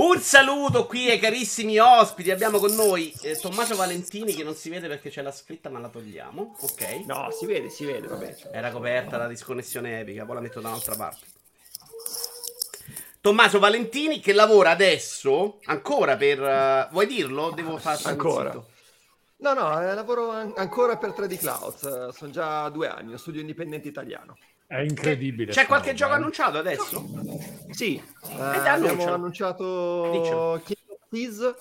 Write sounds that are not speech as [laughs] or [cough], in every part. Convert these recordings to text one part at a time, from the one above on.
Un saluto qui ai carissimi ospiti. Abbiamo con noi eh, Tommaso Valentini che non si vede perché c'è la scritta, ma la togliamo. Ok. No, si vede, si vede, vabbè. Era coperta la disconnessione epica, poi la metto da un'altra parte. Tommaso Valentini che lavora adesso ancora per... uh, vuoi dirlo? Devo fare ancora. No, no, eh, lavoro an- ancora per 3D Clouds. Uh, sono già due anni, un studio indipendente italiano. È incredibile. C'è qualche gioco annunciato adesso? Sì, eh, abbiamo annunciato Thieves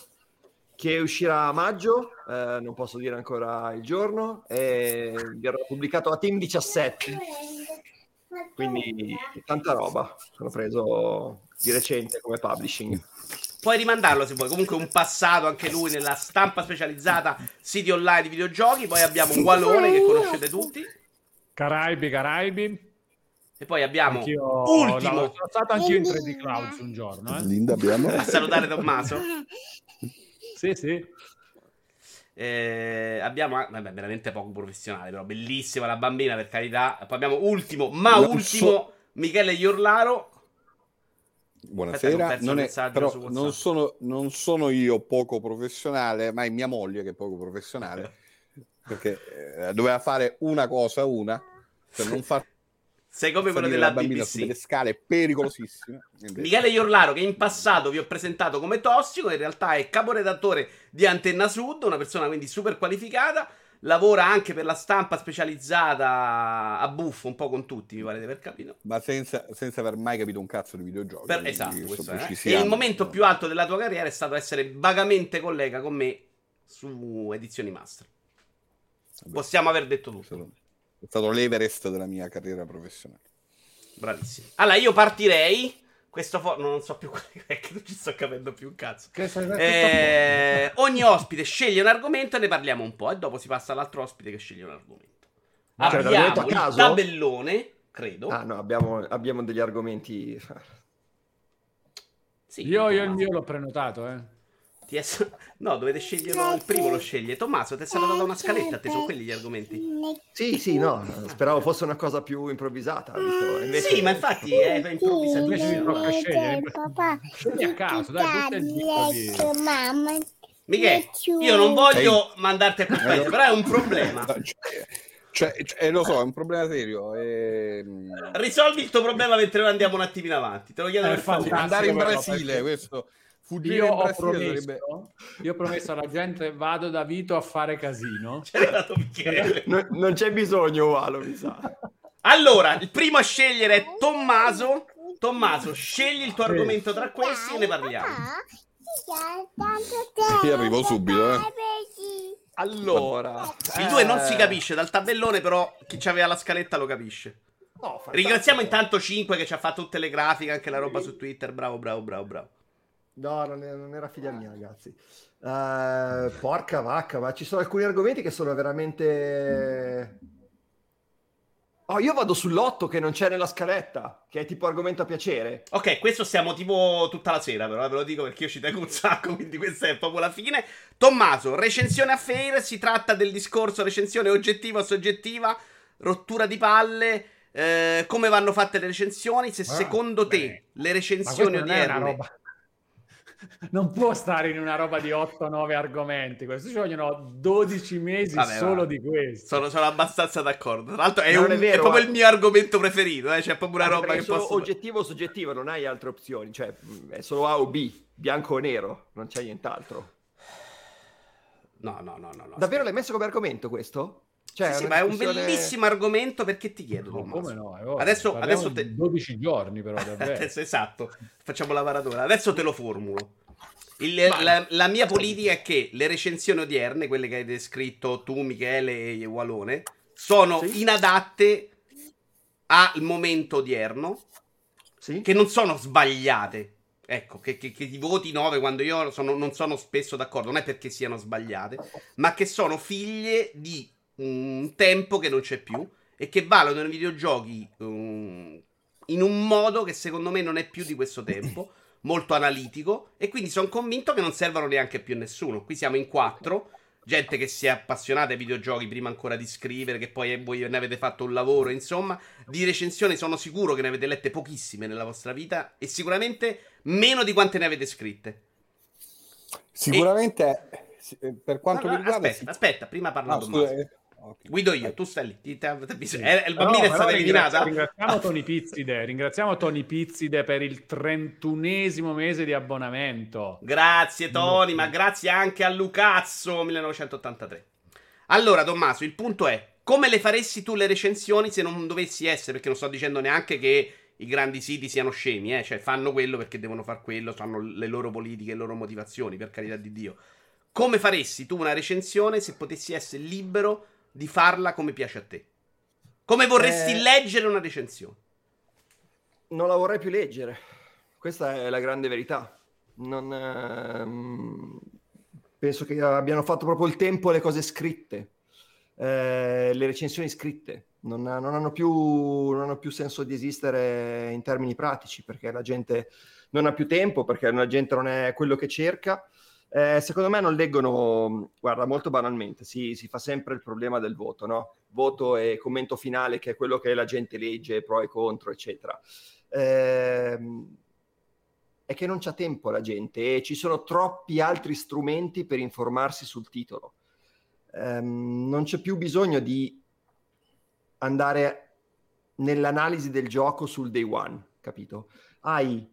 che uscirà a maggio, eh, non posso dire ancora il giorno, e verrà pubblicato a Team 17. Quindi tanta roba, sono preso di recente come publishing. Puoi rimandarlo se vuoi. Comunque, un passato anche lui nella stampa specializzata, siti online di videogiochi. Poi abbiamo un Gualone che conoscete tutti. Caraibi, Caraibi. E poi abbiamo anch'io, ultimo. No, sono stato anch'io in 3D Clouds un giorno. Eh. Linda abbiamo. A [laughs] salutare Tommaso. sì, sì. Eh, abbiamo vabbè, veramente poco professionale, però bellissima la bambina per carità. Poi abbiamo ultimo, ma non ultimo, so... Michele Iorlaro. Buonasera, non, è, però non sono, non sono, io poco professionale, ma è mia moglie che è poco professionale, [laughs] perché eh, doveva fare una cosa una, per non far sei come quello della BBC. delle scale pericolosissime. Michele Iorlaro, che in passato vi ho presentato come tossico, in realtà è caporedattore di Antenna Sud, una persona quindi super qualificata. Lavora anche per la stampa specializzata a buffo, un po' con tutti, mi pare di aver capito. Ma senza, senza aver mai capito un cazzo di videogiochi. Per, esatto, questo è. E il momento più alto della tua carriera è stato essere vagamente collega con me su Edizioni Master. Vabbè. Possiamo aver detto tutto. È stato l'Everest della mia carriera professionale. Bravissimo. Allora, io partirei. Questo fo- non so più [laughs] che non ci sto capendo più un cazzo. Eh, ogni ospite sceglie un argomento e ne parliamo un po'. E dopo si passa all'altro ospite che sceglie un argomento. Cioè, abbiamo il tabellone, credo. Ah, no, abbiamo, abbiamo degli argomenti. Sì, io, io il mio l'ho prenotato, eh. È... No, dovete scegliere il primo, lo sceglie. Tommaso, ti è stata data una scaletta, a te sono quelli gli argomenti. Sì, sì, no, speravo fosse una cosa più improvvisata. Visto? Invece... Sì, ma infatti è improvvisato. Invece mi tocca scegliere. Scegli a caso, dai, tutte Mamma. Michele, io non voglio Ehi. mandarti a paese, però è un problema. Cioè, cioè, lo so, è un problema serio. E... Risolvi il tuo problema mentre noi andiamo un attimino avanti. Te lo chiedo per favore. Andare in Brasile, questo io ho, promesso, sarebbe... io ho promesso alla gente vado da Vito a fare casino. [laughs] [laughs] Non, non c'è bisogno, Valo, mi sa. Allora, il primo a scegliere è Tommaso. Tommaso, scegli il tuo argomento tra questi e ne parliamo. Io arrivo subito, eh. Allora, il 2 non si capisce dal tabellone, però chi aveva la scaletta lo capisce. No, Ringraziamo intanto 5 che ci ha fatto tutte le grafiche, anche la roba su Twitter. Bravo, bravo, bravo, bravo. No, non, è, non era figlia mia, ragazzi. Uh, porca vacca, ma ci sono alcuni argomenti che sono veramente... Oh, io vado sull'otto che non c'è nella scaletta, che è tipo argomento a piacere. Ok, questo stiamo tipo tutta la sera, però ve lo dico perché io ci tengo un sacco, [laughs] quindi questa è proprio la fine. Tommaso, recensione a Fair, si tratta del discorso recensione oggettiva o soggettiva, rottura di palle, eh, come vanno fatte le recensioni, se ah, secondo beh. te le recensioni odierne non può stare in una roba di 8-9 argomenti. Questo ci vogliono 12 mesi Vabbè, solo va. di questo. Sono, sono, abbastanza d'accordo. Tra l'altro, è, un, è, vero, è proprio eh. il mio argomento preferito. Eh? C'è proprio una roba che posso. oggettivo o soggettivo, non hai altre opzioni. Cioè, è solo A o B, bianco o nero, non c'è nient'altro. No, no, no, no. no Davvero l'hai messo come argomento questo? Cioè, sì, sì, ma è un bellissimo argomento perché ti chiedo, no, come no? adesso, adesso te... 12 giorni però, [laughs] adesso, esatto, facciamo la paratura. Adesso te lo formulo. Il, la, la, mia politica è che le recensioni odierne, quelle che hai descritto tu, Michele e Walone, sono sì. inadatte al momento odierno, sì. che non sono sbagliate. Ecco, che, che, che ti voti 9 quando io sono, non sono spesso d'accordo, non è perché siano sbagliate, ma che sono figlie di un tempo che non c'è più e che valutano i videogiochi um, in un modo che secondo me non è più di questo tempo, [coughs] molto analitico, e quindi sono convinto che non servano neanche più a nessuno. Qui siamo in quattro, gente che si è appassionata ai videogiochi prima ancora di scrivere, che poi voi ne avete fatto un lavoro, insomma, di recensioni sono sicuro che ne avete lette pochissime nella vostra vita e sicuramente meno di quante ne avete scritte. Sicuramente, e... Eh, per quanto no, no, mi riguarda... Aspetta, aspetta, prima parla no, scusa, eh, Okay. Guido io, tu stai lì. Ti, ti, ti, sì. eh, il bambino no, è stata eliminata. Ringraziamo [laughs] Tony Pizzide. Ringraziamo Tony Pizzide per il trentunesimo mese di abbonamento. Grazie Tony, ma grazie anche a Lucazzo 1983. Allora, Tommaso, il punto è: come le faresti tu le recensioni se non dovessi essere? Perché non sto dicendo neanche che i grandi siti siano scemi, eh? cioè fanno quello perché devono fare quello, hanno le loro politiche, le loro motivazioni, per carità di Dio. Come faresti tu una recensione se potessi essere libero di farla come piace a te? Come vorresti eh... leggere una recensione? Non la vorrei più leggere. Questa è la grande verità. Non, ehm... penso che abbiano fatto proprio il tempo le cose scritte, eh, le recensioni scritte. Non, non, hanno più, non hanno più senso di esistere in termini pratici perché la gente non ha più tempo, perché la gente non è quello che cerca eh, secondo me non leggono, guarda, molto banalmente, si, si, fa sempre il problema del voto, no? Voto e commento finale, che è quello che la gente legge, pro e contro, eccetera. Eh, è che non c'è tempo la gente e ci sono troppi altri strumenti per informarsi sul titolo. Eh, non c'è più bisogno di andare nell'analisi del gioco sul day one, capito? Hai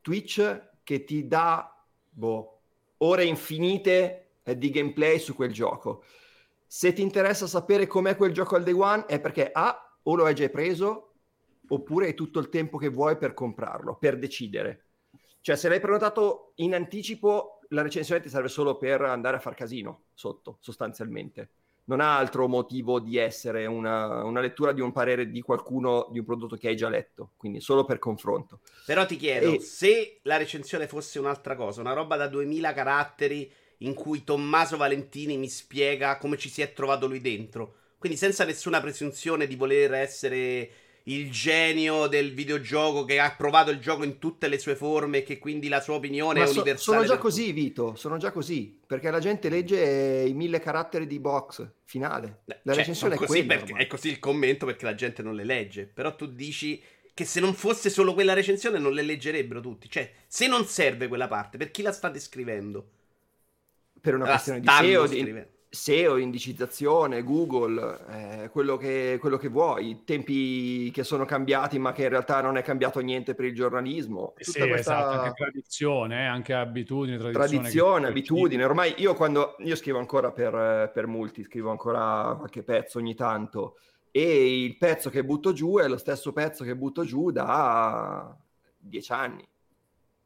Twitch che ti dà, boh, ore infinite eh, di gameplay su quel gioco. Se ti interessa sapere com'è quel gioco al day one è perché A, o lo hai già preso, oppure hai tutto il tempo che vuoi per comprarlo, per decidere. Cioè, se l'hai prenotato in anticipo, la recensione ti serve solo per andare a far casino sotto, sostanzialmente non ha altro motivo di essere una, una, lettura di un parere di qualcuno di un prodotto che hai già letto, quindi solo per confronto. Però ti chiedo, e... se la recensione fosse un'altra cosa, una roba da 2000 caratteri in cui Tommaso Valentini mi spiega come ci si è trovato lui dentro, quindi senza nessuna presunzione di voler essere il genio del videogioco che ha provato il gioco in tutte le sue forme e che quindi la sua opinione Ma è so, universale. Sono già così, Vito, sono già così, perché la gente legge i mille caratteri di box finale. La cioè, recensione è così quella. è così il commento perché la gente non le legge, però tu dici che se non fosse solo quella recensione non le leggerebbero tutti. Cioè, se non serve quella parte, per chi la state scrivendo? Per una la questione di SEO, di, SEO, indicizzazione, Google, eh, quello, che, quello, che, vuoi, tempi che sono cambiati ma che in realtà non è cambiato niente per il giornalismo. Tutta sì, questa esatto, anche tradizione, eh, anche abitudini, tradizione, tradizione abitudine. Ormai io quando io scrivo ancora per, per Multi, scrivo ancora qualche pezzo ogni tanto e il pezzo che butto giù è lo stesso pezzo che butto giù da dieci anni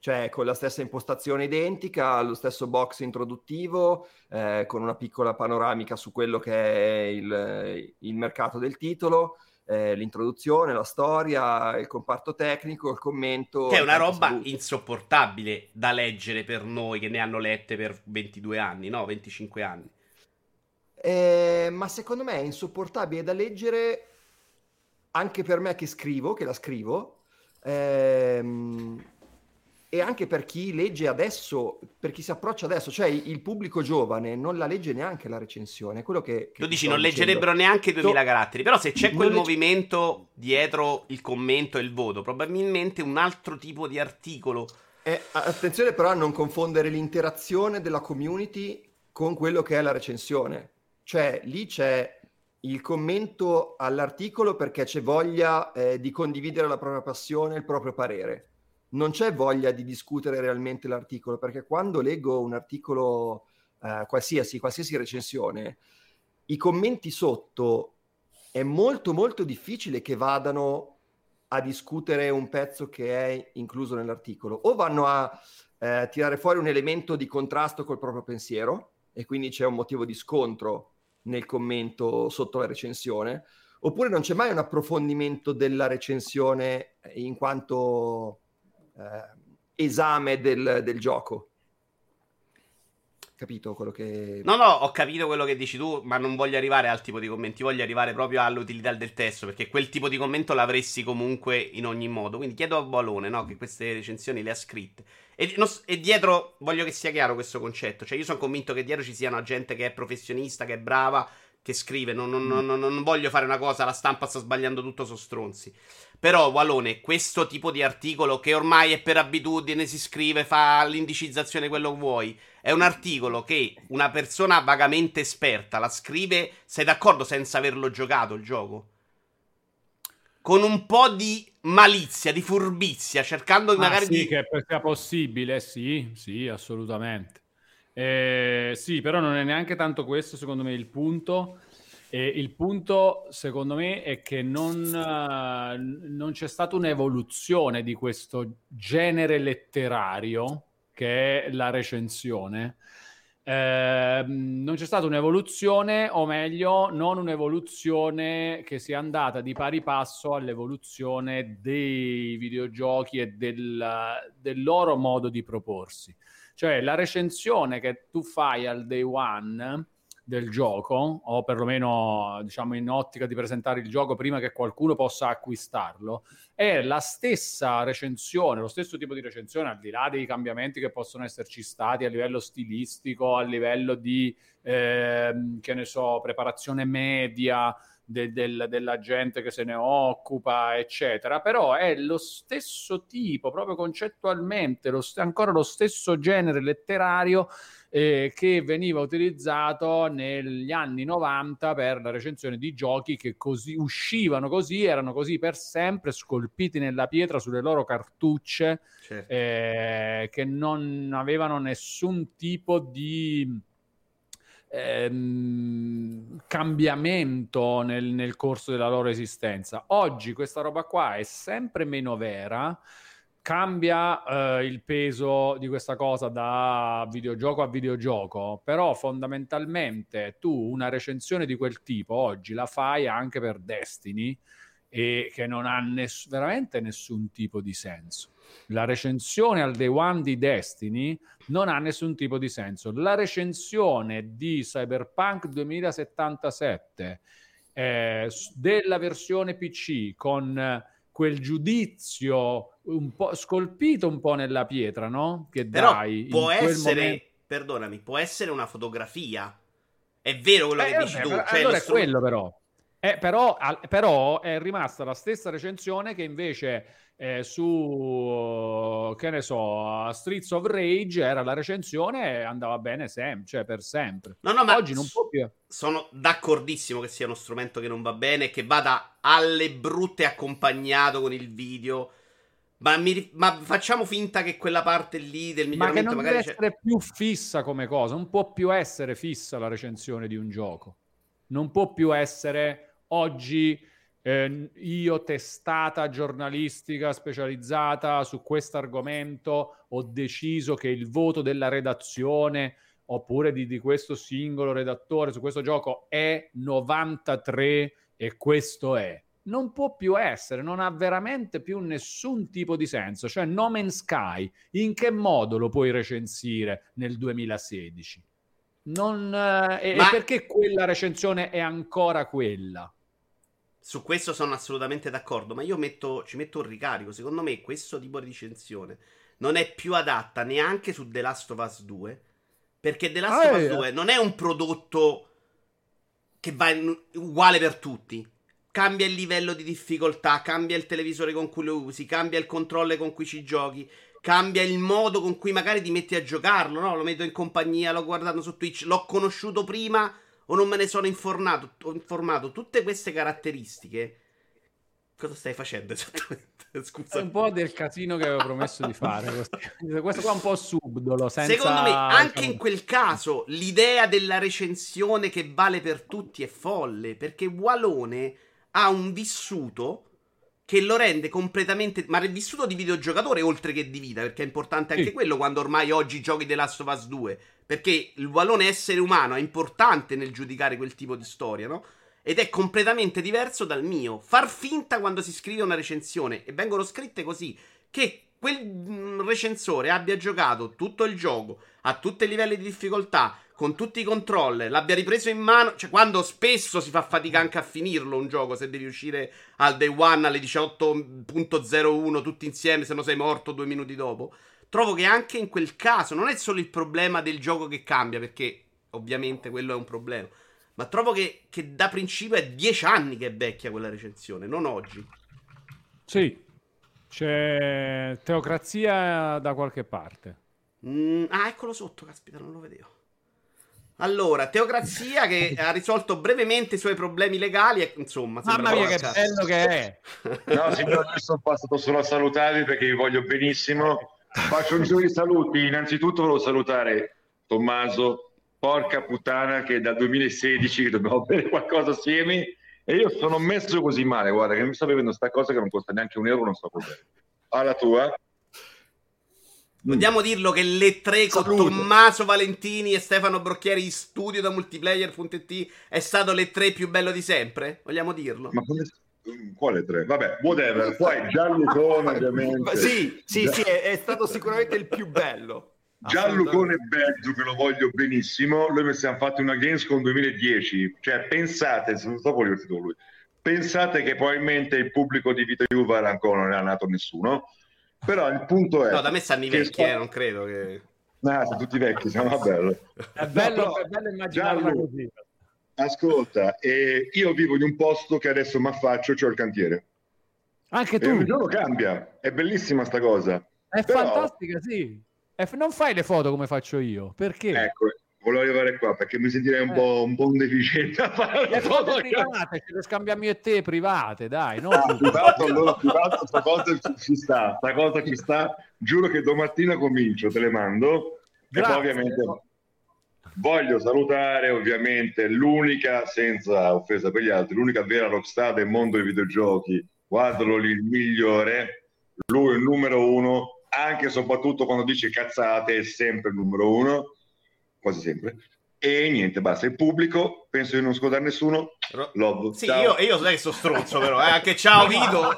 cioè con la stessa impostazione identica, lo stesso box introduttivo, eh, con una piccola panoramica su quello che è il, il mercato del titolo, eh, l'introduzione, la storia, il comparto tecnico, il commento. Che è una roba saluti. insopportabile da leggere per noi che ne hanno lette per 22 anni, no? 25 anni. Eh, ma secondo me è insopportabile da leggere anche per me che scrivo, che la scrivo. Ehm e anche per chi legge adesso, per chi si approccia adesso, cioè il pubblico giovane non la legge neanche la recensione. Quello che, che tu dici, non dicendo. leggerebbero neanche 2000 to... caratteri, però se c'è quel movimento legge... dietro il commento e il voto, probabilmente un altro tipo di articolo. Eh, attenzione però a non confondere l'interazione della community con quello che è la recensione. Cioè lì c'è il commento all'articolo perché c'è voglia eh, di condividere la propria passione, il proprio parere non c'è voglia di discutere realmente l'articolo, perché quando leggo un articolo eh, qualsiasi, qualsiasi recensione, i commenti sotto è molto molto difficile che vadano a discutere un pezzo che è incluso nell'articolo. O vanno a eh, tirare fuori un elemento di contrasto col proprio pensiero e quindi c'è un motivo di scontro nel commento sotto la recensione oppure non c'è mai un approfondimento della recensione in quanto eh, esame del, del gioco capito quello che. No, no, ho capito quello che dici tu, ma non voglio arrivare al tipo di commenti, voglio arrivare proprio all'utilità del testo, perché quel tipo di commento l'avresti comunque in ogni modo. Quindi chiedo a Balone, no, che queste recensioni le ha scritte. E, no, e, dietro, voglio che sia chiaro questo concetto, cioè io sono convinto che dietro ci siano gente che è professionista, che è brava, che scrive. Non, non, non, non, voglio fare una cosa, la stampa sta sbagliando tutto, sono stronzi. Però, Walone, questo tipo di articolo che ormai è per abitudine, si scrive, fa l'indicizzazione quello che vuoi. È un articolo che una persona vagamente esperta la scrive, sei d'accordo, senza averlo giocato il gioco? Con un po' di malizia, di furbizia, cercando ah, magari sì, di... che sia possibile, sì, sì, assolutamente. Eh, sì, però non è neanche tanto questo, secondo me, il punto. Eh, il punto, secondo me, è che non, uh, non c'è stata un'evoluzione di questo genere letterario che è la recensione. Eh, non c'è stata un'evoluzione, o meglio, non un'evoluzione che sia andata di pari passo all'evoluzione dei videogiochi e del, del loro modo di proporsi. Cioè la recensione che tu fai al day one del gioco, o perlomeno diciamo in ottica di presentare il gioco prima che qualcuno possa acquistarlo, è la stessa recensione, lo stesso tipo di recensione, al di là dei cambiamenti che possono esserci stati a livello stilistico, a livello di, eh, che ne so, preparazione media, de, del, della gente che se ne occupa, eccetera, però è lo stesso tipo, proprio concettualmente, lo, ancora lo stesso genere letterario eh, che veniva utilizzato negli anni 90 per la recensione di giochi che così uscivano così, erano così per sempre, scolpiti nella pietra sulle loro cartucce, certo. eh, che non avevano nessun tipo di ehm, cambiamento nel, nel corso della loro esistenza. Oggi questa roba qua è sempre meno vera cambia eh, il peso di questa cosa da videogioco a videogioco, però fondamentalmente tu una recensione di quel tipo oggi la fai anche per Destiny e che non ha ness- veramente nessun tipo di senso. La recensione al day one di Destiny non ha nessun tipo di senso. La recensione di Cyberpunk 2077 eh, della versione PC con quel giudizio un po' scolpito un po' nella pietra, no? Che Però dai. Può essere, momento... perdonami, può essere una fotografia. È vero quello eh, che dici tu. Cioè allora è quello però. Eh, però, al, però, è rimasta la stessa recensione che invece eh, su, che ne so, Streets of Rage era la recensione e andava bene sempre, cioè per sempre. No, no, ma oggi non può più. Sono d'accordissimo che sia uno strumento che non va bene che vada alle brutte accompagnato con il video. Ma, mi, ma, facciamo finta che quella parte lì del miglioramento ma che non magari deve essere più fissa come cosa, non può più essere fissa la recensione di un gioco. Non può più essere Oggi eh, io, testata giornalistica specializzata su questo argomento, ho deciso che il voto della redazione oppure di, di questo singolo redattore su questo gioco è 93 e questo è non può più essere, non ha veramente più nessun tipo di senso. Cioè, No Man's Sky, in che modo lo puoi recensire nel 2016? Non, eh, Ma... E perché quella recensione è ancora quella? Su questo sono assolutamente d'accordo, ma io metto, ci metto un ricarico. Secondo me questo tipo di recensione non è più adatta neanche su The Last of Us 2, perché The Last ah, of Us 2 non è un prodotto che va in, uguale per tutti. Cambia il livello di difficoltà, cambia il televisore con cui lo usi, cambia il controller con cui ci giochi, cambia il modo con cui magari ti metti a giocarlo, no? Lo metto in compagnia, l'ho guardato su Twitch, l'ho conosciuto prima o non me ne sono informato, informato. Tutte queste caratteristiche. Cosa stai facendo esattamente? [laughs] Scusa. È un po' del casino che avevo promesso di fare. Questo qua è un po' subdolo. Senza... Secondo me, anche in quel caso, l'idea della recensione che vale per tutti è folle. Perché Walone ha un vissuto che lo rende completamente. Ma il vissuto di videogiocatore oltre che di vita, perché è importante anche sì. quello quando ormai oggi giochi The Last of Us 2. Perché il valore essere umano è importante nel giudicare quel tipo di storia, no? Ed è completamente diverso dal mio. Far finta quando si scrive una recensione, e vengono scritte così, che quel mm, recensore abbia giocato tutto il gioco a tutti i livelli di difficoltà, con tutti i controller, l'abbia ripreso in mano, cioè quando spesso si fa fatica anche a finirlo un gioco, se devi uscire al day one alle 18.01 tutti insieme, se no sei morto due minuti dopo trovo che anche in quel caso non è solo il problema del gioco che cambia, perché ovviamente quello è un problema. Ma trovo che, che da principio è dieci anni che è vecchia quella recensione, non oggi. Sì, c'è teocrazia da qualche parte. Mm, ah, eccolo sotto, caspita, non lo vedevo. Allora, Teocrazia che [laughs] ha risolto brevemente i suoi problemi legali e insomma... Mamma mia che bello che è! no, signore, sono passato solo a salutarvi perché vi voglio benissimo. Faccio un giro di saluti. Innanzitutto volevo salutare Tommaso, porca puttana che dal 2016 che dobbiamo bere qualcosa assieme e io sono messo così male, guarda, che mi sto bevendo sta cosa che non costa neanche un euro, non so cos'è. Alla tua. Vogliamo dirlo che le tre con Salute. Tommaso Valentini e Stefano Brocchieri in studio da multiplayer.it è stato le tre più bello di sempre? Vogliamo dirlo? Ma come... Quale tre? Vabbè, whatever. [laughs] Poi Gianlucone ovviamente. Sì, sì, sì, è, è stato sicuramente il più bello. Gianlucone Belgio che lo voglio benissimo, noi siamo fatti una Gamescom 2010, cioè pensate, non so quale lui, pensate che probabilmente il pubblico di Vito Juva ancora non è nato nessuno, però il punto è... No, da me stanno i vecchi, eh, non credo che... No, sono tutti vecchi, siamo [laughs] bello. È bello, no, è bello immaginarla così. Ascolta, eh, io vivo in un posto che adesso mi affaccio, cioè il cantiere. Anche tu? E ogni giorno cambia, è bellissima sta cosa. È Però... fantastica, sì. Non fai le foto come faccio io, perché? Ecco, volevo arrivare qua perché mi sentirei un, eh. po', un po' un deficiente a fare le foto private, ce le scambiamo io e te private, dai, no? Ah, privato, allora privato, sta cosa ci sta, sta cosa ci sta, giuro che domattina comincio, te le mando. Grazie. E poi ovviamente voglio salutare ovviamente l'unica, senza offesa per gli altri, l'unica vera rockstar del mondo dei videogiochi, guardalo lì, il migliore, lui il numero uno, anche e soprattutto quando dice cazzate è sempre il numero uno, quasi sempre. E niente, basta. Il pubblico, penso di non scordare nessuno. Love. Sì, ciao. io, io sai che sono stronzo, però. Eh? Anche ciao, Vito.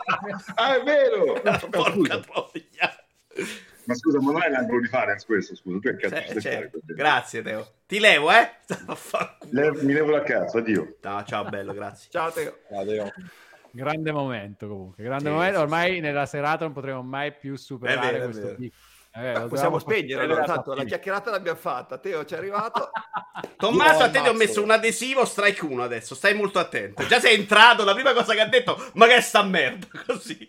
ah, è vero. [laughs] Porca troia. Ma scusa, ma non è l'angolo di Farenz questo, scusa. Tu che cazzo c'è, c'è. Grazie, Teo. Ti levo, eh? Le, mi levo la cazzo, addio. No, ciao, bello, grazie. Ciao, Teo. Ciao, Teo. Grande momento comunque, grande sì, momento. Ormai sì, nella serata non potremo mai più superare vero, questo tipo. Eh, possiamo [laughs] spegnere, allora, tanto la chiacchierata l'abbiamo fatta. Teo ci è arrivato. [laughs] Tommaso, a te ti ho messo un adesivo strike 1 adesso. Stai molto attento. Già sei entrato. La prima cosa che ha detto, ma che è sta merda? [laughs] Così,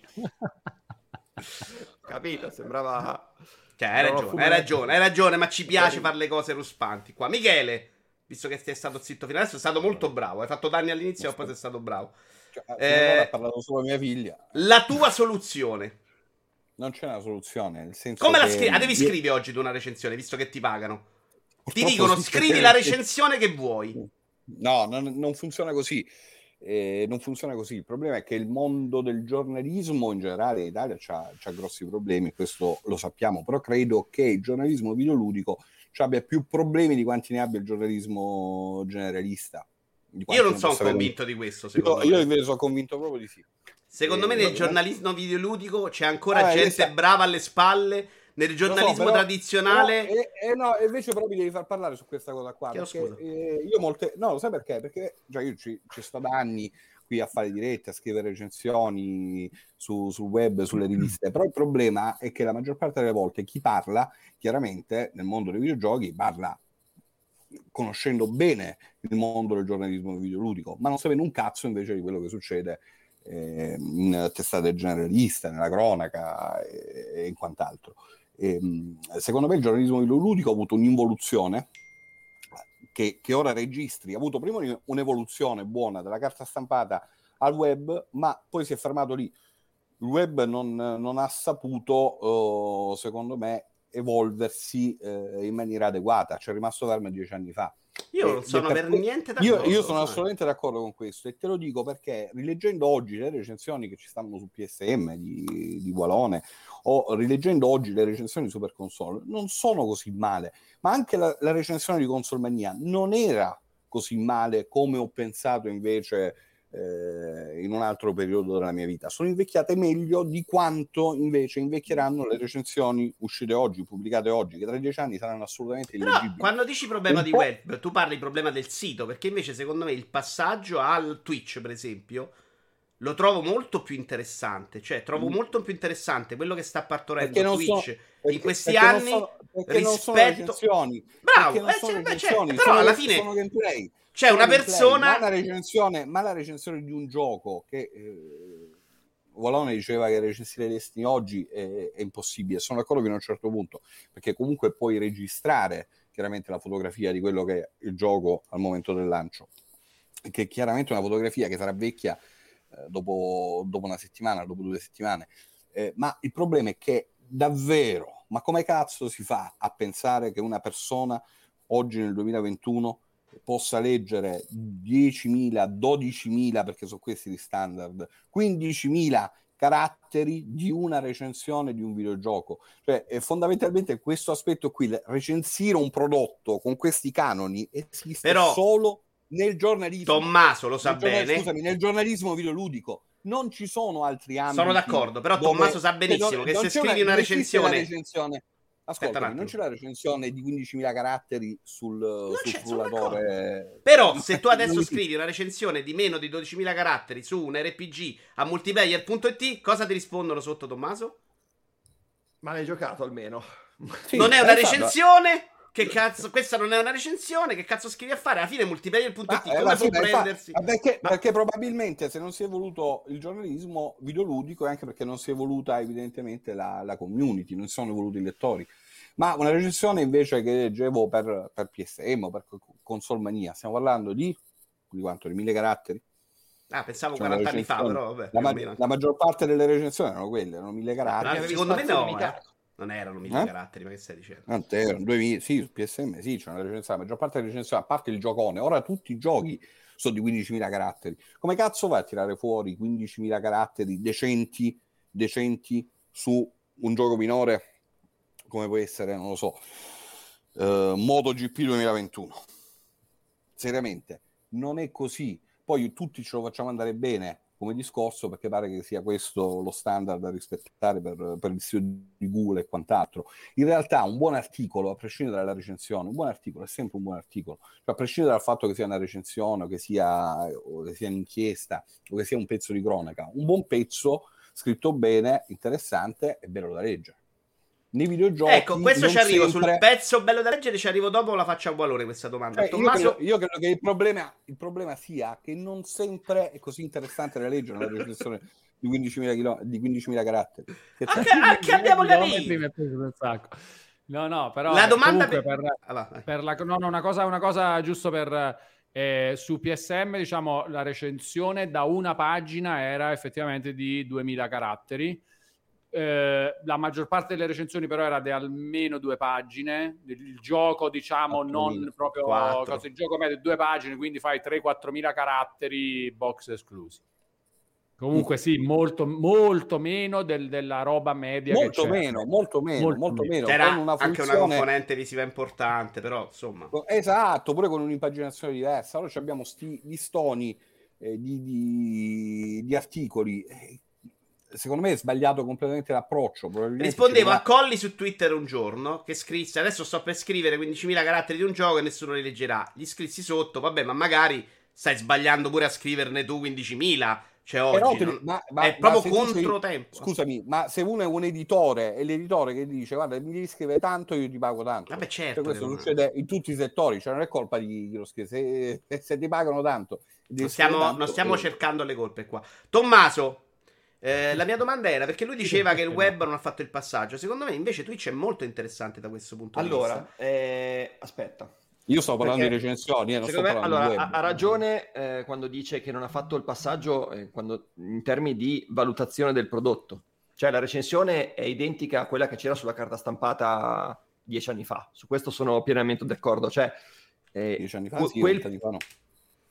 capito? Sembrava. Cioè, hai ragione, hai ragione, hai ragione, ma ci piace fare le cose ruspanti qua. Michele, visto che sei stato zitto fino adesso, sei stato molto bravo. Hai fatto danni all'inizio, ma poi sei stato bravo. Cioè, eh, ha parlato solo mia figlia. La tua soluzione. Non c'è una soluzione. Nel senso Come che... la scrivi? Ah, devi scrivere oggi tu una recensione, visto che ti pagano. Purtroppo ti dicono scrivi la recensione che vuoi. No, non, non funziona così. Eh, non funziona così. Il problema è che il mondo del giornalismo in generale in Italia ha grossi problemi, questo lo sappiamo, però credo che il giornalismo videoludico abbia più problemi di quanti ne abbia il giornalismo generalista. Io non sono convinto di questo. Io, io, invece sono convinto proprio di sì. Secondo eh, me nel giornalismo videoludico c'è ancora ah, gente brava alle spalle. Nel giornalismo so, però, tradizionale. Però, eh, eh, no, invece però mi devi far parlare su questa cosa qua. Perché, eh, io molte. No, lo sai perché? Perché già io ci, ci sto da anni qui a fare dirette, a scrivere recensioni su, sul web, sulle riviste. Però il problema è che la maggior parte delle volte chi parla, chiaramente nel mondo dei videogiochi, parla conoscendo bene il mondo del giornalismo videoludico, ma non sapendo un cazzo invece di quello che succede eh, in testate generaliste, nella cronaca e, e in quant'altro. E, ehm, secondo me il giornalismo videoludico ha avuto un'involuzione che, che, ora registri, ha avuto prima un'evoluzione buona dalla carta stampata al web, ma poi si è fermato lì. Il web non, non ha saputo, uh, secondo me, evolversi eh, in maniera adeguata. Ci è rimasto fermo dieci anni fa. Io non sono per, niente d'accordo. Io, io sono assolutamente d'accordo con questo e te lo dico perché rileggendo oggi le recensioni che ci stanno su PSM di, di Walone o rileggendo oggi le recensioni di Super Console non sono così male, ma anche la, la recensione di Console Mania non era così male come ho pensato invece eh, in un altro periodo della mia vita. Sono invecchiate meglio di quanto invece invecchieranno le recensioni uscite oggi, pubblicate oggi, che tra dieci anni saranno assolutamente illeggibili. Però, quando dici problema un di web, tu parli problema del sito, perché invece secondo me il passaggio al Twitch, per esempio, lo trovo molto più interessante. Cioè, trovo mm. molto più interessante quello che sta partorendo Twitch so, perché, in questi anni sono, rispetto. Bravo, eh, cioè, beh, cioè, però sono, alla fine c'è una persona. Ma la, recensione, ma la recensione di un gioco che. Eh, Valone diceva che recensire Destiny oggi è, è, impossibile. Sono d'accordo fino a un certo punto, perché comunque puoi registrare chiaramente la fotografia di quello che è il gioco al momento del lancio, che è chiaramente una fotografia che sarà vecchia eh, dopo, dopo, una settimana, dopo due settimane. Eh, ma il problema è che davvero, ma come cazzo si fa a pensare che una persona oggi nel 2021 possa leggere 10.000, 12.000, perché sono questi gli standard, 15.000 caratteri di una recensione di un videogioco. Cioè, eh, fondamentalmente questo aspetto qui, recensire un prodotto con questi canoni esiste Però... solo nel giornalismo. Tommaso lo sa bene. Scusami, nel giornalismo videoludico. Non ci sono altri ambiti. Sono d'accordo, però Tommaso sa benissimo che, che se scrivi una recensione... recensione Ascolta, non c'è la recensione di 15.000 caratteri sul, sul frullatore. Però se tu adesso scrivi una recensione di meno di 12.000 caratteri su un RPG a multiplayer.it, cosa ti rispondono sotto Tommaso? Ma l'hai giocato almeno. Sì, non è una recensione? Che cazzo, questa non è una recensione? Che cazzo scrivi a fare? Alla fine multiplayer.it ma, come può prendersi? Fa, perché, ma... perché, probabilmente se non si è voluto il giornalismo videoludico è anche perché non si è voluta evidentemente la, la community, non si sono voluti i lettori. Ma una recensione invece che leggevo per, per PSM o per Console Mania, stiamo parlando di, di quanto? Di mille caratteri? Ah, pensavo cioè 40 anni fa, però vabbè. La, ma- la, maggior parte delle recensioni erano quelle, erano mille caratteri. Ah, secondo me no, eh. Non erano mille eh? caratteri, ma che stai dicendo? Non erano 2000, sì, su PSM sì, c'è una recensione, la maggior parte delle recensioni, a parte il giocone, ora tutti i giochi sono di 15.000 caratteri. Come cazzo vai a tirare fuori 15.000 caratteri decenti, decenti su un gioco minore come può essere, non lo so, uh, MotoGP 2021? Seriamente, non è così. Poi tutti ce lo facciamo andare bene come discorso perché pare che sia questo lo standard da rispettare per, per il sito di Google e quant'altro. In realtà un buon articolo, a prescindere dalla recensione, un buon articolo è sempre un buon articolo, cioè, a prescindere dal fatto che sia una recensione che sia, o che sia un'inchiesta o che sia un pezzo di cronaca, un buon pezzo scritto bene, interessante e bello da leggere nei videogiochi. Ecco, questo ci arrivo sempre... sul pezzo bello da leggere, ci arrivo dopo, la faccio a valore questa domanda. Eh, Tommaso... io, credo, io, credo, che il problema, il problema, sia che non sempre è così interessante da leggere una recensione di 15.000, kilo, di 15.000 caratteri. Anche, anche abbiamo capito. No, no, però la domanda per, per, ah, per la, no, no, una cosa, una cosa giusto per eh, su PSM, diciamo, la recensione da una pagina era effettivamente di 2000 caratteri eh, la maggior parte delle recensioni però era di almeno due pagine. Il gioco diciamo non proprio cosa, il gioco medio due pagine quindi fai 3-4 mila caratteri box esclusi. Comunque sì molto molto meno del, della roba media molto meno molto meno molto, molto meno, c'era una funzione... anche una componente visiva importante però insomma. Esatto pure con un'impaginazione diversa. Allora abbiamo sti listoni eh, di, di, di articoli secondo me è sbagliato completamente l'approccio. Rispondevo a Colli su Twitter un giorno che scrisse: Adesso sto per scrivere 15.000 caratteri di un gioco e nessuno li leggerà. Gli scrissi sotto, vabbè, ma magari stai sbagliando pure a scriverne tu 15.000. Cioè, oggi Però, non... ma, ma, è proprio controtempo. Scusami, ma se uno è un editore e l'editore che dice guarda mi devi scrivere tanto, io ti pago tanto. Vabbè, certo. Cioè, questo succede in tutti i settori, cioè non è colpa di chi lo scrive. Se, [laughs] se ti pagano tanto, non stiamo, tanto, non stiamo eh... cercando le colpe qua. Tommaso, eh, la mia domanda era perché lui diceva che il web non ha fatto il passaggio. Secondo me, invece, Twitch è molto interessante da questo punto allora, di vista. Allora, eh, aspetta. Io sto parlando perché, di recensioni, eh, non sto me, allora, ha, ha, ragione eh, quando dice che non ha fatto il passaggio eh, quando, in termini di valutazione del prodotto. Cioè, la recensione è identica a quella che c'era sulla carta stampata dieci anni fa. Su questo sono pienamente d'accordo. Cioè, eh, dieci anni fa, sì, quel, anni fa no.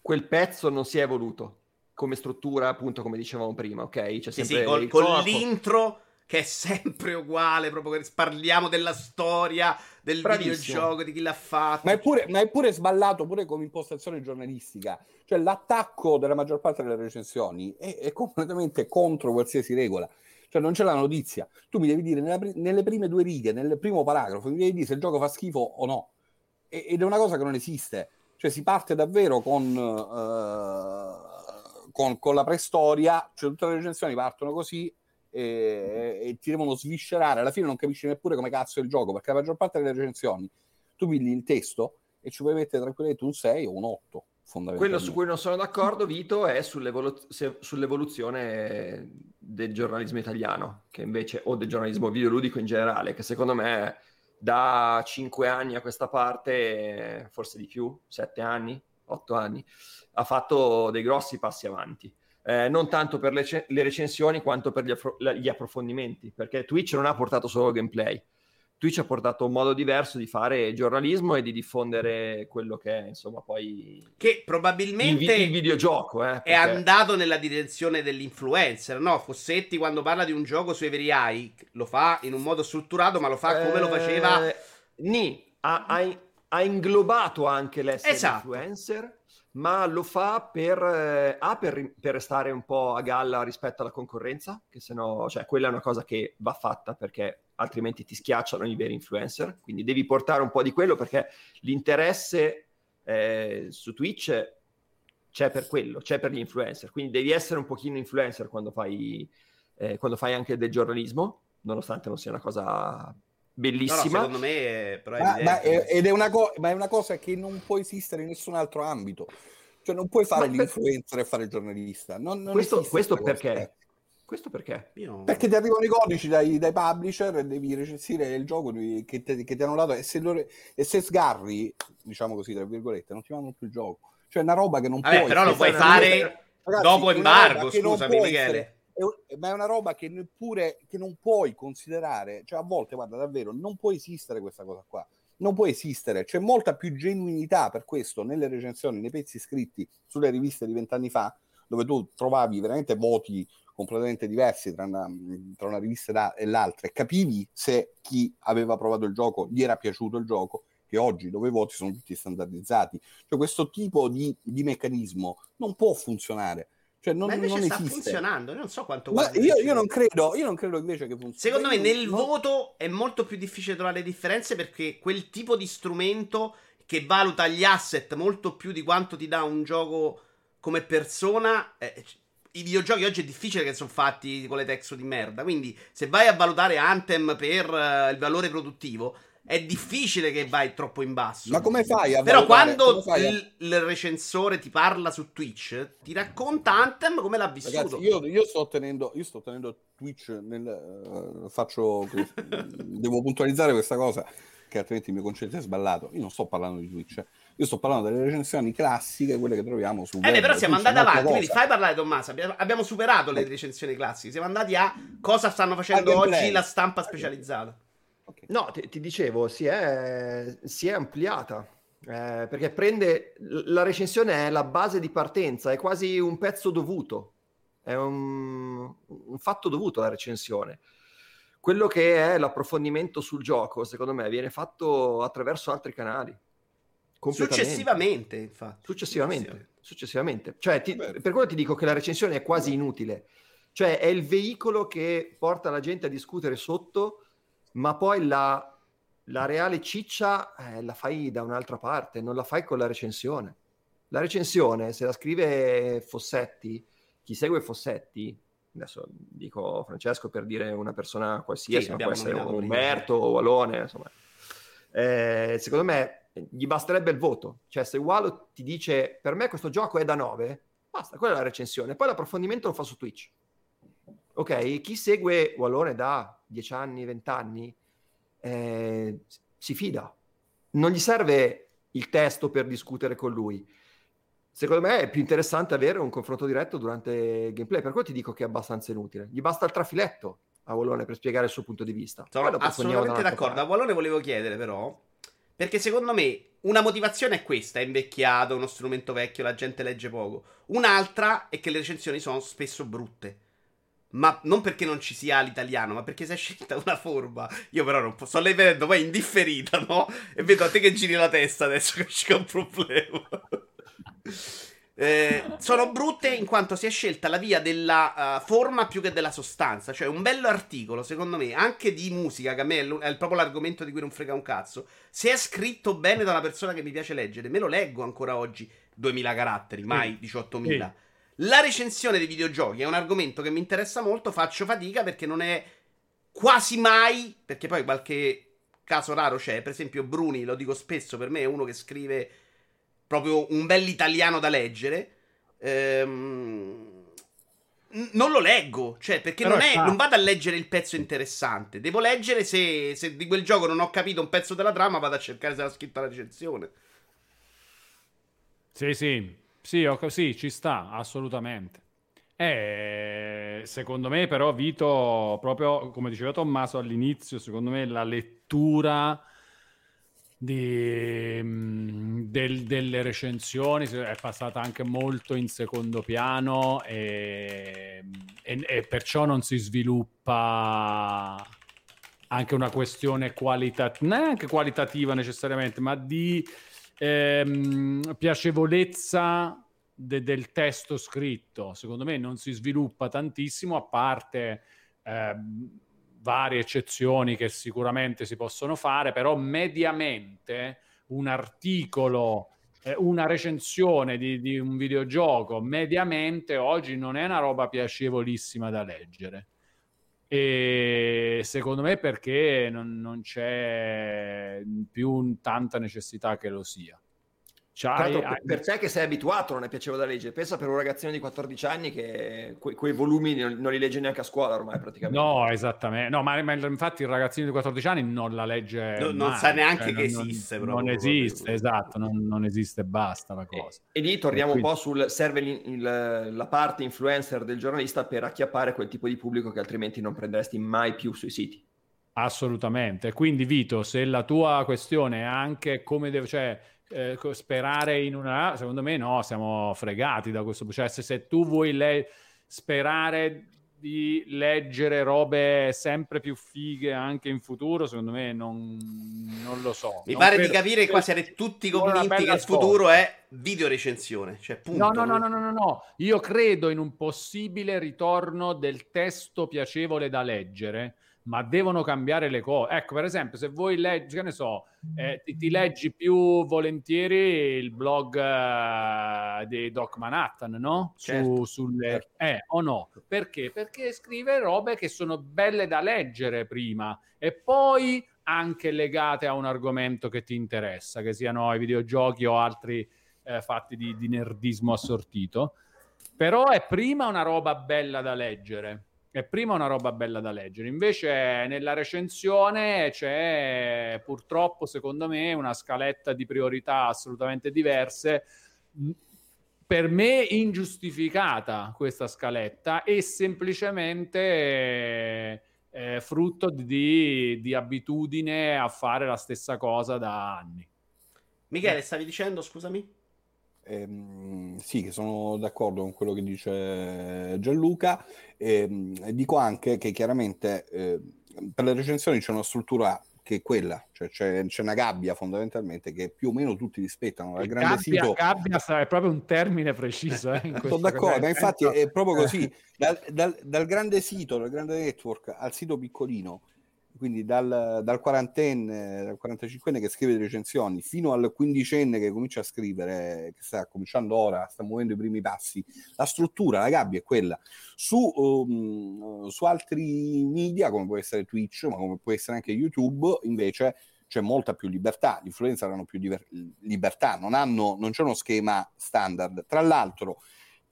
quel pezzo non si è evoluto come struttura, appunto, come dicevamo prima, ok? C'è sì, sì, col, con l'intro che è sempre uguale, proprio parliamo della storia del Bravissimo. videogioco, di chi l'ha fatto. Ma è, pure, ma è pure sballato pure come impostazione giornalistica. Cioè l'attacco della maggior parte delle recensioni è, è completamente contro qualsiasi regola. Cioè non c'è la notizia. Tu mi devi dire nella, nelle prime due righe, nel primo paragrafo, mi devi dire se il gioco fa schifo o no. ed è una cosa che non esiste. Cioè si parte davvero con... Uh, con, con, la preistoria, cioè tutte le recensioni partono così e, e, ti devono sviscerare. Alla fine non capisci neppure come cazzo è il gioco, perché la maggior parte delle recensioni tu pigli il testo e ci puoi mettere tranquillamente un 6 o un 8. Quello su cui non sono d'accordo, Vito, è sull'evolu- sull'evoluzione del giornalismo italiano, che invece, o del giornalismo videoludico in generale, che secondo me da 5 anni a questa parte, forse di più, 7 anni, 8 anni, ha fatto dei grossi passi avanti. Eh, non tanto per le, ce- le, recensioni quanto per gli, affro- gli approfondimenti, perché Twitch non ha portato solo gameplay Twitch ha portato un modo diverso di fare giornalismo e di diffondere quello che è, insomma, poi... Che probabilmente... Il, il videogioco, eh, perché... È andato nella direzione dell'influencer, no? Fossetti quando parla di un gioco sui veri AI lo fa in un modo strutturato, ma lo fa come eh... lo faceva... Ni, ha, ha, ha, inglobato anche l'essere esatto. influencer ma lo fa per, eh, A, per, per, restare un po' a galla rispetto alla concorrenza, che se no, cioè, quella è una cosa che va fatta perché altrimenti ti schiacciano i veri influencer, quindi devi portare un po' di quello perché l'interesse eh, su Twitch c'è per quello, c'è per gli influencer, quindi devi essere un pochino influencer quando fai, eh, quando fai anche del giornalismo, nonostante non sia una cosa bellissima. No, no, secondo me però è ma, ma, è, ed è una, co- ma è una cosa che non può esistere in nessun altro ambito. Cioè non puoi fare ma l'influencer per... e fare il giornalista. Non, non questo, questo perché? Questo perché? Io... Perché ti arrivano i codici dai, dai publisher e devi recensire il gioco che, te, che ti hanno dato e se, lo, e se sgarri, diciamo così, tra virgolette, non ti mandano più il gioco. Cioè è una roba che non Vabbè, puoi... però lo puoi fare Ragazzi, dopo embargo, scusami Michele. Essere, è, ma è una roba che neppure che non puoi considerare, cioè a volte, guarda, davvero, non può esistere questa cosa qua. Non può esistere, c'è molta più genuinità per questo nelle recensioni, nei pezzi scritti sulle riviste di vent'anni fa, dove tu trovavi veramente voti completamente diversi tra una, tra una rivista e l'altra e capivi se chi aveva provato il gioco gli era piaciuto il gioco che oggi dove i voti sono tutti standardizzati. Cioè questo tipo di, di meccanismo non può funzionare. Cioè non, Ma invece non sta esiste. funzionando, non so quanto Ma io, io, non credo, io non credo invece che funzioni. Secondo me nel no. voto è molto più difficile trovare le differenze perché quel tipo di strumento che valuta gli asset molto più di quanto ti dà un gioco come persona eh, i videogiochi oggi è difficile che sono fatti con le texture di merda. Quindi, se vai a valutare Anthem per uh, il valore produttivo, è difficile che vai troppo in basso. Ma come fai a Però quando a... il, il, recensore ti parla su Twitch, ti racconta Anthem come l'ha vissuto. Ragazzi, io, io, sto tenendo, io sto tenendo Twitch nel, uh, faccio [laughs] devo puntualizzare questa cosa che altrimenti mi concetto è sballato. Io non sto parlando di Twitch. Io sto parlando delle recensioni classiche, quelle che troviamo su. Eh, beh, però siamo andati avanti. Quindi fai parlare, Tommaso. Abbiamo, superato le recensioni classiche. Siamo andati a cosa stanno facendo oggi la stampa specializzata. Okay. No, ti, ti, dicevo, si è, si è ampliata. Eh, perché prende la recensione è la base di partenza, è quasi un pezzo dovuto, è un, un fatto dovuto la recensione quello che è l'approfondimento sul gioco, secondo me, viene fatto attraverso altri canali. Successivamente, infatti. Successivamente, successivamente. Cioè, ti, per quello ti dico che la recensione è quasi inutile. Cioè, è il veicolo che porta la gente a discutere sotto, ma poi la, la reale ciccia eh, la fai da un'altra parte, non la fai con la recensione. La recensione, se la scrive Fossetti, chi segue Fossetti, adesso dico Francesco per dire una persona qualsiasi, sì, può essere Umberto o Alone, insomma. Eh, secondo me gli basterebbe il voto. Cioè, se Wallo ti dice per me questo gioco è da 9, basta, quella è la recensione. Poi l'approfondimento lo fa su Twitch. Ok, chi segue Wallone da 10 anni, 20 anni, eh, si fida. Non gli serve il testo per discutere con lui. Secondo me è più interessante avere un confronto diretto durante il gameplay. Per quello ti dico che è abbastanza inutile. Gli basta il trafiletto a Wallone per spiegare il suo punto di vista. Sono assolutamente d'accordo. Parte. A Wallone volevo chiedere, però, perché secondo me una motivazione è questa: è invecchiato, uno strumento vecchio, la gente legge poco. Un'altra è che le recensioni sono spesso brutte. Ma non perché non ci sia l'italiano, ma perché si è scelta una forma. Io però non posso. Sto lei vedendo poi indifferita, no? E vedo a te che giri la testa adesso che c'è un problema. [laughs] Eh, sono brutte in quanto si è scelta la via della uh, forma più che della sostanza. Cioè, un bello articolo, secondo me, anche di musica, che a me è, l- è proprio l'argomento di cui non frega un cazzo. Se è scritto bene da una persona che mi piace leggere, me lo leggo ancora oggi 2000 caratteri, mai 18.000. La recensione dei videogiochi è un argomento che mi interessa molto, faccio fatica perché non è quasi mai, perché poi qualche caso raro c'è, per esempio Bruni, lo dico spesso, per me è uno che scrive proprio un bel italiano da leggere. Ehm non lo leggo, cioè perché non, è, non, vado a leggere il pezzo interessante. Devo leggere se, se, di quel gioco non ho capito un pezzo della trama, vado a cercare se l'ha scritta la recensione. Sì, sì, sì, ho, sì ci sta, assolutamente. Eh, secondo me però Vito, proprio come diceva Tommaso all'inizio, secondo me la lettura di, mm, del, delle recensioni è passata anche molto in secondo piano e, e, e, perciò non si sviluppa anche una questione qualitativa, neanche qualitativa necessariamente, ma di ehm, piacevolezza de, del testo scritto. Secondo me non si sviluppa tantissimo a parte... Ehm, varie eccezioni che sicuramente si possono fare, però mediamente un articolo, eh, una recensione di, di, un videogioco, mediamente oggi non è una roba piacevolissima da leggere. E secondo me perché non, non c'è più tanta necessità che lo sia. C'hai, hai... Per te che sei abituato non è piacevole da leggere, pensa per un ragazzino di 14 anni che que- quei volumi non, non, li legge neanche a scuola ormai praticamente. No, esattamente. No, ma, ma infatti il ragazzino di 14 anni non la legge. No, non sa neanche cioè, che non, esiste. Non, non esiste, esatto, non, esiste, basta la cosa. E, e lì torniamo quindi... un po' sul serve il, il, la parte influencer del giornalista per acchiappare quel tipo di pubblico che altrimenti non prenderesti mai più sui siti. Assolutamente. Quindi, Vito, se la tua questione è anche come deve, cioè, eh, sperare in una... Secondo me no, siamo fregati da questo. Cioè, se, se tu vuoi le... sperare di leggere robe sempre più fighe anche in futuro, secondo me non, non lo so. Mi pare per, di capire che qua siete tutti convinti che il futuro è video recensione. Cioè, punto. No, no, no, no, no, no, no. Io credo in un possibile ritorno del testo piacevole da leggere ma devono cambiare le cose. Ecco, per esempio, se vuoi leggi, che ne so, eh, ti, ti, leggi più volentieri il blog uh, di Doc Manhattan, no? Certo. Su, sulle... Certo. Eh, o no? Perché? Perché scrive robe che sono belle da leggere prima e poi anche legate a un argomento che ti interessa, che siano i videogiochi o altri eh, fatti di, di nerdismo assortito. Però è prima una roba bella da leggere è prima una roba bella da leggere. Invece nella recensione c'è purtroppo, secondo me, una scaletta di priorità assolutamente diverse. Per me ingiustificata questa scaletta e semplicemente eh, frutto di, di abitudine a fare la stessa cosa da anni. Michele, stavi dicendo, scusami? Ehm, sì, sono d'accordo con quello che dice Gianluca. Ehm, dico anche che chiaramente eh, per le recensioni c'è una struttura che è quella, cioè c'è, c'è, una gabbia fondamentalmente che più o meno tutti rispettano. Dal grande gabbia, sito... gabbia è proprio un termine preciso. Eh, [laughs] Sono d'accordo, ma infatti è proprio così. Dal, dal, dal, grande sito, dal grande network al sito piccolino quindi dal, dal quarantenne, dal 45enne che scrive le recensioni fino al quindicenne che comincia a scrivere, che sta cominciando ora, sta muovendo i primi passi, la struttura, la gabbia è quella. Su, um, su altri media, come può essere Twitch, ma come può essere anche YouTube, invece c'è molta più libertà, gli influencer hanno più diver- libertà, non, hanno, non c'è uno schema standard. Tra l'altro,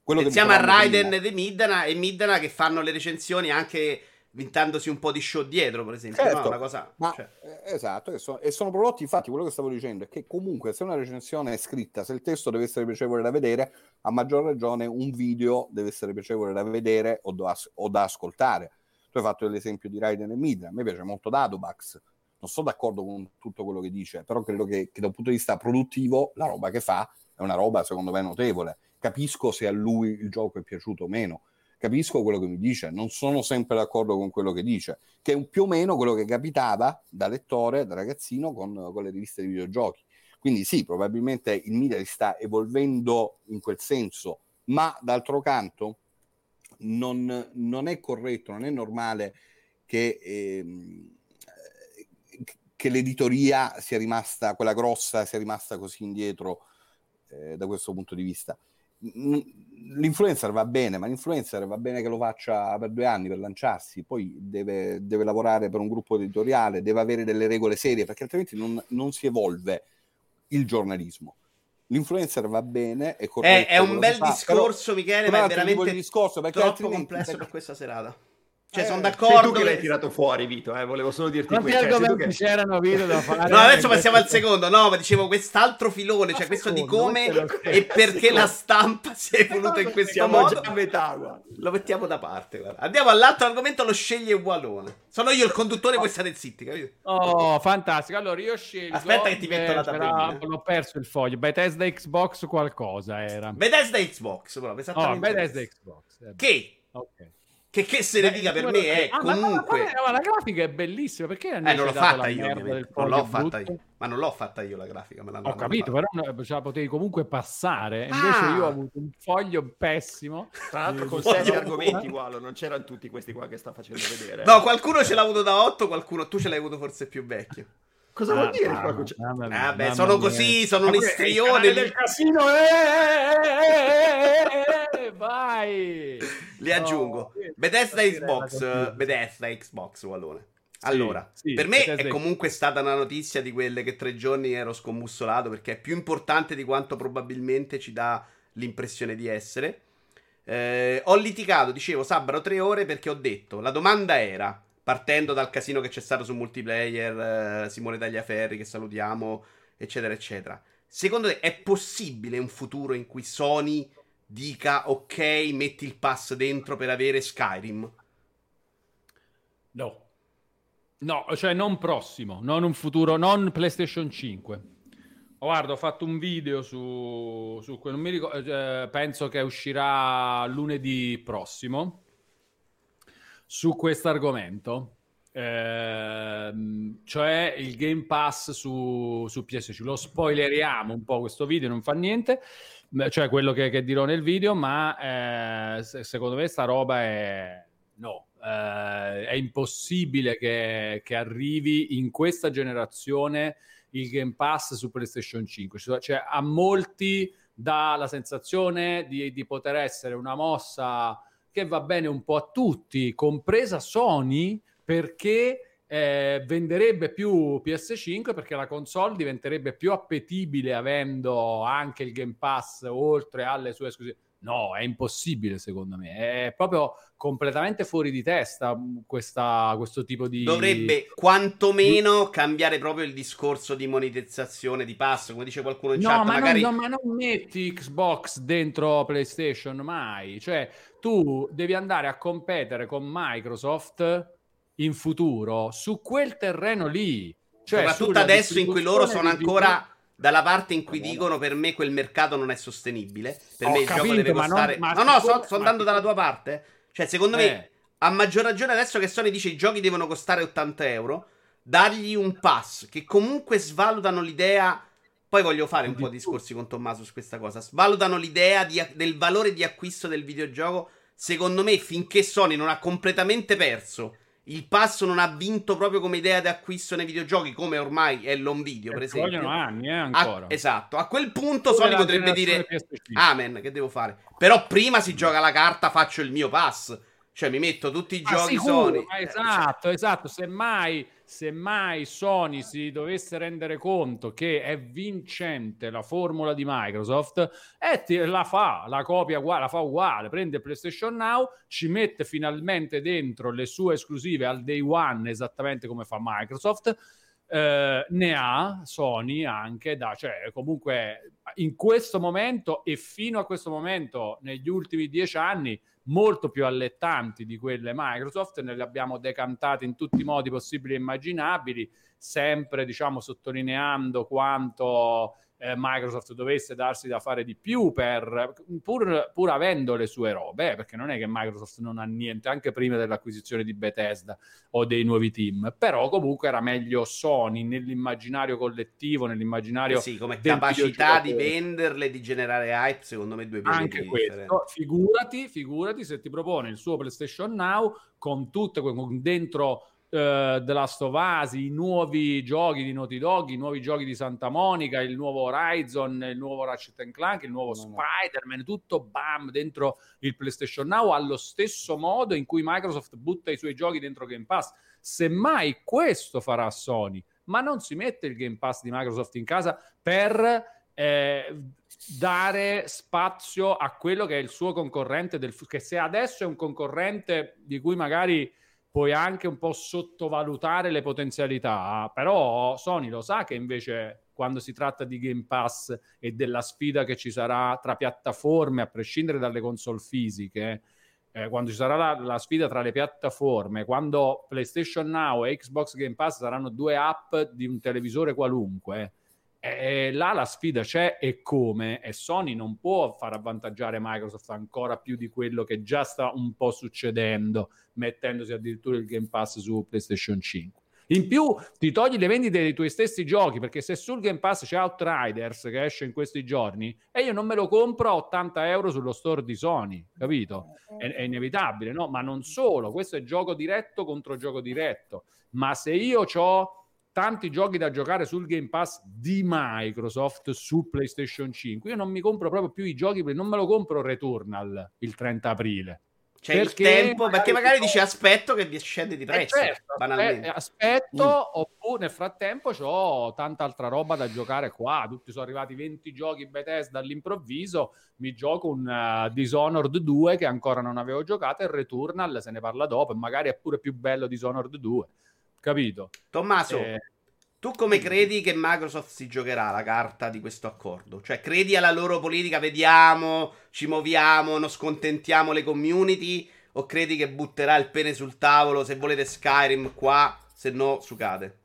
quello Pensiamo che a Raiden prima... e Midna e Midna che fanno le recensioni anche vintandosi un po' di show dietro, per esempio. Certo, no? Una cosa, ma, cioè. Eh, esatto, e sono, e sono, prodotti, infatti, quello che stavo dicendo è che comunque se una recensione è scritta, se il testo deve essere piacevole da vedere, a maggior ragione un video deve essere piacevole da vedere o da, o da ascoltare. Tu hai fatto l'esempio di Raiden e Midra, a me piace molto Dadobax, non sono d'accordo con tutto quello che dice, però credo che, che da un punto di vista produttivo la roba che fa è una roba secondo me notevole. Capisco se a lui il gioco è piaciuto o meno, capisco quello che mi dice, non sono sempre d'accordo con quello che dice, che è più o meno quello che capitava da lettore, da ragazzino con, con le riviste di videogiochi. Quindi sì, probabilmente il media si sta evolvendo in quel senso, ma d'altro canto non, non è corretto, non è normale che, ehm, che l'editoria sia rimasta, quella grossa, sia rimasta così indietro eh, da questo punto di vista l'influencer va bene, ma l'influencer va bene che lo faccia per due anni per lanciarsi, poi deve, deve lavorare per un gruppo editoriale, deve avere delle regole serie, perché altrimenti non, non si evolve il giornalismo. L'influencer va bene, è corretto. È, è un bel fa, discorso, però, Michele, ma è veramente discorso perché troppo complesso per questa serata. Cioè, eh, sono d'accordo. Sei tu che l'hai tirato fuori, Vito. Eh? Volevo solo dirti Quanti questo. argomenti cioè, c'erano video da fare? [laughs] No, adesso passiamo al secondo. No, ma dicevo quest'altro filone, cioè questo di come e perché la stampa si è evoluta in questo Siamo modo. Già a metà, guarda. Lo mettiamo da parte. Guarda. Andiamo all'altro argomento, lo sceglie Wallone. Sono io il conduttore, voi state zitti, capito? Oh, fantastico. Allora io scelgo. Aspetta, che ti metto la tabellina. L'ho perso il foglio. Bethesda Xbox qualcosa era. Bethesda Xbox, proprio, esattamente. Oh, Bethesda Xbox. Che? Ok che, che se ne dica per me è ah, comunque. Ma, ma, ma, la grafica è bellissima. Perché eh, non l'ho fatta io, non l'ho fatta io. Ma non l'ho fatta io la grafica. Me ho capito, fatta. però ce la potevi comunque passare. Invece ah. io ho avuto un foglio pessimo. Tra l'altro, con sette argomenti, Ugualo, non c'erano tutti questi qua che sta facendo vedere. No, qualcuno ce l'ha avuto da 8, qualcuno tu ce l'hai avuto forse più vecchio. Cosa ah, vuol dire? Ah, ah, beh, sono mia. così, sono un istrione. del casino, eh, eh, vai! [laughs] Li aggiungo. Oh, Bethesda Xbox, Bethesda Xbox, Wallone. Allora, sì, sì, per me è comunque stata una notizia di quelle che tre giorni ero scombussolato perché è più importante di quanto probabilmente ci dà l'impressione di essere. Eh, ho litigato, dicevo, sabato tre ore perché ho detto, la domanda era partendo dal casino che c'è stato su multiplayer, eh, Simone Tagliaferri che salutiamo, eccetera, eccetera. Secondo te è possibile un futuro in cui Sony dica ok, metti il pass dentro per avere Skyrim? No. No, cioè non prossimo, non un futuro, non PlayStation 5. Guarda, ho fatto un video su, su non mi ricordo, eh, penso che uscirà lunedì prossimo su questo argomento. Ehm, cioè il Game Pass su, su PS5. Lo spoileriamo un po' questo video, non fa niente, cioè quello che, che dirò nel video, ma eh, secondo me sta roba è no. Eh, è impossibile che, che, arrivi in questa generazione il Game Pass su PlayStation 5. Cioè, a molti dà la sensazione di, di poter essere una mossa che va bene un po' a tutti, compresa Sony, perché eh, venderebbe più PS5 perché la console diventerebbe più appetibile avendo anche il Game Pass oltre alle sue esclusive. No, è impossibile secondo me, è proprio completamente fuori di testa mm, questa, questo tipo di... Dovrebbe quantomeno cambiare proprio il discorso di monetizzazione di pass, come dice qualcuno in no, chat. Ma magari... non, no, ma non metti Xbox dentro PlayStation mai, cioè tu devi andare a competere con Microsoft in futuro su quel terreno lì. Cioè Soprattutto adesso in cui loro sono ancora dalla parte in cui dicono per me quel mercato non è sostenibile. Per Ho me il capito, gioco deve costare. Non, no, no, sto, sto andando dalla tua parte. Cioè, secondo eh. me, a maggior ragione adesso che Sony dice i giochi devono costare 80 euro, dargli un pass che comunque svalutano l'idea. Poi voglio fare un po' di discorsi con Tommaso su questa cosa. Svalutano l'idea di, del valore di acquisto del videogioco. Secondo me, finché Sony non ha completamente perso il passo non ha vinto proprio come idea di acquisto nei videogiochi, come ormai è l'on video, per esempio. Vogliono anni, eh, ancora. A, esatto. A quel punto Sony potrebbe dire Amen, che devo fare? Però prima si gioca la carta, faccio il mio pass. Cioè mi metto tutti i giochi sicuro, Sony. Esatto, esatto. Semmai se mai Sony si dovesse rendere conto che è vincente la formula di Microsoft, eh, la fa, la copia uguale, la fa uguale, prende PlayStation Now, ci mette finalmente dentro le sue esclusive al day one, esattamente come fa Microsoft. Eh, ne ha Sony anche da, cioè comunque in questo momento e fino a questo momento negli ultimi dieci anni molto più allettanti di quelle Microsoft, ne le abbiamo decantate in tutti i modi possibili e immaginabili, sempre diciamo sottolineando quanto eh, Microsoft dovesse darsi da fare di più per, pur, pur avendo le sue robe, eh, perché non è che Microsoft non ha niente, anche prima dell'acquisizione di Bethesda o dei nuovi team, però comunque era meglio Sony nell'immaginario collettivo, nell'immaginario... Eh sì, come capacità di venderle, di generare hype, secondo me due Anche questo, figurati, figurati se ti propone il suo PlayStation Now con tutte, con dentro uh, The Last of Us, i nuovi giochi di Naughty Dog, i nuovi giochi di Santa Monica, il nuovo Horizon, il nuovo Ratchet Clank, il nuovo no, Spider-Man, tutto bam dentro il PlayStation Now allo stesso modo in cui Microsoft butta i suoi giochi dentro Game Pass. Semmai questo farà Sony, ma non si mette il Game Pass di Microsoft in casa per eh, dare spazio a quello che è il suo concorrente, del, che se adesso è un concorrente di cui magari puoi anche un po' sottovalutare le potenzialità, però Sony lo sa che invece quando si tratta di Game Pass e della sfida che ci sarà tra piattaforme, a prescindere dalle console fisiche, eh, quando ci sarà la, la, sfida tra le piattaforme, quando PlayStation Now e Xbox Game Pass saranno due app di un televisore qualunque, eh, là la sfida c'è e come e Sony non può far avvantaggiare Microsoft ancora più di quello che già sta un po' succedendo mettendosi addirittura il Game Pass su PlayStation 5 in più ti togli le vendite dei tuoi stessi giochi perché se sul Game Pass c'è Outriders che esce in questi giorni e io non me lo compro a 80 euro sullo store di Sony capito? È, è inevitabile no? ma non solo questo è gioco diretto contro gioco diretto ma se io ho tanti giochi da giocare sul Game Pass di Microsoft su PlayStation 5. Io non mi compro proprio più i giochi, non me lo compro Returnal il 30 aprile. C'è perché il tempo, magari perché magari dici aspetto che scende di eh, prezzo, eh certo, banalmente. Aspetto, mm. oppure nel frattempo ho tanta altra roba da giocare qua. Tutti sono arrivati 20 giochi Bethesda all'improvviso, mi gioco un uh, Dishonored 2 che ancora non avevo giocato e Returnal se ne parla dopo magari è pure più bello Dishonored 2 capito? Tommaso, eh... tu come credi che Microsoft si giocherà la carta di questo accordo? Cioè, credi alla loro politica, vediamo, ci muoviamo, non scontentiamo le community? O credi che butterà il pene sul tavolo, se volete Skyrim qua, se no sucate?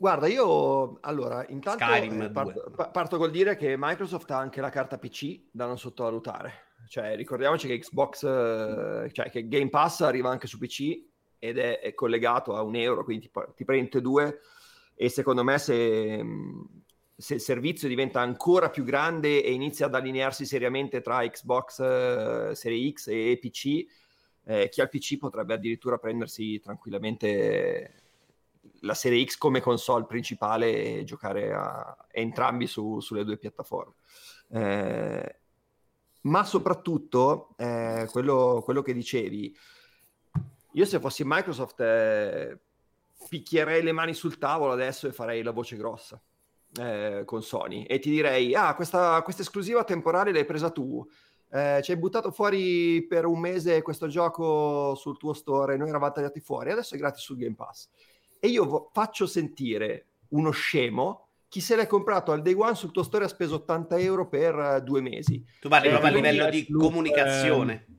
Guarda, io allora intanto eh, parto, parto, col dire che Microsoft ha anche la carta PC da non sottovalutare. Cioè, ricordiamoci che Xbox, eh, cioè che Game Pass arriva anche su PC ed è, è, collegato a un euro, quindi ti, ti prende due e secondo me se, se, il servizio diventa ancora più grande e inizia ad allinearsi seriamente tra Xbox uh, Serie X e PC, eh, chi ha il PC potrebbe addirittura prendersi tranquillamente la Serie X come console principale e giocare a entrambi su, sulle due piattaforme. Eh, ma soprattutto eh, quello, quello, che dicevi, io se fossi Microsoft eh, picchierei le mani sul tavolo adesso e farei la voce grossa eh, con Sony e ti direi, ah, questa, questa esclusiva temporale l'hai presa tu, eh, ci hai buttato fuori per un mese questo gioco sul tuo store e noi eravamo tagliati fuori, adesso è gratis sul Game Pass. E io vo- faccio sentire uno scemo chi se l'è comprato al day one sul tuo store ha speso 80 euro per uh, due mesi. Tu parli proprio a livello di comunicazione. Ehm,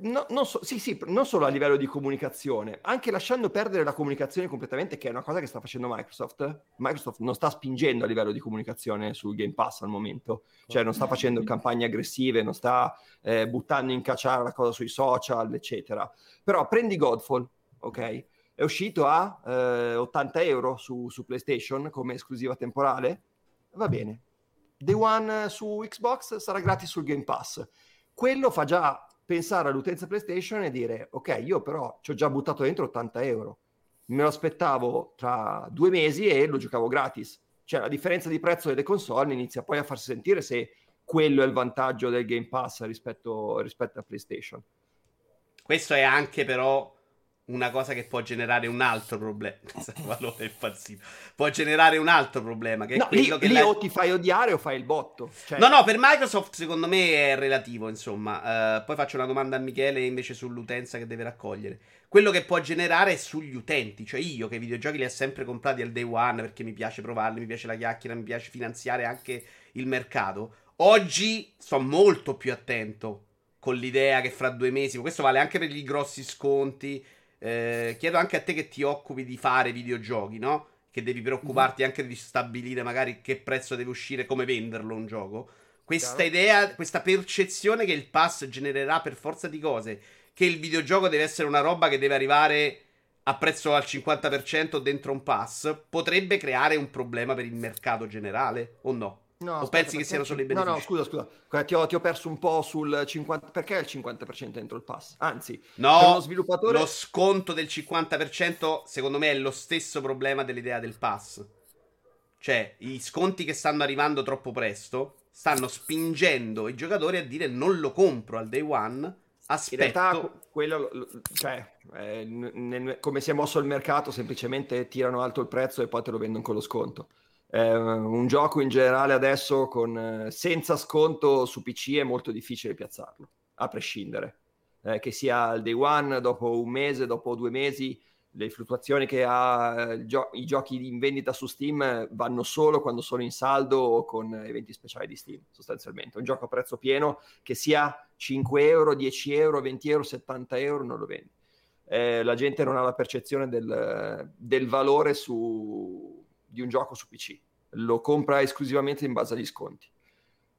No, non, so, sì, sì, non solo a livello di comunicazione, anche lasciando perdere la comunicazione completamente, che è una cosa che sta facendo Microsoft. Microsoft non sta spingendo a livello di comunicazione sul Game Pass al momento, cioè non sta facendo campagne aggressive, non sta eh, buttando in cacciare la cosa sui social, eccetera. Però prendi Godfall, ok? È uscito a eh, 80 euro su, su PlayStation come esclusiva temporale, va bene. Day One su Xbox sarà gratis sul Game Pass. Quello fa già pensare all'utenza PlayStation e dire ok, io però ci ho già buttato dentro 80 euro, me lo aspettavo tra due mesi e lo giocavo gratis. Cioè la differenza di prezzo delle console inizia poi a farsi sentire se quello è il vantaggio del Game Pass rispetto, rispetto a PlayStation. Questo è anche però una cosa che può generare un altro problema. [laughs] può generare un altro problema. Che no, è quello lì, che lì la... o ti fai odiare o fai il botto. Cioè... No, no, per Microsoft secondo me è relativo. Insomma, uh, poi faccio una domanda a Michele invece sull'utenza che deve raccogliere. Quello che può generare è sugli utenti, cioè io che i videogiochi li ho sempre comprati al day one perché mi piace provarli, mi piace la chiacchiera, mi piace finanziare anche il mercato. Oggi sto molto più attento con l'idea che fra due mesi, questo vale anche per i grossi sconti eh, chiedo anche a te che ti occupi di fare videogiochi, no? Che devi preoccuparti anche di stabilire magari che prezzo deve uscire, come venderlo un gioco. Questa idea, questa percezione che il pass genererà per forza di cose, che il videogioco deve essere una roba che deve arrivare a prezzo al 50% dentro un pass, potrebbe creare un problema per il mercato generale o no? No, o aspetta, pensi che siano solo i benefici? No, no, scusa, scusa. Ti ho, ti ho, perso un po' sul 50%. Perché il 50% dentro il pass? Anzi, no, lo sviluppatore... lo sconto del 50% secondo me è lo stesso problema dell'idea del pass. Cioè, i sconti che stanno arrivando troppo presto stanno spingendo i giocatori a dire non lo compro al day one. Aspetto. In realtà, quello, cioè, eh, n- come si è mosso il mercato, semplicemente tirano alto il prezzo e poi te lo vendono con lo sconto. Eh, un gioco in generale adesso con, eh, senza sconto su PC è molto difficile piazzarlo, a prescindere. Eh, che sia al day one, dopo un mese, dopo due mesi, le fluttuazioni che ha eh, gio- i giochi in vendita su Steam vanno solo quando sono in saldo o con eventi speciali di Steam, sostanzialmente. Un gioco a prezzo pieno che sia 5 euro, 10 euro, 20 euro, 70 euro, non lo vendi. Eh, la gente non ha la percezione del, del valore su, di un gioco su PC, lo compra esclusivamente in base agli sconti.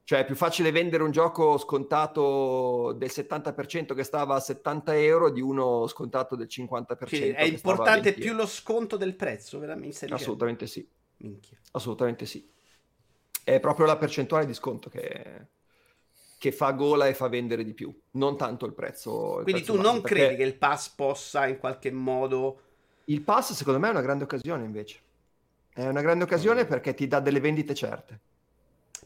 Cioè è più facile vendere un gioco scontato del 70% che stava a 70 euro di uno scontato del 50%. Sì, è importante più lo sconto del prezzo, veramente? Assolutamente sì. Minchia. Assolutamente sì. È proprio la percentuale di sconto che, che, fa gola e fa vendere di più, non tanto il prezzo. Il Quindi prezzo tu non credi che il pass possa in qualche modo... Il pass secondo me è una grande occasione invece. È una grande occasione perché ti dà delle vendite certe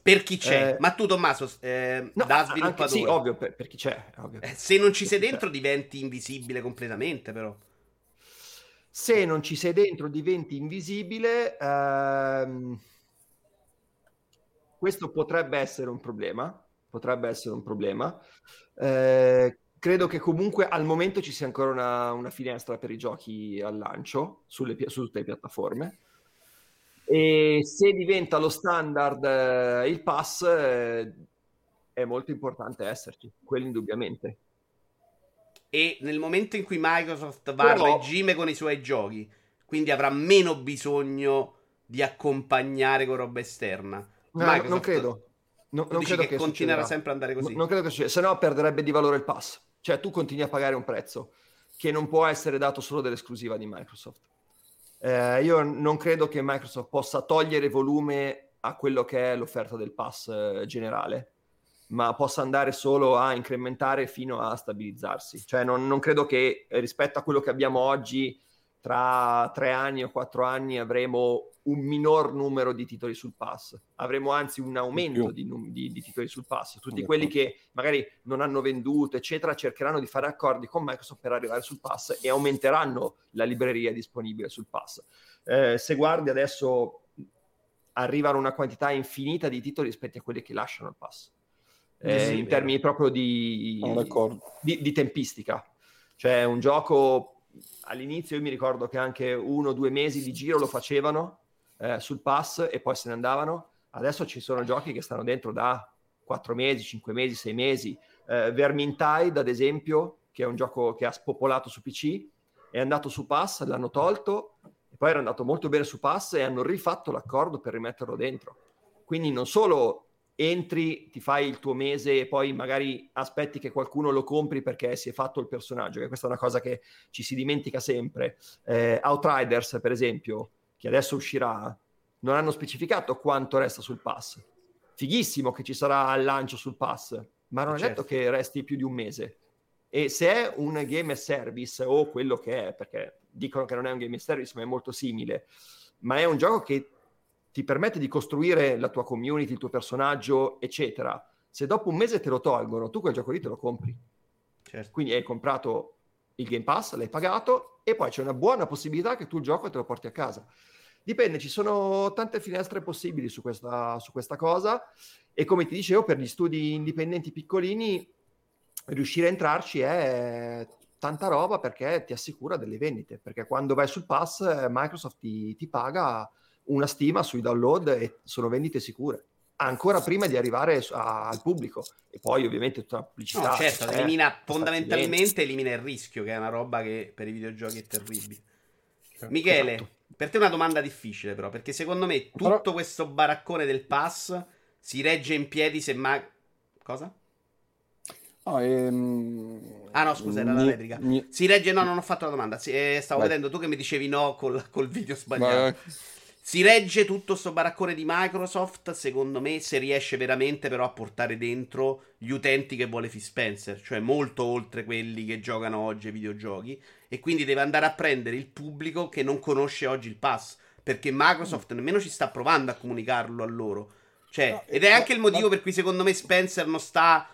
per chi c'è. Eh, Ma tu, Tommaso, eh, no, da sviluppatore. sì, ovvio, per, per chi c'è. Ovvio. Eh, se non ci sei dentro, c'è. diventi invisibile completamente, però. Se non ci sei dentro, diventi invisibile. Ehm... Questo potrebbe essere un problema. Potrebbe essere un problema. Eh, credo che comunque al momento ci sia ancora una, una finestra per i giochi al lancio sulle, su tutte le piattaforme e se diventa lo standard eh, il pass eh, è molto importante esserci, quello indubbiamente. E nel momento in cui Microsoft va Però... a regime con i suoi giochi, quindi avrà meno bisogno di accompagnare con roba esterna. No, Microsoft... non credo. No, non credo che, che continuerà sempre ad andare così. Non credo che succeda, se no perderebbe di valore il pass. Cioè tu continui a pagare un prezzo che non può essere dato solo dall'esclusiva di Microsoft. Eh, io non credo che Microsoft possa togliere volume a quello che è l'offerta del pass eh, generale, ma possa andare solo a incrementare fino a stabilizzarsi. Cioè non, non credo che rispetto a quello che abbiamo oggi, tra tre anni o quattro anni avremo un minor numero di titoli sul pass, avremo anzi un aumento di, di, di, titoli sul pass. Tutti D'accordo. quelli che magari non hanno venduto, eccetera, cercheranno di fare accordi con Microsoft per arrivare sul pass e aumenteranno la libreria disponibile sul pass. Eh, se guardi adesso arrivano una quantità infinita di titoli rispetto a quelli che lasciano il pass. Eh, sì, in termini proprio di, di, di tempistica. Cioè un gioco all'inizio io mi ricordo che anche uno o due mesi di giro lo facevano eh, sul pass e poi se ne andavano. Adesso ci sono giochi che stanno dentro da 4 mesi, 5 mesi, 6 mesi. Eh, Vermintide, ad esempio, che è un gioco che ha spopolato su PC, è andato su pass, l'hanno tolto, e poi era andato molto bene su pass e hanno rifatto l'accordo per rimetterlo dentro. Quindi non solo entri, ti fai il tuo mese e poi magari aspetti che qualcuno lo compri perché si è fatto il personaggio, che questa è una cosa che ci si dimentica sempre. Eh, Outriders, per esempio, che adesso uscirà, non hanno specificato quanto resta sul pass. Fighissimo che ci sarà al lancio sul pass, ma non è certo. detto che resti più di un mese. E se è un game service o quello che è, perché dicono che non è un game service, ma è molto simile, ma è un gioco che ti permette di costruire la tua community, il tuo personaggio, eccetera. Se dopo un mese te lo tolgono, tu quel gioco lì te lo compri. Certo. Quindi hai comprato il Game Pass, l'hai pagato e poi c'è una buona possibilità che tu il gioco te lo porti a casa. Dipende, ci sono tante finestre possibili su questa, su questa cosa e come ti dicevo, per gli studi indipendenti piccolini, riuscire a entrarci è tanta roba perché ti assicura delle vendite, perché quando vai sul pass Microsoft ti, ti paga una stima sui download e sono vendite sicure ancora prima di arrivare a, al pubblico e poi ovviamente tutta la pubblicità no, certo, eh, elimina fondamentalmente elimina il rischio che è una roba che per i videogiochi è terribile certo. Michele esatto. Per te è una domanda difficile, però, perché secondo me tutto però... questo baraccone del pass si regge in piedi se mai. Cosa? Oh, ehm... Ah no, scusa, era la replica. Si regge, no, non ho fatto la domanda. Si, eh, stavo Vai. vedendo tu che mi dicevi no col, col video sbagliato. Ma... Si regge tutto sto baraccone di Microsoft, secondo me, se riesce veramente però a portare dentro gli utenti che vuole Phil Spencer, cioè molto oltre quelli che giocano oggi ai videogiochi, e quindi deve andare a prendere il pubblico che non conosce oggi il pass, perché Microsoft nemmeno ci sta provando a comunicarlo a loro. Cioè, no, ed è anche il motivo per cui secondo me Spencer non sta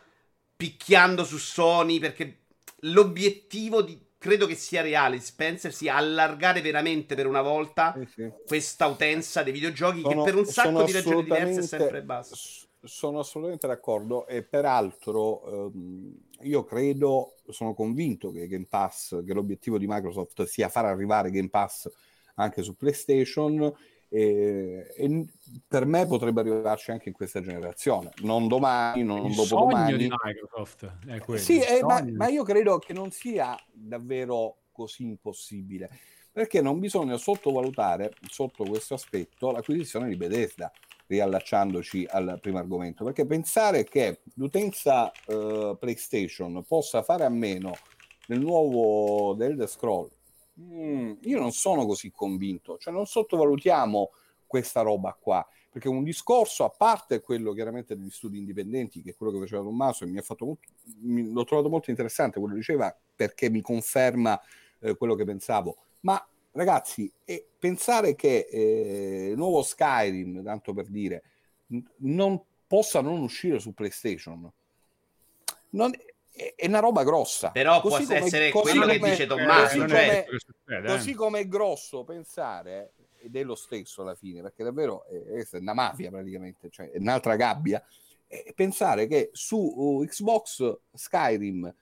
picchiando su Sony, perché l'obiettivo di credo che sia reale, Spencer, sia allargare veramente per una volta sì, sì. questa utenza dei videogiochi sono, che per un sacco di ragioni diverse è sempre basso. Sono assolutamente d'accordo e peraltro ehm, io credo, sono convinto che Game Pass, che l'obiettivo di Microsoft sia far arrivare Game Pass anche su PlayStation e, e, per me potrebbe arrivarci anche in questa generazione, non domani, non il dopodomani. di Microsoft è quello. Sì, eh, ma, ma, io credo che non sia davvero così impossibile, perché non bisogna sottovalutare sotto questo aspetto l'acquisizione di Bethesda, riallacciandoci al primo argomento, perché pensare che l'utenza eh, PlayStation possa fare a meno nel nuovo Elder Scroll Mm, io non sono così convinto, cioè non sottovalutiamo questa roba qua, perché un discorso, a parte quello chiaramente degli studi indipendenti, che è quello che faceva Tommaso, e mi ha fatto molto, mi, l'ho trovato molto interessante quello che diceva, perché mi conferma eh, quello che pensavo, ma ragazzi, eh, pensare che eh, il nuovo Skyrim, tanto per dire, n- non possa non uscire su PlayStation, non, è una roba grossa. Però così può come, essere quello come, che dice Tommaso. Così, cioè... come, così come è grosso pensare, ed è lo stesso alla fine, perché davvero è, è una mafia praticamente, cioè è un'altra gabbia, è pensare che su uh, Xbox Skyrim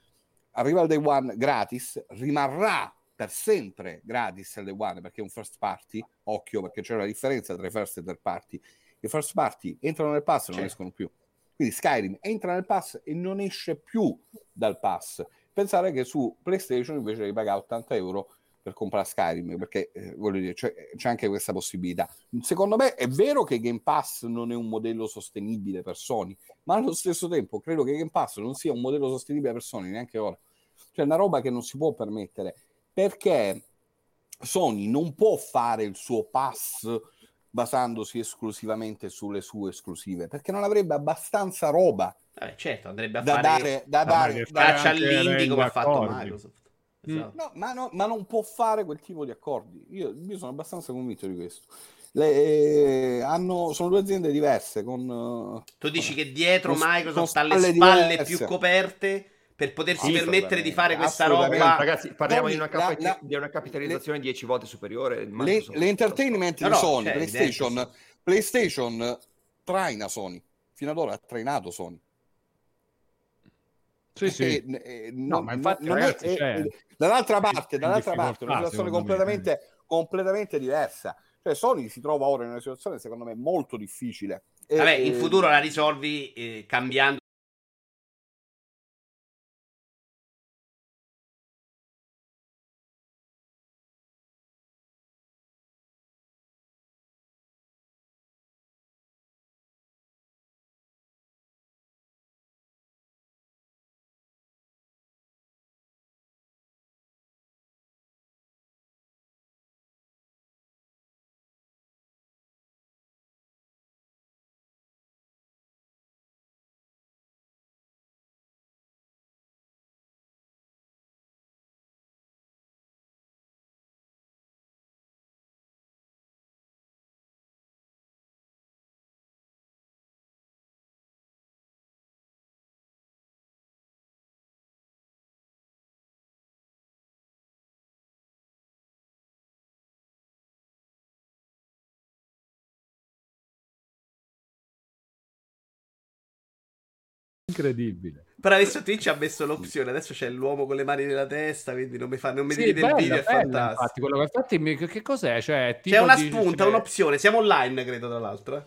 arriva al day one gratis, rimarrà per sempre gratis al day one perché è un first party, occhio perché c'è una differenza tra i first e third party. I first party entrano nel pass e non certo. escono più quindi Skyrim entra nel pass e non esce più dal pass. Pensare che su PlayStation invece devi pagare 80 euro per comprare Skyrim, perché eh, voglio dire, c'è, c'è, anche questa possibilità. Secondo me è vero che Game Pass non è un modello sostenibile per Sony, ma allo stesso tempo credo che Game Pass non sia un modello sostenibile per Sony neanche ora. Cioè, una roba che non si può permettere, perché Sony non può fare il suo pass basandosi esclusivamente sulle sue esclusive, perché non avrebbe abbastanza roba. Eh, certo, andrebbe a da fare dare, da dare, caccia all'indie come ha fatto Microsoft. Mm. Esatto. No, ma, no, ma, non può fare quel tipo di accordi. Io, io sono abbastanza convinto di questo. Le, eh, hanno, sono due aziende diverse. Con, tu dici che dietro Microsoft ha le spalle diverse. più coperte per potersi permettere di fare questa roba. Ragazzi, parliamo di una, capi- la, la, di una, capitalizzazione 10 volte superiore. Le, l'entertainment no, di Sony, cioè, PlayStation, sì. PlayStation traina Sony. Fino ad ora ha trainato Sony. Sì, sì. E, e, no, ma infatti, ragazzi, è, cioè, dall'altra parte, dall'altra parte, una situazione completamente, completamente diversa. Cioè, Sony si trova ora in una situazione, secondo me, molto difficile. Vabbè, in futuro la risolvi eh, cambiando Incredibile. Però adesso Twitch ha messo l'opzione, adesso c'è l'uomo con le mani nella testa, quindi non mi, fa, non mi sì, divide bella, il video, bella, è fantastico. Infatti, quello, infatti, che cos'è? Cioè, c'è una spunta, c'è... un'opzione, siamo online credo tra l'altro. Eh.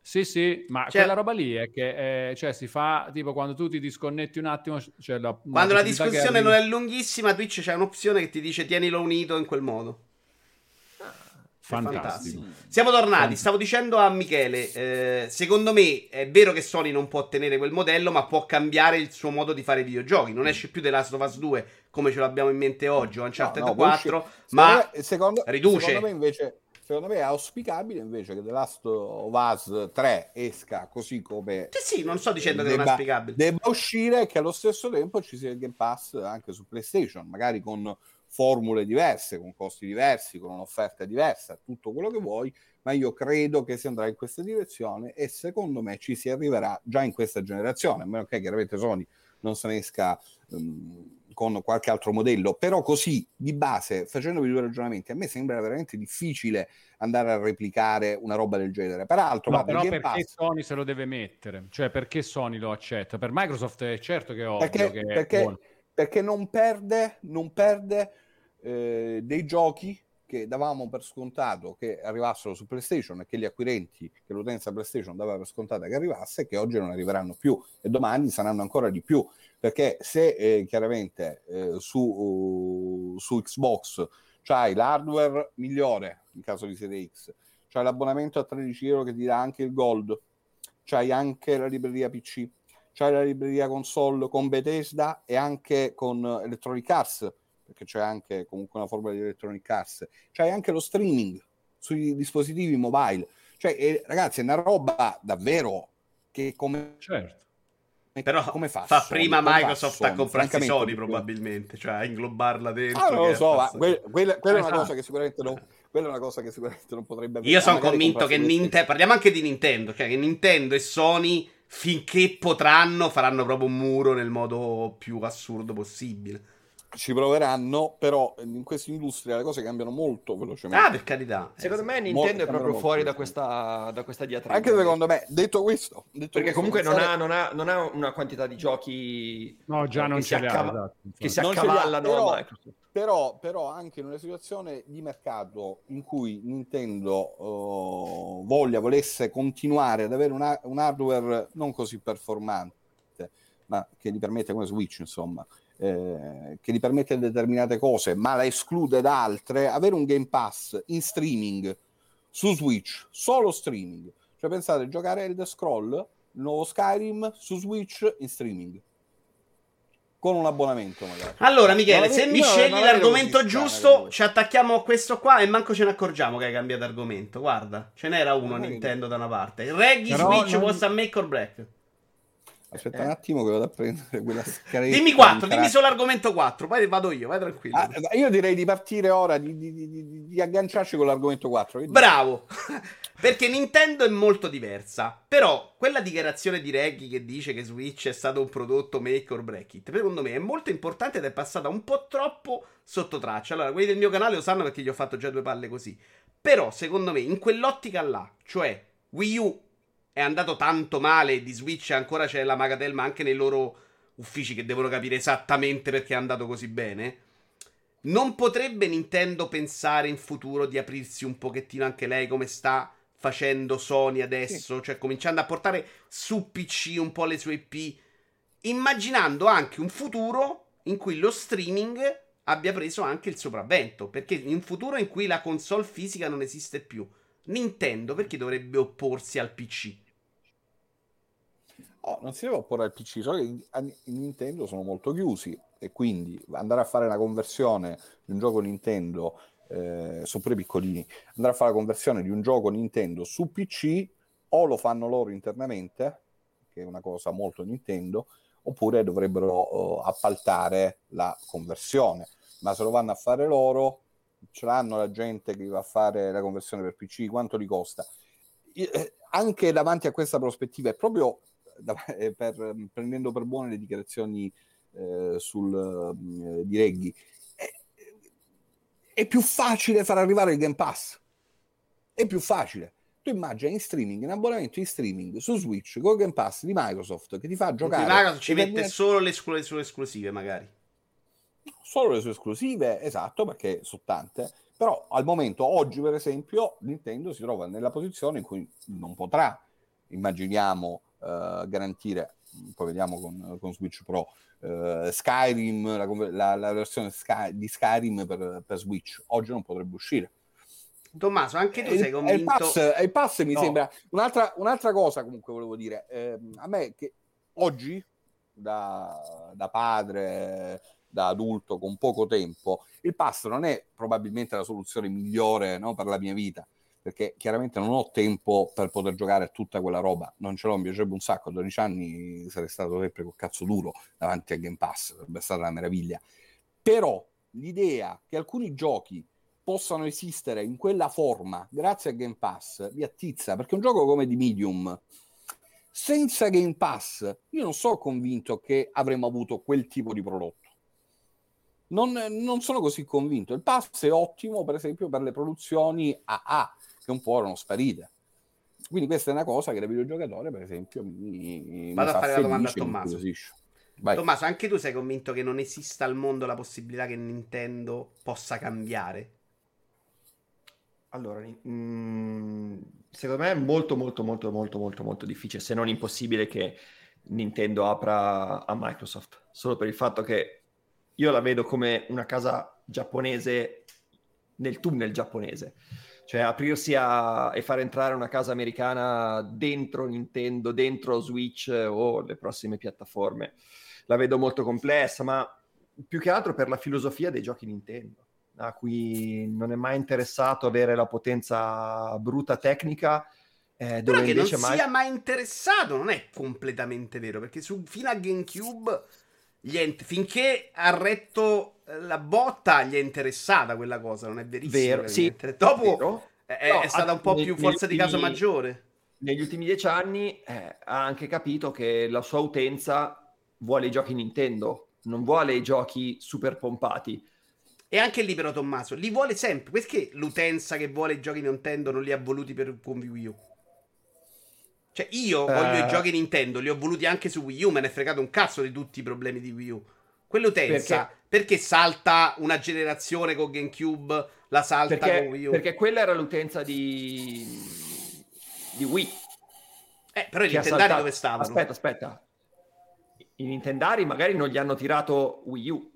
Sì, sì, ma cioè, quella roba lì è che eh, cioè, si fa tipo quando tu ti disconnetti un attimo. Cioè la, quando la discussione non è lunghissima, Twitch c'è un'opzione che ti dice tienilo unito in quel modo. Fantastico. Fantastico. Siamo tornati. Stavo dicendo a Michele: eh, secondo me è vero che Sony non può tenere quel modello, ma può cambiare il suo modo di fare videogiochi. Non esce più The Last of Us 2 come ce l'abbiamo in mente oggi, o Uncharted no, no, 4, uscire... ma secondo, riduce. Secondo me invece secondo me è auspicabile invece che The Last of Us 3 esca così come sì, sì non sto dicendo debba, che non è auspicabile debba uscire e che allo stesso tempo ci sia il Game Pass anche su PlayStation magari con formule diverse con costi diversi con un'offerta diversa tutto quello che vuoi ma io credo che si andrà in questa direzione e secondo me ci si arriverà già in questa generazione, a meno che chiaramente Sony non se ne esca um, con qualche altro modello, però così di base, facendovi due ragionamenti, a me sembra veramente difficile andare a replicare una roba del genere. Peraltro, no, però perché Pass... Sony se lo deve mettere? Cioè perché Sony lo accetta? Per Microsoft è certo che è ovvio perché, che perché, perché non perde, non perde eh, dei giochi che davamo per scontato che arrivassero su PlayStation e che gli acquirenti, che l'utenza PlayStation dava per scontata che arrivasse, che oggi non arriveranno più e domani saranno ancora di più. Perché se eh, chiaramente eh, su, uh, su Xbox c'hai l'hardware migliore in caso di Serie X, c'hai l'abbonamento a 13 euro che ti dà anche il Gold, c'hai anche la libreria PC, c'hai la libreria console con Bethesda e anche con Electronic Arts perché c'è anche comunque una forma di Electronic Arts, c'hai anche lo streaming sui dispositivi mobile. Cioè, eh, ragazzi, è una roba davvero che come... Certo. Però come fa, fa prima come Microsoft fa a comprarsi Sony probabilmente, cioè a inglobarla dentro. Ah, non lo so, ma que- quella, quella, è una cosa che sicuramente non, quella è una cosa che sicuramente non potrebbe avere. Io sono convinto che Nintendo, parliamo anche di Nintendo, cioè che Nintendo e Sony finché potranno faranno proprio un muro nel modo più assurdo possibile ci proveranno, però in questa industria le cose cambiano molto velocemente. Ah, per carità. Secondo me Nintendo è proprio fuori da questa, da questa diatriba. Anche secondo me, detto questo. Detto Perché questo, comunque non, ha, non, ha, non, ha, una quantità di giochi no, già non si, accava- esatto, che si accavallano però, però, però, anche in una situazione di mercato in cui Nintendo uh, voglia, volesse continuare ad avere una, un hardware non così performante, ma che gli permette come Switch, insomma, eh, che gli permette determinate cose, ma la esclude da altre, avere un Game Pass in streaming su Switch, solo streaming. Cioè pensate, giocare Elder Scroll, il nuovo Skyrim su Switch in streaming. Con un abbonamento magari. Allora Michele, se mi scegli l'argomento giusto, ci attacchiamo a questo qua e manco ce ne accorgiamo che hai cambiato argomento. Guarda, ce n'era uno Nintendo da una parte. Reggie Switch non... was a make or break. Aspetta eh. un attimo che vado a prendere quella scaletta. Dimmi 4, dimmi solo argomento 4, poi vado io, vai tranquillo. Ah, io direi di partire ora, di, di, di, di agganciarci con l'argomento 4. Bravo, [laughs] perché Nintendo è molto diversa, però quella dichiarazione di Reggie che dice che Switch è stato un prodotto make or break it, secondo me è molto importante ed è passata un po' troppo sotto traccia. Allora, quelli del mio canale lo sanno perché gli ho fatto già due palle così. Però, secondo me, in quell'ottica là, cioè Wii U è andato tanto male di Switch ancora c'è la Magatel, ma anche nei loro uffici che devono capire esattamente perché è andato così bene. Non potrebbe Nintendo pensare in futuro di aprirsi un pochettino anche lei come sta facendo Sony adesso, sì. cioè cominciando a portare su PC un po' le sue IP, immaginando anche un futuro in cui lo streaming abbia preso anche il sopravvento, perché in un futuro in cui la console fisica non esiste più, Nintendo perché dovrebbe opporsi al PC? Oh, non si deve opporre al PC, solo che i Nintendo sono molto chiusi e quindi andare a fare una conversione di un gioco Nintendo, eh, sono pure piccolini, andare a fare la conversione di un gioco Nintendo su PC o lo fanno loro internamente, che è una cosa molto Nintendo, oppure dovrebbero uh, appaltare la conversione. Ma se lo vanno a fare loro, ce l'hanno la gente che va a fare la conversione per PC, quanto li costa? Eh, anche davanti a questa prospettiva è proprio [laughs] per, prendendo per buone le dichiarazioni eh, sul, eh, di Reghi, è, è, più facile far arrivare il Game Pass. È più facile. Tu immagini in streaming, in abbonamento in streaming su Switch con il Game Pass di Microsoft che ti fa giocare. Microsoft ci mette viene... solo le, sue esclusive, magari. Solo le sue esclusive, esatto, perché sono tante. Però al momento, oggi per esempio, Nintendo si trova nella posizione in cui non potrà, immaginiamo, uh, garantire, poi vediamo con, con Switch Pro, uh, Skyrim, la, la, la versione Sky, di Skyrim per, per, Switch, oggi non potrebbe uscire. Tommaso, anche tu sei convinto... Il pass, il pass mi no. sembra... Un'altra, un'altra, cosa comunque volevo dire, eh, a me che oggi, da, da padre, da adulto con poco tempo, il pass non è probabilmente la soluzione migliore no, per la mia vita perché chiaramente non ho tempo per poter giocare tutta quella roba, non ce l'ho, mi piacerebbe un sacco, a 12 anni sarei stato sempre col cazzo duro davanti a Game Pass, sarebbe stata una meraviglia. Però l'idea che alcuni giochi possano esistere in quella forma grazie a Game Pass mi attizza, perché un gioco come di Medium, senza Game Pass, io non sono convinto che avremmo avuto quel tipo di prodotto. Non, non, sono così convinto. Il pass è ottimo, per esempio, per le produzioni AA, che un po' erano sparite. Quindi questa è una cosa che da videogiocatore, per esempio, mi, Vado mi a fare la domanda a Tommaso. Tommaso, anche tu sei convinto che non esista al mondo la possibilità che Nintendo possa cambiare? Allora, mh, mm, secondo me è molto, molto, molto, molto, molto, molto difficile, se non impossibile, che Nintendo apra a Microsoft. Solo per il fatto che io la vedo come una casa giapponese nel tunnel giapponese cioè aprirsi a, e far entrare una casa americana dentro Nintendo, dentro Switch o le prossime piattaforme. La vedo molto complessa, ma più che altro per la filosofia dei giochi Nintendo, a cui non è mai interessato avere la potenza bruta tecnica. Eh, dove Però che non mai... sia mai interessato non è completamente vero, perché su, fino a GameCube, ent- finché ha retto la botta gli è interessata quella cosa, non è verissimo. Vero, sì. Dopo vero. È, no, è, stata un po' più forza di caso maggiore. Negli ultimi dieci anni eh, ha anche capito che la sua utenza vuole i giochi Nintendo, non vuole i giochi super pompati. E anche lì però Tommaso, li vuole sempre. Perché l'utenza che vuole i giochi Nintendo non li ha voluti per con Wii U? Cioè io voglio i eh. giochi Nintendo, li ho voluti anche su Wii U, me ne è fregato un cazzo di tutti i problemi di Wii U. Quell'utenza, perché? perché salta una generazione con GameCube, la salta perché, con Wii U? Perché quella era l'utenza di, di Wii. Eh, però i Nintendari dove stavano? Aspetta, aspetta. I Nintendari magari non gli hanno tirato Wii U.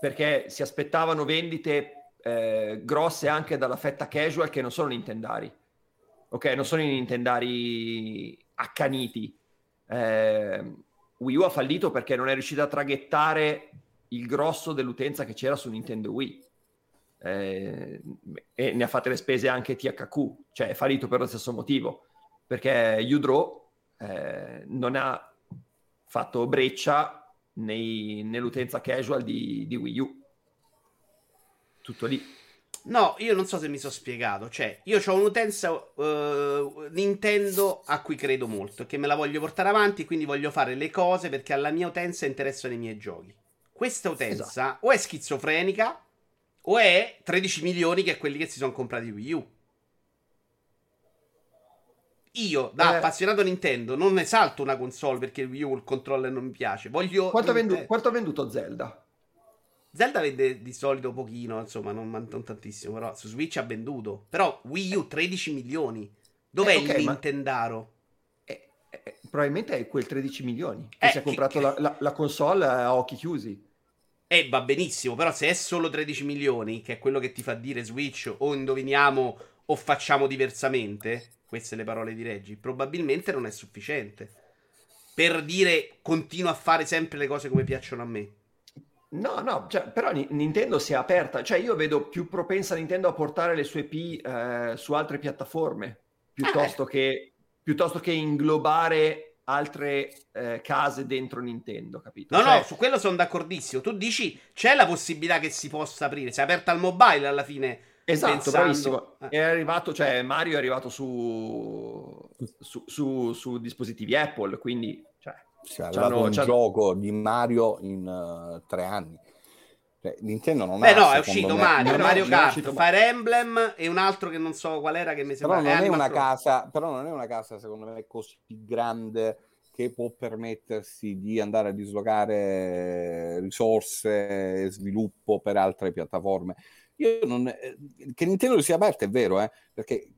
Perché si aspettavano vendite eh, grosse anche dalla fetta casual che non sono Nintendari. Ok, non sono i Nintendari accaniti. Eh, Wii U ha fallito perché non è riuscito a traghettare il grosso dell'utenza che c'era su Nintendo Wii. Eh, e ne ha fatte le spese anche THQ, cioè è fallito per lo stesso motivo, perché Udro eh, non ha fatto breccia nei, nell'utenza casual di, di Wii U. Tutto lì. No, io non so se mi sono spiegato. Cioè, io ho un'utenza uh, Nintendo a cui credo molto, che me la voglio portare avanti, quindi voglio fare le cose perché alla mia utenza interessano i miei giochi. Questa utenza esatto. o è schizofrenica o è 13 milioni che è quelli che si sono comprati Wii U. Io, da eh. appassionato Nintendo, non esalto una console perché Wii U il controller non mi piace. Voglio. Quanto ha, ha venduto Zelda? Zelda vende di solito pochino, insomma, non, non, tantissimo, però su Switch ha venduto. Però Wii U 13 milioni. Dov'è eh, okay, il Nintendaro? Eh, eh, probabilmente è quel 13 milioni che si è comprato che... La, la, la, console a occhi chiusi. Eh, va benissimo, però se è solo 13 milioni, che è quello che ti fa dire Switch, o indoviniamo o facciamo diversamente, queste le parole di Reggi, probabilmente non è sufficiente. Per dire continuo a fare sempre le cose come piacciono a me. No, no, cioè, però Nintendo si è aperta, cioè io vedo più propensa Nintendo a portare le sue P eh, su altre piattaforme piuttosto, eh. che, piuttosto che inglobare altre eh, case dentro Nintendo, capito? No, cioè... no, su quello sono d'accordissimo. Tu dici c'è la possibilità che si possa aprire, si è aperta al mobile alla fine. Esatto, pensando... bravissimo. Eh. È arrivato, cioè Mario è arrivato su, su, su, su dispositivi Apple, quindi si è arrivato un gioco di Mario in uh, tre anni. Cioè, Nintendo non Beh, ha. no, è uscito me... Mario, no, Mario Kart. Fire Emblem e un altro che non so qual era che mi sembra. Però non, è una casa, però non è una casa, secondo me, così grande che può permettersi di andare a dislocare risorse e sviluppo per altre piattaforme. Io non, eh, che Nintendo sia aperta è vero, eh, perché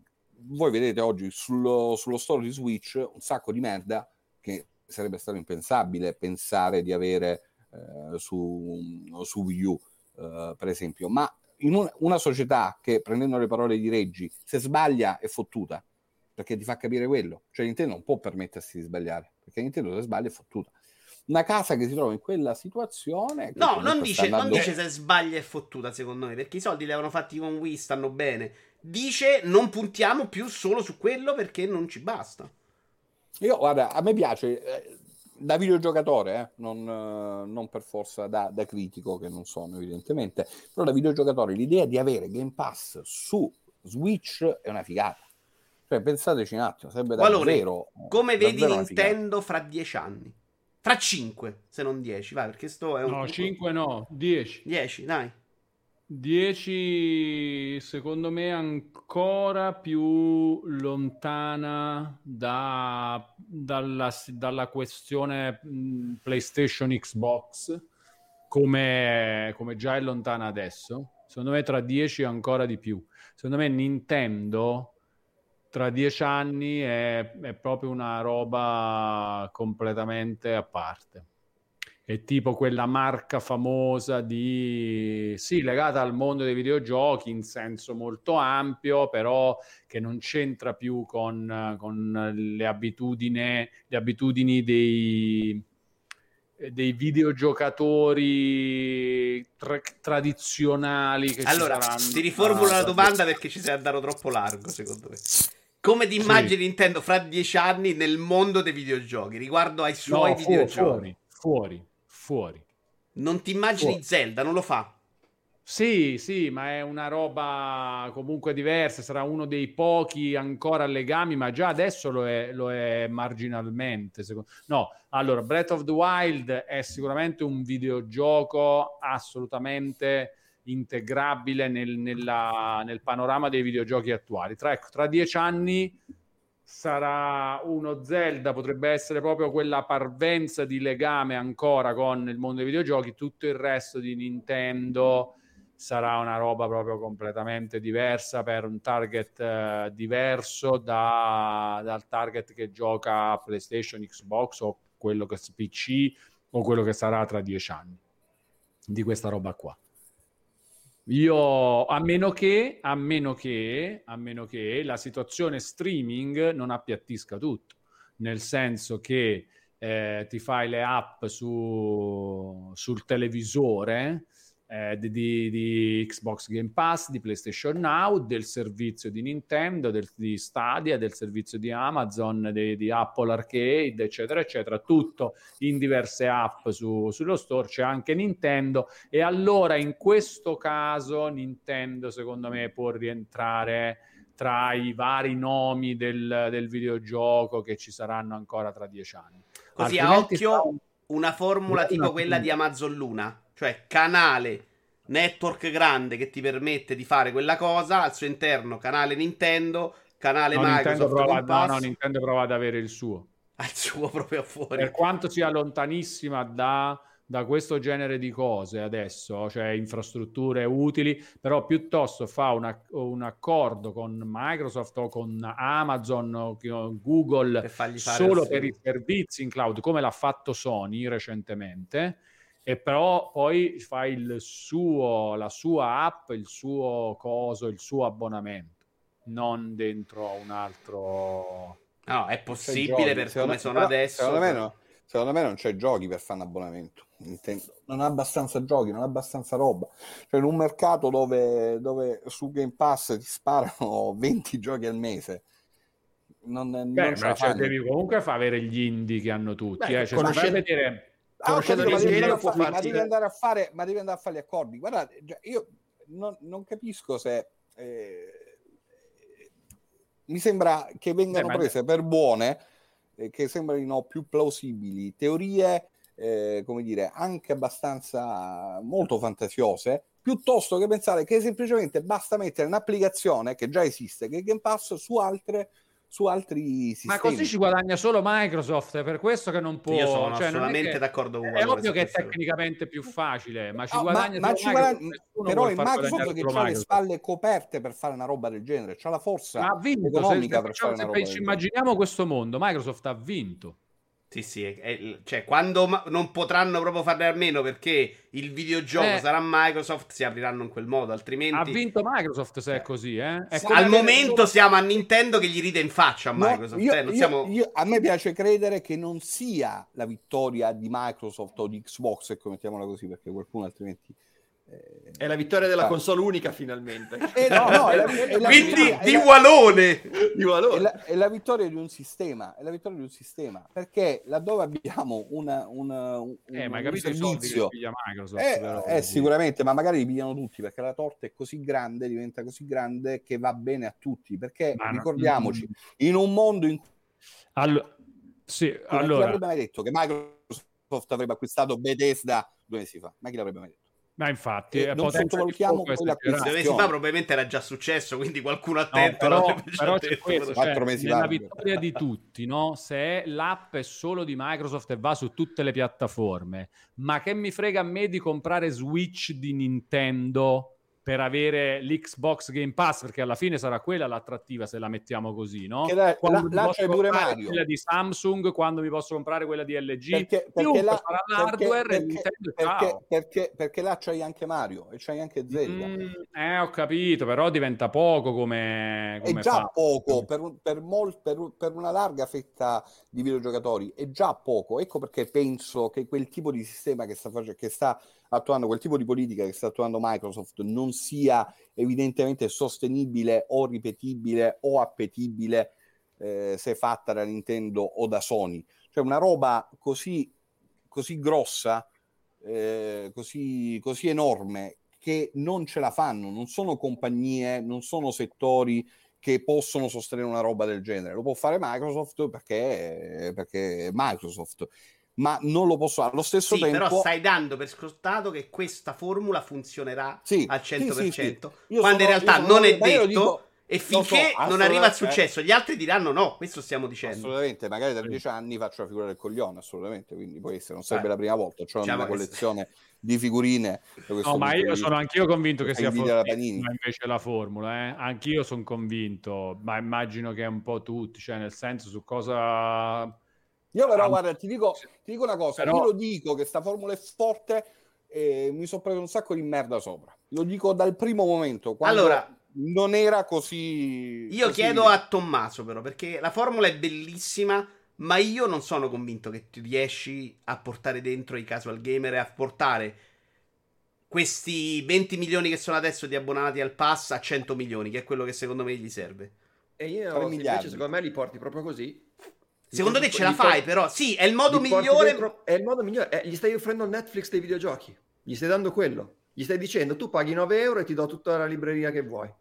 voi vedete oggi sullo, sullo store di Switch un sacco di merda che sarebbe stato impensabile pensare di avere eh, su, su Wii U, eh, per esempio. Ma in un, una società che, prendendo le parole di Reggi, se sbaglia è fottuta, perché ti fa capire quello. Cioè Nintendo non può permettersi di sbagliare, perché Nintendo se sbaglia è fottuta. una casa che si trova in quella situazione. No, non dice, andando... non dice se sbaglia è fottuta, secondo me, perché i soldi li avevano fatti con Wii, stanno bene. Dice non puntiamo più solo su quello perché non ci basta. Io, guarda, a me piace, eh, da videogiocatore, eh, non, eh, non, per forza da, da, critico, che non sono evidentemente, però da videogiocatore l'idea di avere Game Pass su Switch è una figata. Cioè, pensateci un attimo, sarebbe davvero... Come vedi Nintendo fra dieci anni? Fra 5, se non 10, vai, perché sto è un... No, 5 no, 10. 10, dai. 10 secondo me ancora più lontana da, dalla, dalla, questione PlayStation Xbox come, come, già è lontana adesso. Secondo me tra 10 ancora di più. Secondo me Nintendo tra 10 anni è, è proprio una roba completamente a parte è tipo quella marca famosa di sì, legata al mondo dei videogiochi in senso molto ampio, però che non c'entra più con, con le abitudini, le abitudini dei, dei videogiocatori tra- tradizionali. Che allora, ti riformulo la domanda perché ci sei andato troppo largo, secondo me. Come ti immagini sì. Nintendo fra dieci anni nel mondo dei videogiochi riguardo ai suoi no, videogiochi? Fuori, fuori fuori. Non ti immagini fuori. Zelda, non lo fa. Sì, sì, ma è una roba comunque diversa, sarà uno dei pochi ancora legami, ma già adesso lo è, lo è marginalmente. Secondo... No, allora, Breath of the Wild è sicuramente un videogioco assolutamente integrabile nel, nella, nel panorama dei videogiochi attuali. Tra, ecco, tra dieci anni sarà uno Zelda, potrebbe essere proprio quella parvenza di legame ancora con il mondo dei videogiochi, tutto il resto di Nintendo sarà una roba proprio completamente diversa per un target uh, diverso da, dal target che gioca PlayStation, Xbox o quello che PC o quello che sarà tra dieci anni di questa roba qua. Io, a meno che, a meno che, a meno che la situazione streaming non appiattisca tutto, nel senso che eh, ti fai le app su, sul televisore eh, di, di, Xbox Game Pass, di PlayStation Now, del servizio di Nintendo, del, di Stadia, del servizio di Amazon, di, di, Apple Arcade, eccetera, eccetera, tutto in diverse app su, sullo store, c'è anche Nintendo. E allora in questo caso Nintendo secondo me può rientrare tra i vari nomi del, del videogioco che ci saranno ancora tra dieci anni. Così Altrimenti a occhio una formula tipo quella di Amazon Luna cioè canale network grande che ti permette di fare quella cosa, al suo interno canale Nintendo, canale no, Microsoft. Nintendo prova, no, no, Nintendo prova ad avere il suo. [laughs] Ha il suo proprio fuori. Per quanto sia lontanissima da, da questo genere di cose adesso, cioè infrastrutture utili, però piuttosto fa una, un accordo con Microsoft o con Amazon o con Google per solo per i servizi in cloud, come l'ha fatto Sony recentemente e però poi fa il suo, la sua app, il suo coso, il suo abbonamento, non dentro un altro... No, è possibile per come sono però, adesso. Secondo me, no, secondo me non c'è giochi per fare un abbonamento. Intendo. Non ha abbastanza giochi, non ha abbastanza roba. Cioè, in un mercato dove, dove su Game Pass ti sparano [laughs] 20 giochi al mese. Non, Beh, non ma cioè, devi comunque far avere gli indie che hanno tutti. Beh, eh. cioè, conoscete dire Ah, capito, ma, devi fare, ma, devi andare a fare, ma devi andare a fare gli accordi. Guardate, io non, non capisco se eh, mi sembra che vengano eh, prese per buone, eh, che sembrino più plausibili, teorie, eh, come dire, anche abbastanza molto fantasiose, piuttosto che pensare che semplicemente basta mettere un'applicazione che già esiste, che è Game Pass, su altre su altri sistemi. Ma così ci guadagna solo Microsoft, è per questo che non può... Io sono cioè, assolutamente d'accordo con È ovvio che è tecnicamente più facile, ma ci no, guadagna ma, ma ci guadagna... Però è Microsoft che ha le spalle coperte per fare una roba del genere, c'ha la forza ma ha vinto, economica se, per se, fare una roba Immaginiamo questo mondo, Microsoft ha vinto. Sì, sì, è, è, cioè quando ma- non potranno proprio farne a meno perché il videogioco eh. sarà Microsoft, si apriranno in quel modo, altrimenti... Ha vinto Microsoft se è così, eh? È Al momento solo... siamo a Nintendo che gli ride in faccia a Microsoft. Io, eh, siamo... io, a me piace credere che non sia la vittoria di Microsoft o di Xbox, ecco, mettiamola così, perché qualcuno altrimenti è la vittoria della console unica finalmente. [laughs] Eh, no, no, è la, è la [laughs] Quindi di Walone. Di Walone. È, la, è la vittoria di un sistema, è la vittoria di un sistema, perché laddove abbiamo una, una, un, eh, ma un servizio, Microsoft, eh, però, eh, sicuramente, ma magari li pigliano tutti, perché la torta è così grande, diventa così grande che va bene a tutti, perché ma ricordiamoci, no. in un mondo in cui... Allora, sì, allora... chi l'avrebbe mai detto che Microsoft avrebbe acquistato Bethesda due mesi fa? Ma chi l'avrebbe mai detto? Ma infatti, eh, non sottovalutiamo quella Due mesi fa probabilmente era già successo, quindi qualcuno attento. No, però, però c'è questo, cioè, mesi nella vittoria di tutti, no? se l'app è solo di Microsoft e va su tutte le piattaforme, ma che mi frega a me di comprare Switch di Nintendo per avere l'Xbox Game Pass, perché alla fine sarà quella l'attrattiva se la mettiamo così, no? Che la, quando la, là c'è pure Mario. Quella di Samsung, quando mi posso comprare quella di LG, perché, perché là, sarà l'hardware perché, perché, perché, perché, perché, là c'hai anche Mario e c'hai anche Zelda. Mm, eh, ho capito, però diventa poco come... come è già fa. poco, per, per, mol, per, per una larga fetta di videogiocatori, è già poco. Ecco perché penso che quel tipo di sistema che sta, che sta attuando, quel tipo di politica che sta attuando Microsoft non sia evidentemente sostenibile o ripetibile o appetibile eh, se fatta da Nintendo o da Sony. Cioè una roba così, così grossa, eh, così, così enorme, che non ce la fanno, non sono compagnie, non sono settori che possono sostenere una roba del genere. Lo può fare Microsoft perché, perché Microsoft ma non lo posso fare. Allo stesso sì, tempo... però stai dando per scontato che questa formula funzionerà sì, al 100%, sì, sì, quando sono, in realtà non è detto... Dico, e finché so, non arriva il successo, gli altri diranno no, questo stiamo dicendo. Assolutamente, magari tra dieci anni faccio la figura del coglione, assolutamente, quindi poi se non sarebbe eh. la prima volta, ho diciamo una collezione di figurine. No, ma io sono anch'io convinto che sia for- invece la formula, eh? anch'io sono convinto, ma immagino che un po' tutti, cioè nel senso su cosa io però, ah, guarda, ti dico, ti dico una cosa, però... io lo dico che sta formula è forte e mi sono preso un sacco di merda sopra. Lo dico dal primo momento, quando allora, non era così... Io così chiedo a Tommaso però, perché la formula è bellissima, ma io non sono convinto che tu riesci a portare dentro i casual gamer e a portare questi 20 milioni che sono adesso di abbonati al pass a 100 milioni, che è quello che secondo me gli serve. E io invece secondo me li porti proprio così Secondo te ce la fai, però? Sì, è il modo migliore. Dentro, è il modo migliore. Eh, gli stai offrendo il Netflix dei videogiochi. Gli stai dando quello. Gli stai dicendo tu paghi 9 euro e ti do tutta la libreria che vuoi.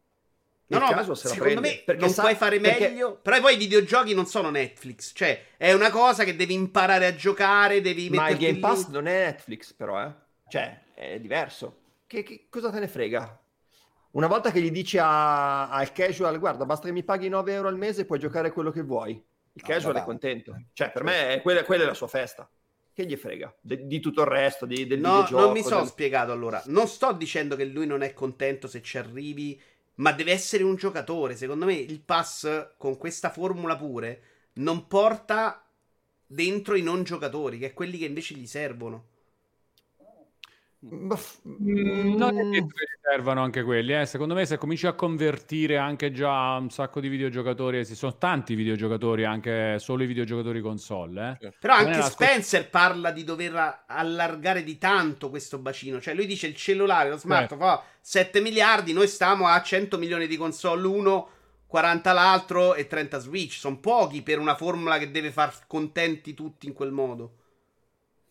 Nel no, no, secondo me non sa, puoi fare perché... meglio. Però poi i videogiochi non sono Netflix. Cioè, è una cosa che devi imparare a giocare. Devi Ma il Game Pass lì. non è Netflix, però, eh. Cioè, è diverso. Che, che, cosa te ne frega? Una volta che gli dici a, al casual, guarda, basta che mi paghi 9 euro al mese e puoi giocare quello che vuoi. Il casual è contento. Cioè, per me è quella, quella, è la sua festa. Che gli frega di, di tutto il resto, di, del no, videogioco. Non mi sono del... spiegato allora. Non sto dicendo che lui non è contento se ci arrivi, ma deve essere un giocatore. Secondo me il pass con questa formula pure non porta dentro i non giocatori, che è quelli che invece gli servono. Mm, non è detto che servano anche quelli, eh. secondo me se cominci a convertire anche già un sacco di videogiocatori, ci sono tanti videogiocatori, anche solo i videogiocatori console. Eh. Però anche Spencer sc- parla di dover allargare di tanto questo bacino, cioè lui dice il cellulare, lo smartphone fa 7 miliardi, noi stiamo a 100 milioni di console, uno 40 l'altro e 30 Switch, sono pochi per una formula che deve far contenti tutti in quel modo.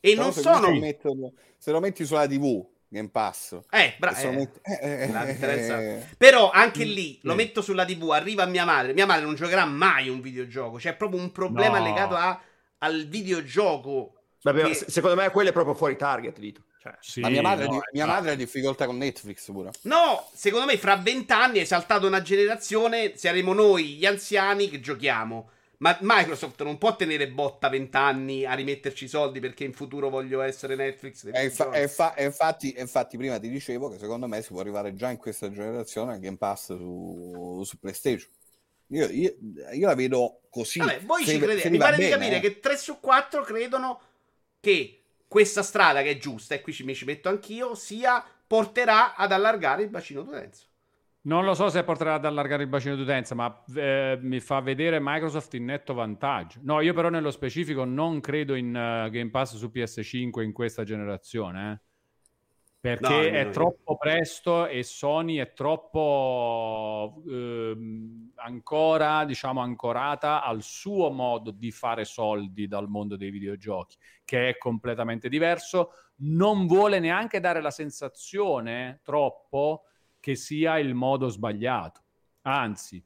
E Però non se sono. Mettono, se lo metti sulla TV, Game Pass. Eh, bra- eh, metti... eh, eh, eh, Però anche lì lo metto sulla TV, arriva mia madre. Mia madre non giocherà mai un videogioco. C'è proprio un problema no. legato a, al videogioco. Vabbè, che... secondo me quello è proprio fuori target, Vito. Cioè, sì, Ma mia, madre, no, mia madre, ha difficoltà con Netflix pure. No, secondo me fra vent'anni è saltata una generazione, saremo noi gli anziani che giochiamo. Ma Microsoft non può tenere botta vent'anni a rimetterci i soldi perché in futuro voglio essere Netflix. E, infa- e, fa- e infatti, infatti, prima ti dicevo che secondo me si può arrivare già in questa generazione al Game Pass su, su PlayStation. Io, io, io, la vedo così. Vabbè, voi se, ci credete. Mi pare bene, di capire eh. che 3 su 4 credono che questa strada che è giusta, e qui ci, mi ci metto anch'io, sia porterà ad allargare il bacino d'utenza. Non lo so se porterà ad allargare il bacino d'utenza, ma eh, mi fa vedere Microsoft in netto vantaggio. No, io però nello specifico non credo in uh, Game Pass su PS5 in questa generazione. Eh perché no, è no, troppo no. presto e Sony è troppo ehm, ancora, diciamo, ancorata al suo modo di fare soldi dal mondo dei videogiochi, che è completamente diverso. Non vuole neanche dare la sensazione troppo che sia il modo sbagliato. Anzi,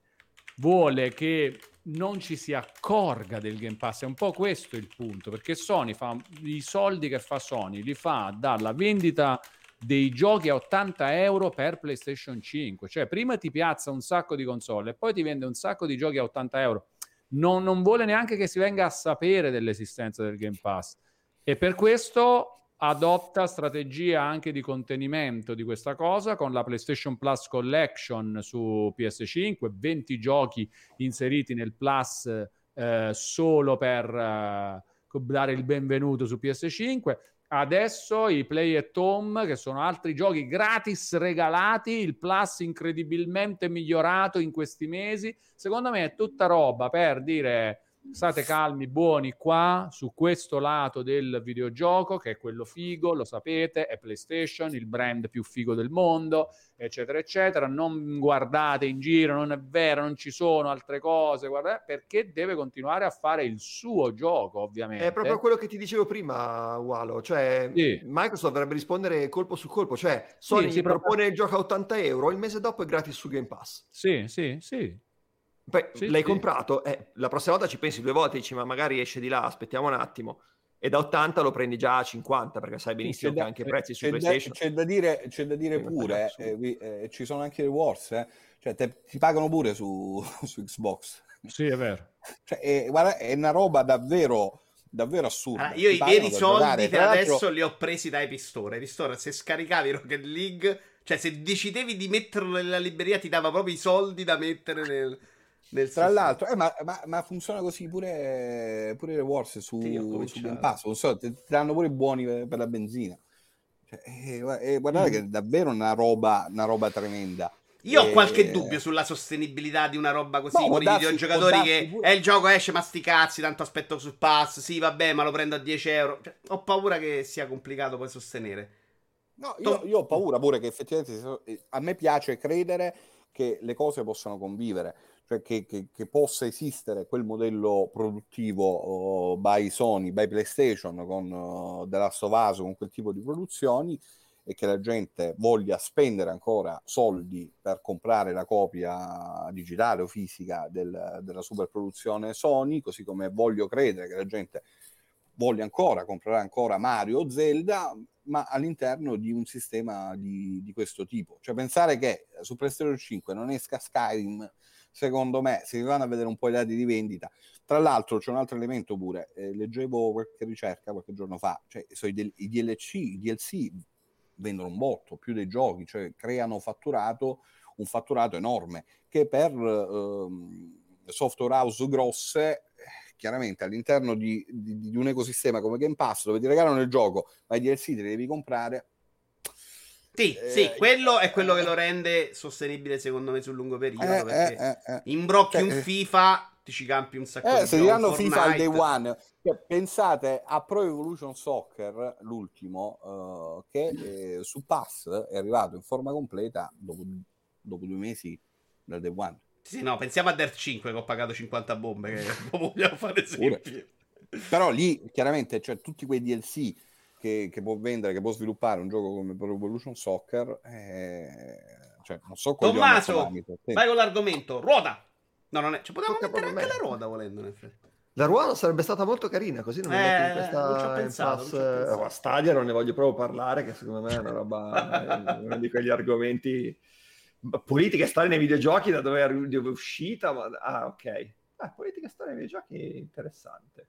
vuole che non ci si accorga del Game Pass. È un po' questo il punto, perché Sony fa i soldi che fa Sony, li fa dalla vendita dei giochi a 80 euro per PlayStation 5. Cioè, prima ti piazza un sacco di console e poi ti vende un sacco di giochi a 80 euro. Non, non vuole neanche che si venga a sapere dell'esistenza del Game Pass. E per questo adotta strategia anche di contenimento di questa cosa con la PlayStation Plus Collection su PS5, 20 giochi inseriti nel Plus eh, solo per eh, dare il benvenuto su PS5 Adesso i Play at Home, che sono altri giochi gratis regalati, il Plus incredibilmente migliorato in questi mesi. Secondo me è tutta roba per dire state calmi, buoni qua su questo lato del videogioco, che è quello figo, lo sapete, è PlayStation, il brand più figo del mondo, eccetera, eccetera. Non guardate in giro, non è vero, non ci sono altre cose, guardate, perché deve continuare a fare il suo gioco, ovviamente. È proprio quello che ti dicevo prima, Walo, cioè sì. Microsoft dovrebbe rispondere colpo su colpo, cioè Sony sì, propone proprio... il gioco a 80 euro, il mese dopo è gratis su Game Pass. Sì, sì, sì. Poi sì, l'hai sì. comprato, eh, la prossima volta ci pensi due volte, dici ma magari esce di là, aspettiamo un attimo. E da 80 lo prendi già a 50 perché sai benissimo c'è che da, anche i prezzi su PlayStation. Da, c'è da dire, c'è da dire pure, eh, eh, ci sono anche i rewards, eh. cioè te, ti pagano pure su, [laughs] su Xbox. Sì, è vero. Cioè, è, guarda, è una roba davvero davvero assurda. Allora, io i veri soldi per adesso li ho presi da Epic Store. Epic Store, se scaricavi Rocket League, cioè se decidevi di metterlo nella libreria, ti dava proprio i soldi da mettere nel, nel Tra l'altro, eh, ma, ma, ma, funziona così pure, pure le Wars su, su Game Pass. Non so, ti, ti danno pure buoni per, per la benzina. Cioè, eh, eh, guardate mm. che è davvero una roba, una roba tremenda. Io ho qualche dubbio sulla sostenibilità di una roba così. No, con i videogiocatori che pure... eh, il gioco esce, ma sti cazzi, tanto aspetto sul pass. Sì, vabbè, ma lo prendo a 10 euro. Cioè, ho paura che sia complicato poi sostenere. No, io, io ho paura pure che effettivamente a me piace credere che le cose possano convivere che, che, che, possa esistere quel modello produttivo uh, by Sony, by PlayStation con uh, The Last of Us, con quel tipo di produzioni e che la gente voglia spendere ancora soldi per comprare la copia digitale o fisica del, della superproduzione Sony, così come voglio credere che la gente voglia ancora, comprare ancora Mario o Zelda, ma all'interno di un sistema di, di questo tipo. Cioè pensare che su PlayStation 5 non esca Skyrim secondo me, se vi vanno a vedere un po' i dati di vendita, tra l'altro c'è un altro elemento pure, eh, leggevo qualche ricerca qualche giorno fa, cioè so, i, del, i DLC, i DLC vendono un botto, più dei giochi, cioè creano fatturato, un fatturato enorme, che per ehm, software house grosse chiaramente all'interno di, di, di, un ecosistema come Game Pass dove ti regalano il gioco ma i DLC te li devi comprare sì, eh, sì, quello è quello che lo rende sostenibile secondo me sul lungo periodo. Eh, perché eh, eh, imbrocchi cioè, un FIFA, ti ci campi un sacco di Se diranno FIFA al day one, cioè, pensate a Pro Evolution Soccer, l'ultimo, uh, che eh, su Pass è arrivato in forma completa dopo, dopo due mesi dal day one. Sì, no, pensiamo a Dirt 5 che ho pagato 50 bombe, che [laughs] vogliamo fare esempi. Però lì, chiaramente, cioè, tutti quei DLC che, che, può vendere, che può sviluppare un gioco come Pro Evolution Soccer, eh, cioè, non so Tommaso, vai con l'argomento, ruota! No, non è, ci potevamo Tocca mettere anche la ruota volendo, nel frattempo. La ruota sarebbe stata molto carina, così non mi eh, in questa pensato, in pass. Stadia non ne voglio proprio parlare, che secondo me è una roba, uno di quegli argomenti politica e storia nei videogiochi, da dove è, dove è uscita, ma... ah ok. Ah, politica e storia nei videogiochi interessante.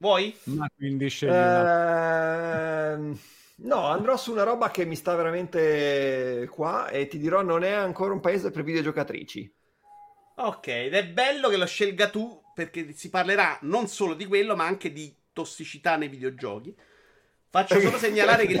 Vuoi? Ma quindi scegli eh, No, andrò su una roba che mi sta veramente qua e ti dirò non è ancora un paese per videogiocatrici. Ok, ed è bello che lo scelga tu perché si parlerà non solo di quello, ma anche di tossicità nei videogiochi. Faccio solo segnalare che [laughs]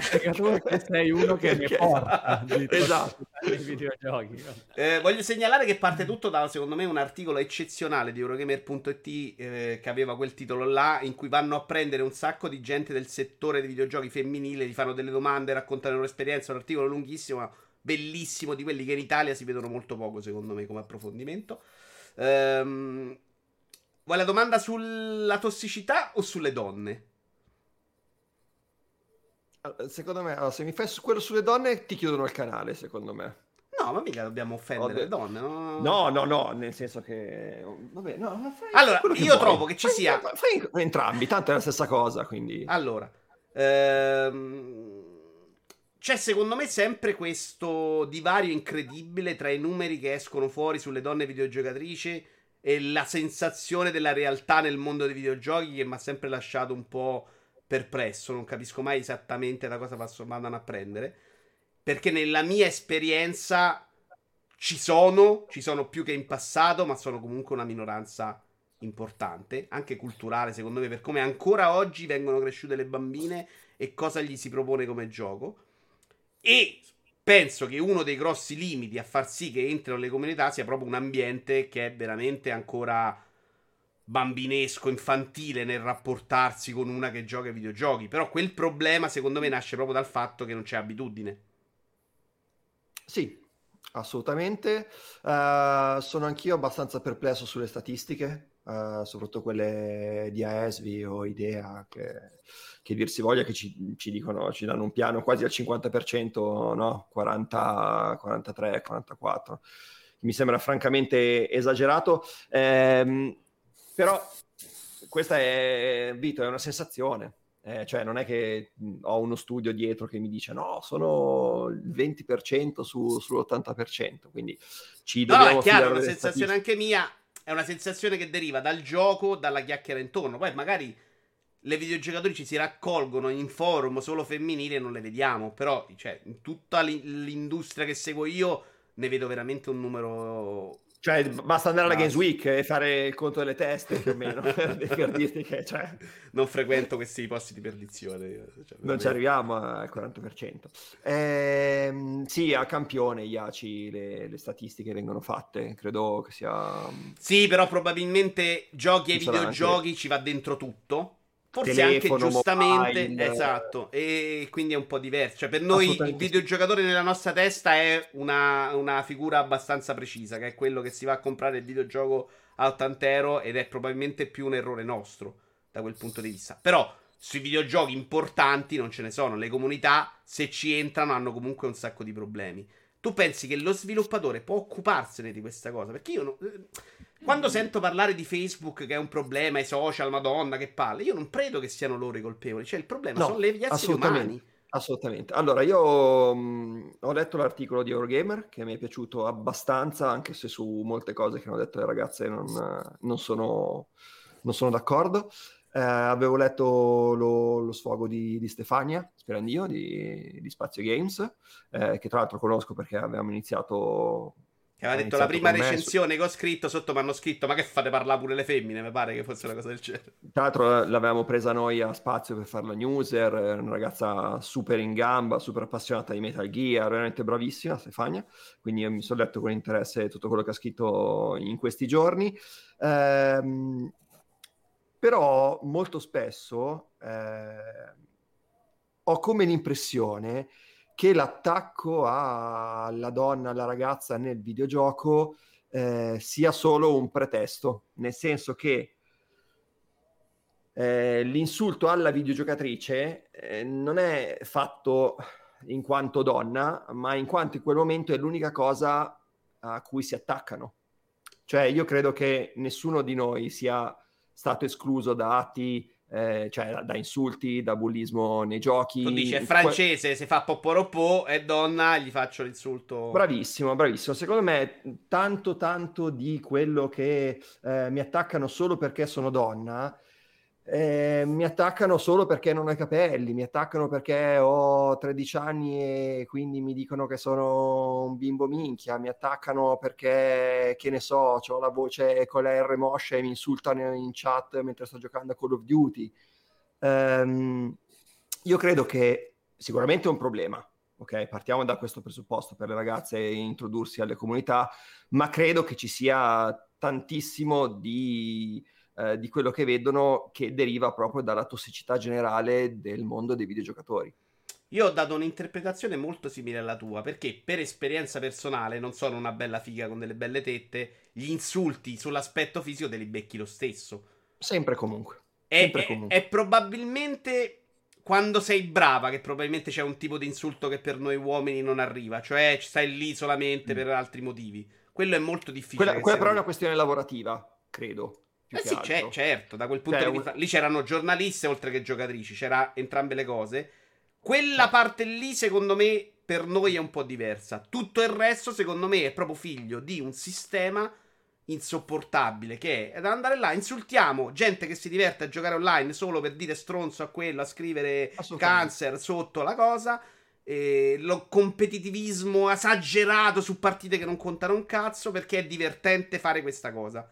spiegatore sei uno che ne porta [laughs] esatto. nei videogiochi. Eh, voglio segnalare che parte tutto da secondo me un articolo eccezionale di Eurogamer.it eh, che aveva quel titolo là in cui vanno a prendere un sacco di gente del settore dei videogiochi femminile, gli fanno delle domande, raccontano la loro esperienza, un articolo lunghissimo, bellissimo di quelli che in Italia si vedono molto poco secondo me come approfondimento. Ehm, vuoi la domanda sulla tossicità o sulle donne? Secondo me, allora, se mi fai su quello sulle donne, ti chiudono il canale, secondo me. No, ma mica dobbiamo offendere de... le donne. No? no, no, no, nel senso che... Vabbè, no, allora, io trovo che ci fai, sia... Fai, fai entrambi, tanto è la stessa cosa, quindi... Allora, ehm... c'è secondo me sempre questo divario incredibile tra i numeri che escono fuori sulle donne videogiocatrici e la sensazione della realtà nel mondo dei videogiochi che mi ha sempre lasciato un po' perplesso, non capisco mai esattamente da cosa vadano a prendere. Perché nella mia esperienza ci sono, ci sono più che in passato, ma sono comunque una minoranza importante, anche culturale secondo me, per come ancora oggi vengono cresciute le bambine e cosa gli si propone come gioco. E penso che uno dei grossi limiti a far sì che entrino le comunità sia proprio un ambiente che è veramente ancora bambinesco, infantile nel rapportarsi con una che gioca ai videogiochi. Però quel problema, secondo me, nasce proprio dal fatto che non c'è abitudine. Sì, assolutamente. Uh, sono anch'io abbastanza perplesso sulle statistiche, uh, soprattutto quelle di AESVI o IDEA, che, che dir si voglia che ci, ci, dicono, ci danno un piano quasi al 50%, no? 40, 43, 44. Mi sembra francamente esagerato. Ehm, però questa è, Vito, è una sensazione. Eh, cioè, non è che ho uno studio dietro che mi dice no, sono il 20% su, sull'80%. Quindi ci dobbiamo no, è chiaro, è una sensazione anche mia. È una sensazione che deriva dal gioco, dalla chiacchiera intorno. Poi magari le videogiocatori ci si raccolgono in forum solo femminili e non le vediamo. Però, cioè, in tutta l'industria che seguo io, ne vedo veramente un numero cioè, basta andare alla Games Week e fare il conto delle teste più o meno [laughs] per dirti che cioè... non frequento questi posti di perdizione. Cioè, non ci arriviamo al 40%. Ehm, sì, a campione IACI le, le, statistiche vengono fatte, credo che sia. Sì, però probabilmente giochi e videogiochi anche... ci va dentro tutto. Forse Telefono, anche giustamente, mobile. esatto, e quindi è un po' diverso. Cioè, per noi il videogiocatore nella nostra testa è una, una, figura abbastanza precisa, che è quello che si va a comprare il videogioco a 80 euro ed è probabilmente più un errore nostro da quel punto di vista. Però sui videogiochi importanti non ce ne sono. Le comunità, se ci entrano, hanno comunque un sacco di problemi. Tu pensi che lo sviluppatore può occuparsene di questa cosa? Perché io non quando sento parlare di Facebook che è un problema, i social, madonna, che palle, io non credo che siano loro i colpevoli. Cioè, il problema no, sono le esseri umani. Assolutamente. Allora, io mh, mm, ho letto l'articolo di Eurogamer che mi è piaciuto abbastanza, anche se su molte cose che hanno detto le ragazze non, non, sono, non sono, d'accordo. Eh, avevo letto lo, lo sfogo di, di, Stefania Sperandio di, di Spazio Games, eh, che tra l'altro conosco perché avevamo iniziato che aveva detto la prima recensione che ho scritto, sotto mi hanno scritto ma che fate parlare pure le femmine, mi pare che fosse una cosa del genere. Tra l'altro l'avevamo presa noi a spazio per fare la newser, una ragazza super in gamba, super appassionata di Metal Gear, veramente bravissima Stefania, quindi mi sono letto con interesse tutto quello che ha scritto in questi giorni. Ehm, però molto spesso eh, ho come l'impressione che l'attacco alla donna, alla ragazza nel videogioco eh, sia solo un pretesto, nel senso che eh, l'insulto alla videogiocatrice eh, non è fatto in quanto donna, ma in quanto in quel momento è l'unica cosa a cui si attaccano. Cioè io credo che nessuno di noi sia stato escluso da atti eh, cioè da, insulti, da bullismo nei giochi. Tu dici è francese, que- se fa popporopò, è donna, gli faccio l'insulto. Bravissimo, bravissimo. Secondo me tanto tanto di quello che eh, mi attaccano solo perché sono donna Eh, mi attaccano solo perché non ho i capelli, mi attaccano perché ho 13 anni e quindi mi dicono che sono un bimbo minchia, mi attaccano perché, che ne so, ho la voce con la R moscia e mi insultano in chat mentre sto giocando a Call of Duty. Um, io credo che sicuramente è un problema, ok? Partiamo da questo presupposto per le ragazze introdursi alle comunità, ma credo che ci sia tantissimo di eh, di quello che vedono che deriva proprio dalla tossicità generale del mondo dei videogiocatori. Io ho dato un'interpretazione molto simile alla tua, perché per esperienza personale non sono una bella figa con delle belle tette, gli insulti sull'aspetto fisico te li becchi lo stesso. Sempre comunque. È, Sempre è, comunque. è probabilmente quando sei brava, che probabilmente c'è un tipo di insulto che per noi uomini non arriva, cioè stai lì solamente mm. per altri motivi. Quello è molto difficile. Quella, quella però è una questione lavorativa, credo. Eh sì, c'è, certo, da quel punto cioè, di vista. Lì c'erano giornaliste oltre che giocatrici, c'era entrambe le cose. Quella parte lì, secondo me, per noi è un po' diversa. Tutto il resto, secondo me, è proprio figlio di un sistema insopportabile che è ad andare là, insultiamo gente che si diverte a giocare online solo per dire stronzo a quello, a scrivere cancer sotto la cosa. E lo competitivismo esagerato su partite che non contano un cazzo perché è divertente fare questa cosa.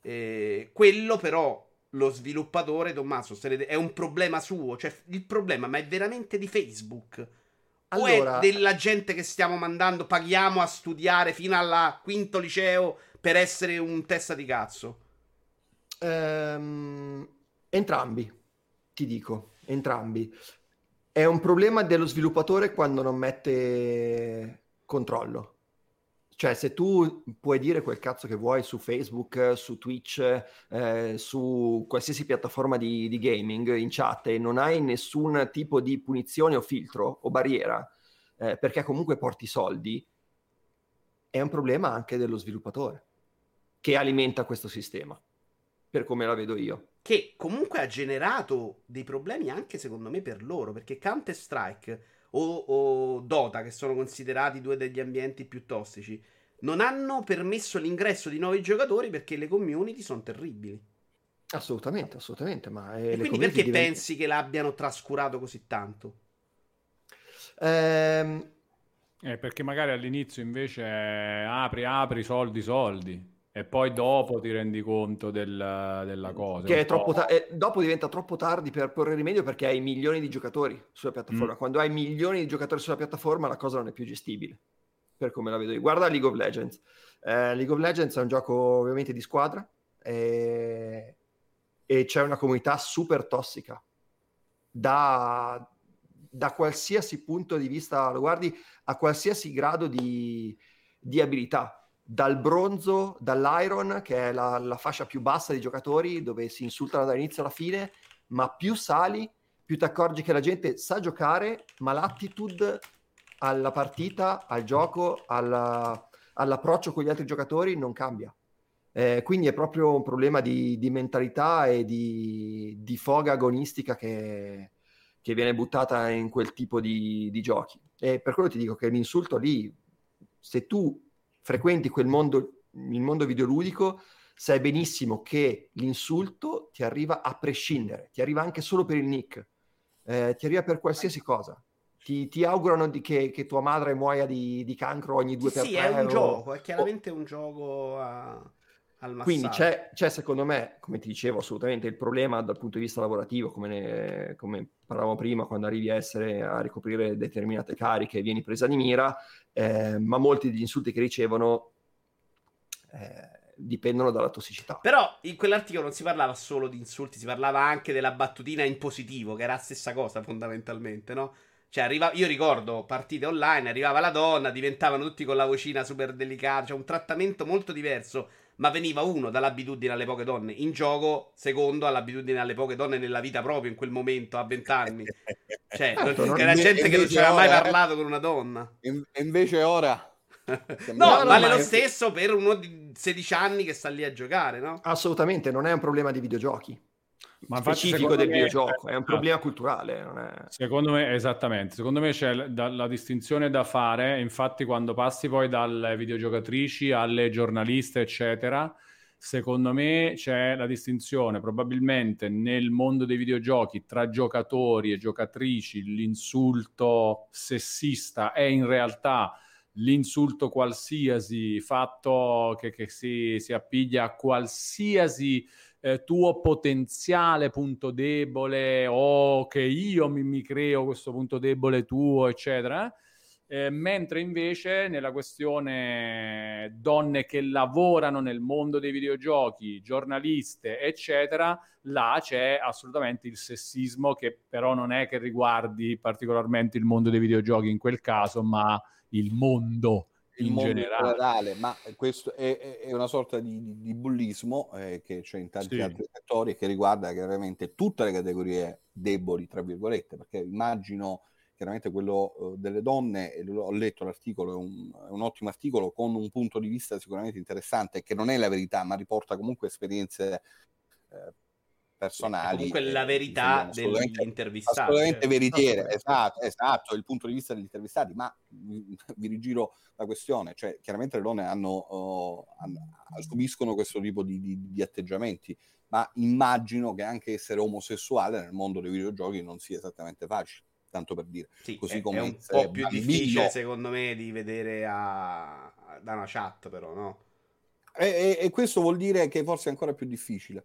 Eh, quello però lo sviluppatore, Tommaso, è un problema suo. Cioè, il problema, ma è veramente di Facebook. Allora... O è della gente che stiamo mandando, paghiamo a studiare fino al quinto liceo per essere un testa di cazzo? Ehm, entrambi, ti dico, entrambi. È un problema dello sviluppatore quando non mette controllo. Cioè, se tu puoi dire quel cazzo che vuoi su Facebook, su Twitch, eh, su qualsiasi piattaforma di, di, gaming in chat e non hai nessun tipo di punizione o filtro o barriera, eh, perché comunque porti soldi, è un problema anche dello sviluppatore che alimenta questo sistema, per come la vedo io. Che comunque ha generato dei problemi anche secondo me per loro, perché Counter-Strike o, o Dota, che sono considerati due degli ambienti più tossici, non hanno permesso l'ingresso di nuovi giocatori perché le community sono terribili. Assolutamente, assolutamente. Ma e quindi perché divent... pensi che l'abbiano trascurato così tanto? Ehm... Eh, perché magari all'inizio invece apri, apri, soldi, soldi. E poi dopo ti rendi conto del, della cosa. Che è troppo ta- eh, dopo diventa troppo tardi per porre rimedio perché hai milioni di giocatori sulla piattaforma. Mm. Quando hai milioni di giocatori sulla piattaforma la cosa non è più gestibile, per come la vedo io. Guarda League of Legends. Eh, League of Legends è un gioco ovviamente di squadra e, e c'è una comunità super tossica. Da, da, qualsiasi punto di vista, lo guardi, a qualsiasi grado di, di abilità dal bronzo, dall'iron, che è la, la, fascia più bassa dei giocatori, dove si insultano dall'inizio alla fine, ma più sali, più ti accorgi che la gente sa giocare, ma l'attitude alla partita, al gioco, alla, all'approccio con gli altri giocatori non cambia. Eh, quindi è proprio un problema di, di mentalità e di, di foga agonistica che, che, viene buttata in quel tipo di, di giochi. E per quello ti dico che l'insulto lì, se tu frequenti quel mondo, il mondo videoludico, sai benissimo che l'insulto ti arriva a prescindere, ti arriva anche solo per il nick, eh, ti arriva per qualsiasi cosa. Ti, ti augurano di che, che, tua madre muoia di, di cancro ogni due per sì, tre. Sì, è un o... gioco, è chiaramente oh. un gioco a quindi c'è, c'è, secondo me, come ti dicevo, assolutamente il problema dal punto di vista lavorativo, come, ne, come parlavamo prima, quando arrivi a, essere, a ricoprire determinate cariche vieni presa di mira, eh, ma molti degli insulti che ricevono eh, dipendono dalla tossicità. Però in quell'articolo non si parlava solo di insulti, si parlava anche della battutina in positivo, che era la stessa cosa fondamentalmente, no? Cioè, arriva, io ricordo partite online, arrivava la donna, diventavano tutti con la vocina super delicata, cioè un trattamento molto diverso ma veniva uno dall'abitudine alle poche donne in gioco, secondo all'abitudine alle poche donne nella vita proprio in quel momento a vent'anni. [laughs] Cioè, certo, non, era gente che non ci aveva mai parlato con una donna. E invece ora... [laughs] no, no, vale lo stesso per uno di 16 anni che sta lì a giocare, no? Assolutamente, non è un problema di videogiochi ma specifico del me, videogioco, è un problema ah, culturale. È... Secondo me, esattamente, secondo me c'è la, la, distinzione da fare, infatti quando passi poi dalle videogiocatrici alle giornaliste, eccetera, secondo me c'è la distinzione probabilmente nel mondo dei videogiochi tra giocatori e giocatrici, l'insulto sessista è in realtà l'insulto qualsiasi fatto che, che si, si, appiglia a qualsiasi eh, tuo potenziale punto debole o che io mi, mi creo questo punto debole tuo, eccetera. Eh, mentre invece nella questione donne che lavorano nel mondo dei videogiochi, giornaliste, eccetera, là c'è assolutamente il sessismo che però non è che riguardi particolarmente il mondo dei videogiochi in quel caso, ma il mondo in mondo generale. Ma questo è, è, una sorta di, di, bullismo eh, che c'è in tanti sì. altri settori e che riguarda chiaramente tutte le categorie deboli, tra virgolette, perché immagino chiaramente quello uh, delle donne, ho letto l'articolo, è un, è un, ottimo articolo con un punto di vista sicuramente interessante, che non è la verità, ma riporta comunque esperienze eh, personali. Comunque la verità degli intervistati. Assolutamente veritiere, esatto, esatto, il punto di vista degli intervistati, ma vi, vi [laughs] rigiro la questione, cioè chiaramente le donne hanno, uh, hanno, subiscono questo tipo di, di, di, atteggiamenti, ma immagino che anche essere omosessuale nel mondo dei videogiochi non sia esattamente facile tanto per dire. Sì, Così è, come è un po' più bambino. difficile secondo me di vedere a... da una chat però, no? E, e, e, questo vuol dire che forse è ancora più difficile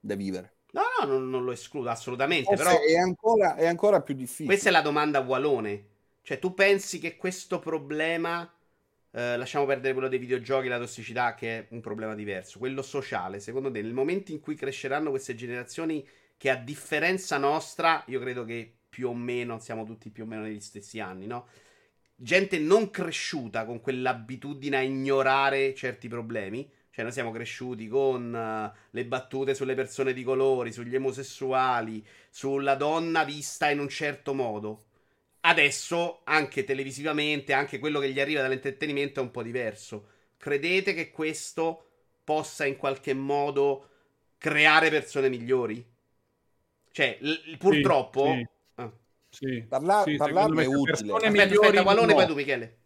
da vivere. No, no, non, non lo escludo assolutamente, forse però... È ancora, è ancora più difficile. Questa è la domanda Walone. Cioè, tu pensi che questo problema... Uh, lasciamo perdere quello dei videogiochi, la tossicità, che è un problema diverso. Quello sociale, secondo te, nel momento in cui cresceranno queste generazioni che a differenza nostra, io credo che più o meno, siamo tutti più o meno negli stessi anni, no? Gente non cresciuta con quell'abitudine a ignorare certi problemi. Cioè, noi siamo cresciuti con uh, le battute sulle persone di colori, sugli omosessuali, sulla donna vista in un certo modo. Adesso, anche televisivamente, anche quello che gli arriva dall'intrattenimento è un po' diverso. Credete che questo possa in qualche modo creare persone migliori? Cioè, l- purtroppo, sì, sì. Sì, Parla- sì, parlarne è utile. Aspetta, aspetta, Wallone, no. poi tu Michele.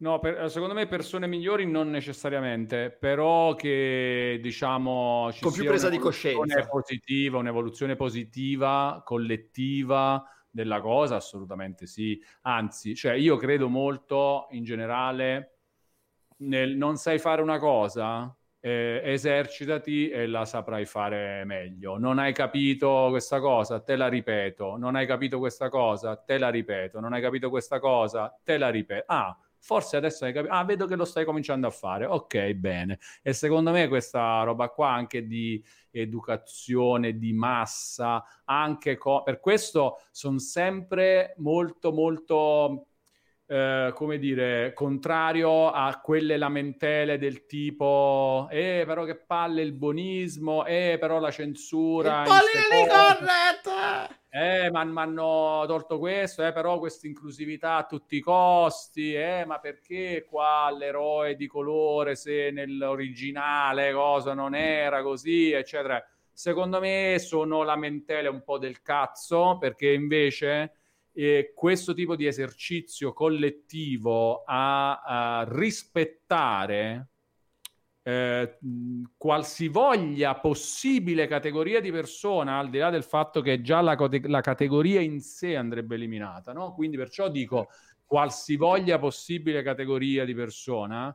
No, per, secondo me persone migliori non necessariamente, però che diciamo ci con più presa di coscienza positiva, un'evoluzione positiva, collettiva della cosa, assolutamente sì. Anzi, cioè io credo molto in generale nel non sai fare una cosa, eh, esercitati e la saprai fare meglio. Non hai capito questa cosa, te la ripeto. Non hai capito questa cosa, te la ripeto. Non hai capito questa cosa, te la ripeto. Ah, forse adesso hai capito. Ah, vedo che lo stai cominciando a fare. Ok, bene. E secondo me questa roba qua anche di educazione di massa, anche co- per questo sono sempre molto molto eh, come dire, contrario a quelle lamentele del tipo, eh, però che palle il buonismo, eh, però la censura. Il corretto! Eh, ma mi hanno tolto questo, eh, però questa inclusività a tutti i costi, eh, ma perché qua l'eroe di colore se nell'originale cosa non era così, eccetera. Secondo me sono lamentele un po' del cazzo, perché invece eh, questo tipo di esercizio collettivo a, a rispettare eh, qualsivoglia possibile categoria di persona, al di là del fatto che già la, la categoria in sé andrebbe eliminata, no? Quindi perciò dico qualsivoglia possibile categoria di persona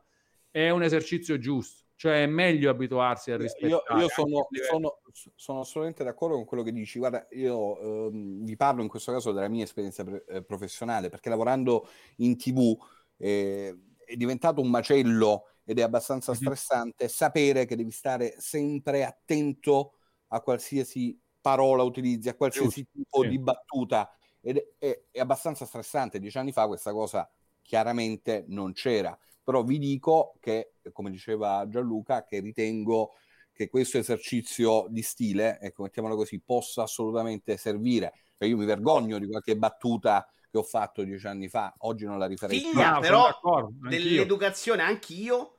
è un esercizio giusto. Cioè è meglio abituarsi a rispettare. Io, io sono, sono, sono, assolutamente d'accordo con quello che dici. Guarda, io ehm, vi parlo in questo caso della mia esperienza pre- eh, professionale, perché lavorando in tv eh, è diventato un macello ed è abbastanza stressante sapere che devi stare sempre attento a qualsiasi parola utilizzi, a qualsiasi Giusto, tipo sì. di battuta. Ed è, è, abbastanza stressante. Dieci anni fa questa cosa chiaramente non c'era però vi dico che, come diceva Gianluca, che ritengo che questo esercizio di stile, ecco, mettiamolo così, possa assolutamente servire. Cioè io mi vergogno di qualche battuta che ho fatto dieci anni fa, oggi non la rifarei più. Figlia, però dell'educazione anch'io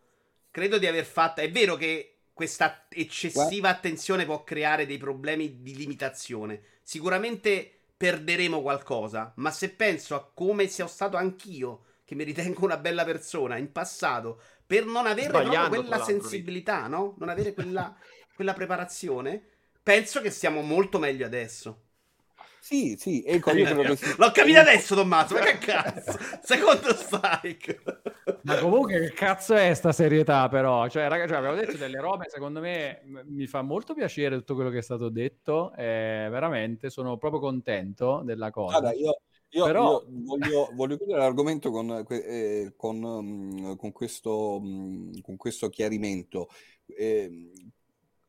credo di aver fatto... È vero che questa eccessiva attenzione può creare dei problemi di limitazione. Sicuramente perderemo qualcosa, ma se penso a come sia stato anch'io che mi ritengo una bella persona in passato, per non avere proprio quella sensibilità, no? Non avere quella, quella preparazione. Penso che stiamo molto meglio adesso. Sì, sì, e che si... L'ho capito adesso, Tommaso, ma che cazzo? Secondo strike. Ma comunque che cazzo è sta serietà però? Cioè, ragazzi, cioè, abbiamo detto delle robe, secondo me mi fa molto piacere tutto quello che è stato detto, e veramente sono proprio contento della cosa. Guarda, io, io, però... io voglio, voglio, chiudere l'argomento con, eh, con, mm, con, questo, mm, con questo chiarimento. Eh,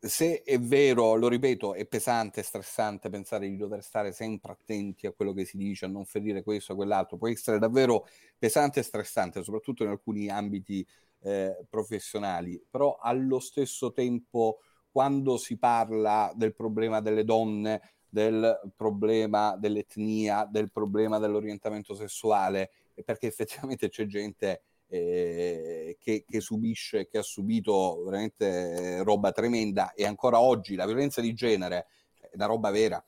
se è vero, lo ripeto, è pesante, stressante pensare di dover stare sempre attenti a quello che si dice, a non ferire questo o quell'altro, può essere davvero pesante e stressante, soprattutto in alcuni ambiti eh, professionali, però allo stesso tempo quando si parla del problema delle donne, del problema dell'etnia, del problema dell'orientamento sessuale, perché effettivamente c'è gente eh, che, che, subisce, che ha subito veramente roba tremenda e ancora oggi la violenza di genere è una roba vera.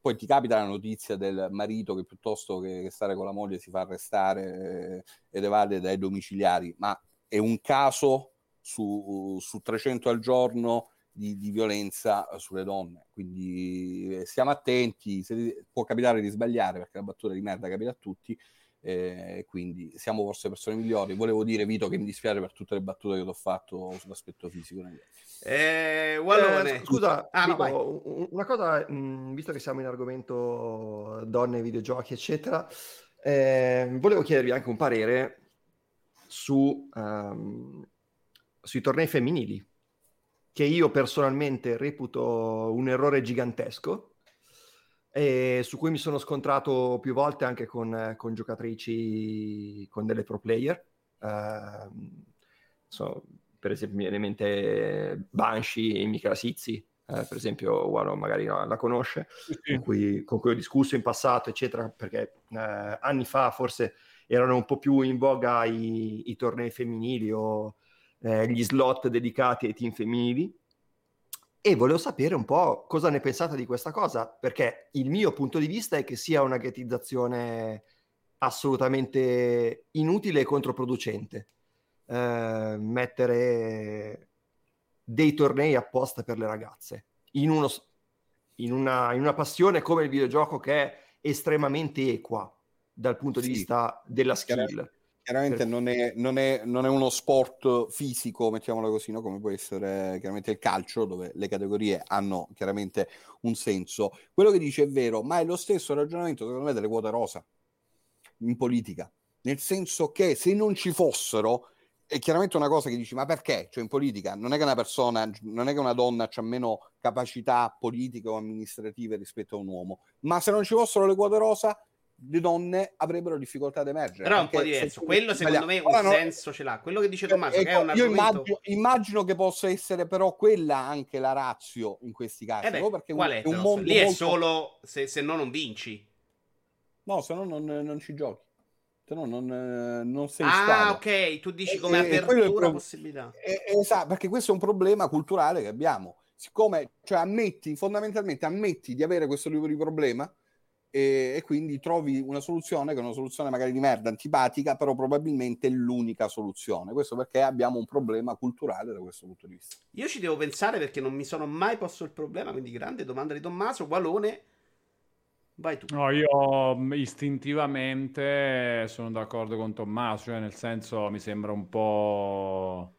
Poi ti capita la notizia del marito che piuttosto che, stare con la moglie si fa arrestare eh, ed evade dai domiciliari, ma è un caso su, su 300 al giorno di, di, violenza sulle donne. Quindi eh, stiamo attenti, se, può capitare di sbagliare perché la battuta di merda capita a tutti, eh, quindi siamo forse persone migliori. Volevo dire, Vito, che mi dispiace per tutte le battute che ti ho fatto sull'aspetto fisico. Eh. Eh, scusa, ah, Vito, no, una cosa, mh, visto che siamo in argomento donne, videogiochi, eccetera, eh, volevo chiedervi anche un parere su, um, sui tornei femminili, che io personalmente reputo un errore gigantesco e su cui mi sono scontrato più volte anche con, con giocatrici, con delle pro player. Uh, so, per esempio, mi viene in mente Banshee e Michela Sizzi, eh, per esempio, Wano magari no, la conosce, con cui, con, cui, ho discusso in passato, eccetera, perché eh, anni fa forse erano un po' più in voga i, i tornei femminili o eh, gli slot dedicati ai team femminili e volevo sapere un po' cosa ne pensate di questa cosa, perché il mio punto di vista è che sia una ghettizzazione assolutamente inutile e controproducente. Eh, mettere dei tornei apposta per le ragazze in, uno, in, una, in, una, passione come il videogioco che è estremamente equa dal punto di vista della skill chiaramente non è, non, è, non è, uno sport fisico, mettiamolo così, no? come può essere chiaramente il calcio, dove le categorie hanno chiaramente un senso. Quello che dice è vero, ma è lo stesso ragionamento, secondo me, delle quote rosa in politica. Nel senso che se non ci fossero, è chiaramente una cosa che dici, ma perché? Cioè in politica non è che una persona, non è che una donna ha meno capacità politiche o amministrative rispetto a un uomo, ma se non ci fossero le quote rosa le donne avrebbero difficoltà ad emergere. Però è un po' diverso. Quello secondo me un senso ce l'ha. Quello che dice Tommaso, ecco, che è un io immagino, immagino, che possa essere però quella anche la razio in questi casi. Eh beh, no? Perché qual è? Un, mondo Lì molto... è solo se, se no non vinci. No, se no non, non ci giochi. Se no non, non sei Ah, ok, tu dici come e, apertura possibilità. Esatto, perché questo è un problema culturale che abbiamo. Siccome, cioè, ammetti, fondamentalmente ammetti di avere questo tipo di problema, e, e, quindi trovi una soluzione che è una soluzione magari di merda, antipatica, però probabilmente è l'unica soluzione. Questo perché abbiamo un problema culturale da questo punto di vista. Io ci devo pensare perché non mi sono mai posto il problema, quindi grande domanda di Tommaso, Walone. Vai tu. No, io mm, istintivamente sono d'accordo con Tommaso, cioè nel senso mi sembra un po'...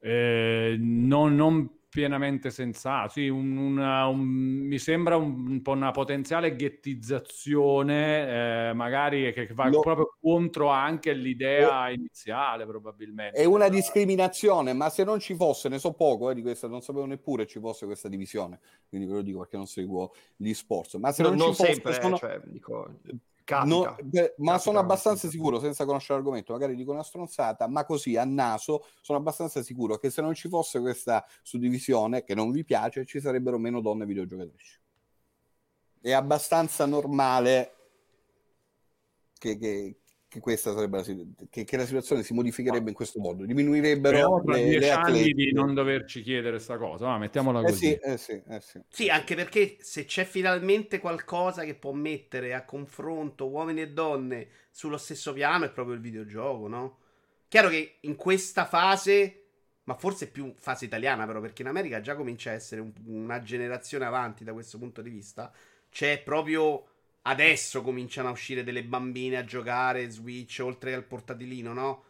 Eh, non, non pienamente sensato. Sì, un, una, un, mi sembra un, un, po' una potenziale ghettizzazione, eh, magari che, che va Lo... proprio contro anche l'idea è... iniziale, probabilmente. È una discriminazione, ma se non ci fosse, ne so poco eh, di questo, non sapevo neppure ci fosse questa divisione. Quindi ve lo dico perché non seguo gli sport. Ma se no, non, non, ci sempre, fosse, sono... cioè, dico No, beh, ma sono abbastanza sicuro, senza conoscere l'argomento, magari dico una stronzata, ma così a naso sono abbastanza sicuro che se non ci fosse questa suddivisione che non vi piace, ci sarebbero meno donne videogiocatrici. È abbastanza normale che, che, che questa sarebbe la, che, che, la situazione si modificherebbe in questo modo, diminuirebbero le, dieci le anni di non doverci chiedere questa cosa, ma mettiamola così. Eh sì, eh sì, eh sì. sì, anche perché se c'è finalmente qualcosa che può mettere a confronto uomini e donne sullo stesso piano è proprio il videogioco, no? Chiaro che in questa fase, ma forse più fase italiana però, perché in America già comincia a essere un, una generazione avanti da questo punto di vista, c'è proprio adesso cominciano a uscire delle bambine a giocare Switch oltre al portatilino, no?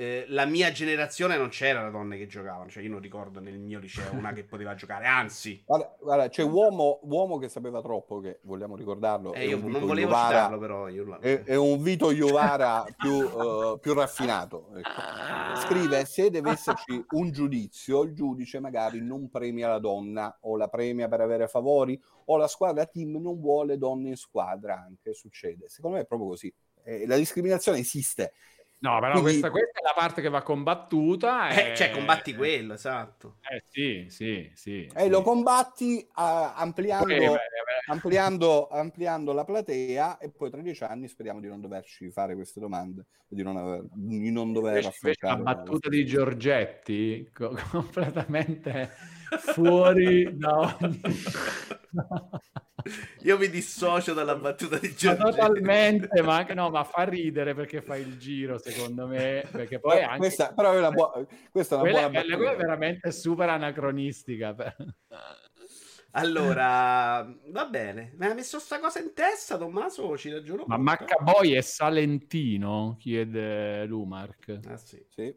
Eh, la mia generazione non c'era le donne che giocavano, cioè io non ricordo nel mio liceo una che poteva giocare, anzi. [laughs] Guarda, guarda c'è uomo, uomo, che sapeva troppo, che vogliamo ricordarlo. Eh, io non volevo Iovara, citarlo però. Io... È, è, un Vito Iovara più, uh, più, raffinato. Ecco. Scrive, se deve esserci un giudizio, il giudice magari non premia la donna o la premia per avere favori o la squadra team non vuole donne in squadra, anche succede. Secondo me è proprio così. Eh, la discriminazione esiste No, però Quindi... questa, questa, è la parte che va combattuta. E... Eh, cioè, combatti quello, esatto. Eh sì, sì, sì. E sì. lo combatti uh, ampliando, poi, beh, beh. Ampliando, ampliando, la platea e poi tra dieci anni speriamo di non doverci fare queste domande, di non, aver, di non dover invece, affrontare. La battuta di Giorgetti, co- [laughs] completamente fuori da ogni... [laughs] Io mi dissocio dalla battuta di Giorgio. Totalmente, ma anche no, ma fa ridere perché fa il giro, secondo me. Perché poi anche... questa, però è una, buona, questa è una quella, buona quella è veramente super anacronistica. Allora, va bene. Mi ha messo sta cosa in testa, Tommaso, ci ragiono. Ma Maccaboy è Salentino? Chiede Lumark. Ah sì. Sì.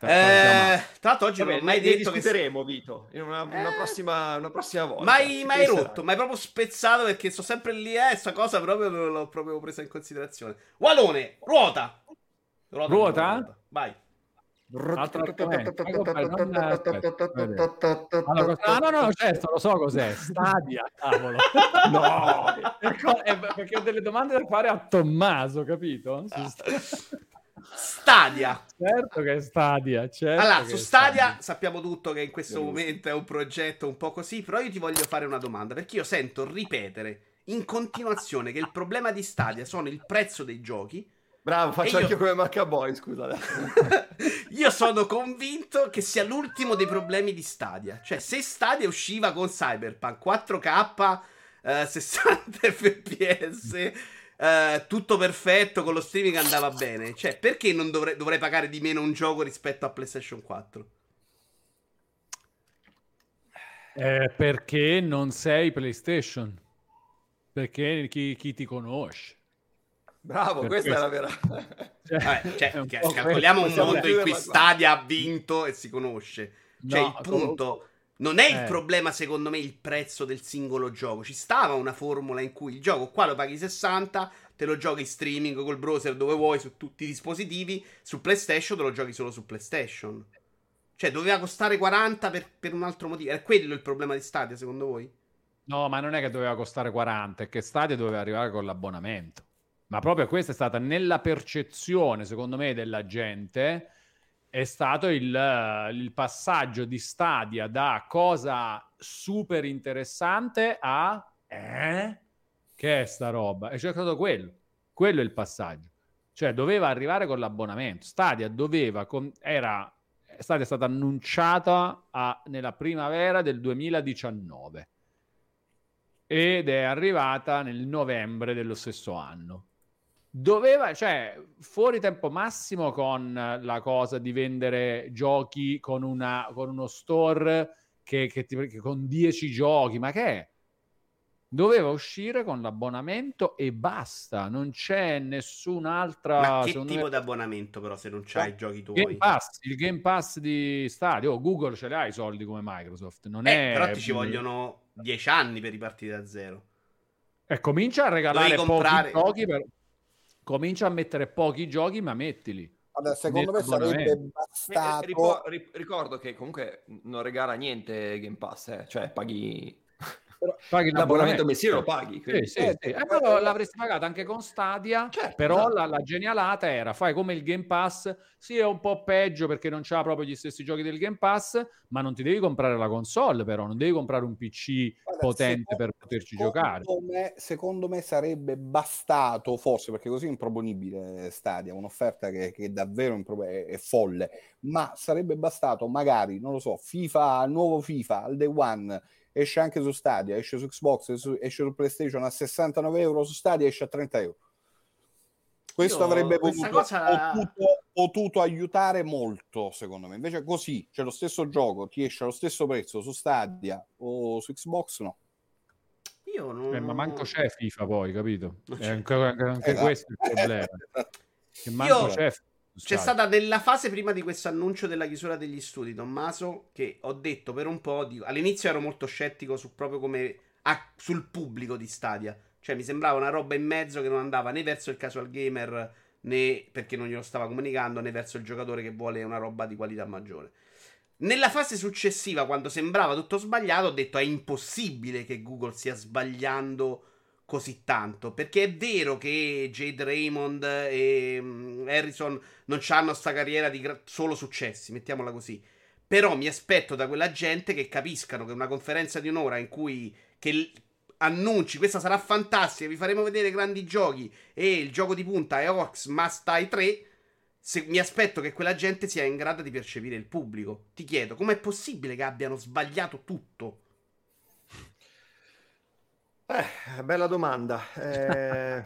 Eh, tra l'altro oggi Vabbè, non ho mai detto che discuteremo Vito in una, una, eh... prossima, una prossima volta mai, mai rotto mai proprio spezzato perché sto sempre lì eh sta cosa proprio non l'ho proprio presa in considerazione Walone ruota ruota, ruota? ruota. vai Ah, no, no, certo, lo so cos'è. Stadia, cavolo. [laughs] no, perché ho delle domande da fare a Tommaso, capito? Stadia. Certo che è Stadia. Certo allora, su Stadia, Stadia, sappiamo tutto che in questo momento è un progetto un po' così, però io ti voglio fare una domanda, perché io sento ripetere in continuazione che il problema di Stadia sono il prezzo dei giochi. Bravo, faccio anche io... come Macaboy, scusa. [laughs] io sono convinto che sia l'ultimo dei problemi di Stadia. Cioè, se Stadia usciva con Cyberpunk 4K, eh, 60 [laughs] fps Uh, tutto perfetto con lo streaming andava bene. Cioè, perché non dovrei, dovrei pagare di meno un gioco rispetto a PlayStation 4? Eh, perché non sei PlayStation. Perché chi, chi ti conosce. Bravo, per questa questo. è la vera. [laughs] Cioè, Vabbè, cioè, un calcoliamo un mondo in cui Stadia ha vinto e si conosce. Cioè, no, il punto. Non è il eh. problema, secondo me, il prezzo del singolo gioco. Ci stava una formula in cui il gioco qua lo paghi 60, te lo giochi in streaming col browser dove vuoi su tutti i dispositivi. Su PlayStation te lo giochi solo su PlayStation. Cioè, doveva costare 40 per, per un altro motivo. È quello il problema di Stadia, secondo voi? No, ma non è che doveva costare 40, è che Stadia doveva arrivare con l'abbonamento. Ma proprio questa è stata nella percezione, secondo me, della gente è stato il, il, passaggio di Stadia da cosa super interessante a eh? che è sta roba? E c'è stato quello. Quello è il passaggio. Cioè, doveva arrivare con l'abbonamento. Stadia doveva, con, era, Stadia è stata annunciata a, nella primavera del 2019 ed è arrivata nel novembre dello stesso anno doveva, cioè, fuori tempo massimo con la cosa di vendere giochi con, una, con uno store che, che, ti, che con 10 giochi, ma che è? Doveva uscire con l'abbonamento e basta, non c'è nessun'altra. Ma che tipo me... di abbonamento, però, se non c'hai i giochi tuoi? Game Pass, il Game Pass di Stadio, oh, Google ce li ha i soldi come Microsoft. Non eh, è... Però ti ci vogliono 10 anni per ripartire da zero. E comincia a regalare comprare... pochi giochi per comincia a mettere pochi giochi, ma mettili. Vabbè, secondo me sarebbe bastato. Eh, ricordo che comunque non regala niente Game Pass, eh? cioè paghi paghi l'abbonamento mensile lo paghi sì, sì, sì. Eh, allora, l'avresti pagato anche con Stadia certo, però esatto. la, la, genialata era fai come il Game Pass sì è un po' peggio perché non c'ha proprio gli stessi giochi del Game Pass ma non ti devi comprare la console però non devi comprare un PC Guarda, potente secondo, per poterci giocare me, secondo me sarebbe bastato forse perché così è improponibile Stadia un'offerta che, che è davvero impro- è, è folle ma sarebbe bastato magari non lo so FIFA nuovo FIFA al day one esce anche su Stadia, esce su Xbox, esce su, esce su PlayStation a 69 euro, su Stadia esce a 30 euro. Questo Io, avrebbe potuto, cosa... potuto, potuto, aiutare molto, secondo me. Invece così, c'è lo stesso gioco, ti esce allo stesso prezzo su Stadia o su Xbox, no. Io non... Eh, ma manco c'è FIFA poi, capito? È [laughs] anche, anche eh, questo il problema. [laughs] che manco Io... c'è c'è stata nella fase prima di questo annuncio della chiusura degli studi, Tommaso, che ho detto per un po'. Di... All'inizio ero molto scettico su proprio come ah, sul pubblico di Stadia. Cioè, mi sembrava una roba in mezzo che non andava né verso il casual gamer né perché non glielo stava comunicando, né verso il giocatore che vuole una roba di qualità maggiore. Nella fase successiva, quando sembrava tutto sbagliato, ho detto è impossibile che Google stia sbagliando così tanto. Perché è vero che Jade Raymond e mm, Harrison non hanno sta carriera di gra- solo successi, mettiamola così. Però mi aspetto da quella gente che capiscano che una conferenza di un'ora in cui che annunci questa sarà fantastica, vi faremo vedere grandi giochi e il gioco di punta è Orcs Must Die 3 se, mi aspetto che quella gente sia in grado di percepire il pubblico. Ti chiedo, com'è possibile che abbiano sbagliato tutto? Eh, bella domanda. Eh,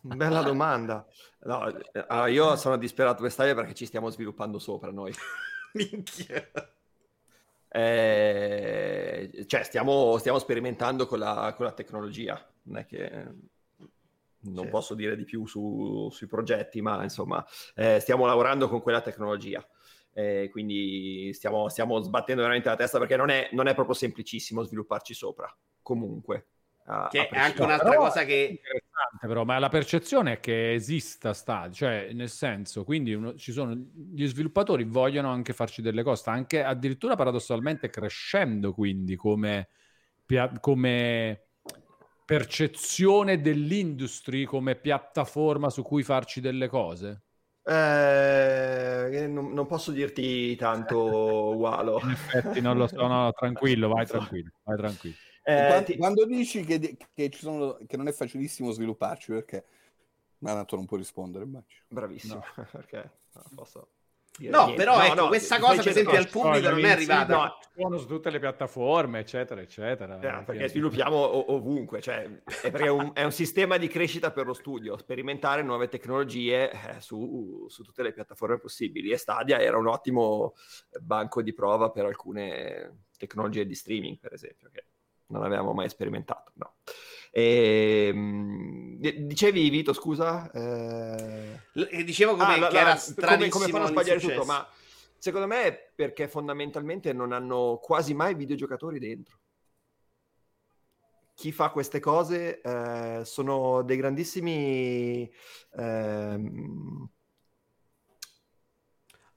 bella domanda. No, allora io [laughs] sono disperato quest'aria perché ci stiamo sviluppando sopra noi. [laughs] Minchia. Eh, cioè, stiamo, stiamo sperimentando con la, con la, tecnologia. Non è che non sì. posso dire di più su, sui progetti, ma insomma, eh, stiamo lavorando con quella tecnologia. Eh, quindi stiamo, stiamo, sbattendo veramente la testa perché non è, non è proprio semplicissimo svilupparci sopra. Comunque, a, che a è anche un'altra però cosa che però, ma la percezione è che esista Stadia, cioè nel senso, quindi uno, ci sono gli sviluppatori vogliono anche farci delle cose, anche addirittura paradossalmente crescendo quindi come, come percezione dell'industry come piattaforma su cui farci delle cose? Eh, non, non, posso dirti tanto, [laughs] Walo. In effetti, non lo so, no, tranquillo, vai tranquillo, vai tranquillo. Eh, quando, ti... quando, dici che, che, sono, che, non è facilissimo svilupparci, perché? Ma tanto non può rispondere, immagino. Bravissimo, no. [laughs] perché non posso... No, niente. però no, ecco, no, questa cosa per esempio al pubblico non è arrivata. No, sono su tutte le piattaforme, eccetera, eccetera. Eh, perché sviluppiamo ov- ovunque, cioè, è, è, un, è, un, sistema di crescita per lo studio, sperimentare nuove tecnologie eh, su, su, tutte le piattaforme possibili. E Stadia era un ottimo banco di prova per alcune tecnologie di streaming, per esempio, che non avevamo mai sperimentato. No. E, ehm, dicevi Vito, scusa? Eh... Dicevo come ah, la, la, era come, come fanno a sbagliare tutto, ma secondo me è perché fondamentalmente non hanno quasi mai videogiocatori dentro. Chi fa queste cose eh, sono dei grandissimi eh,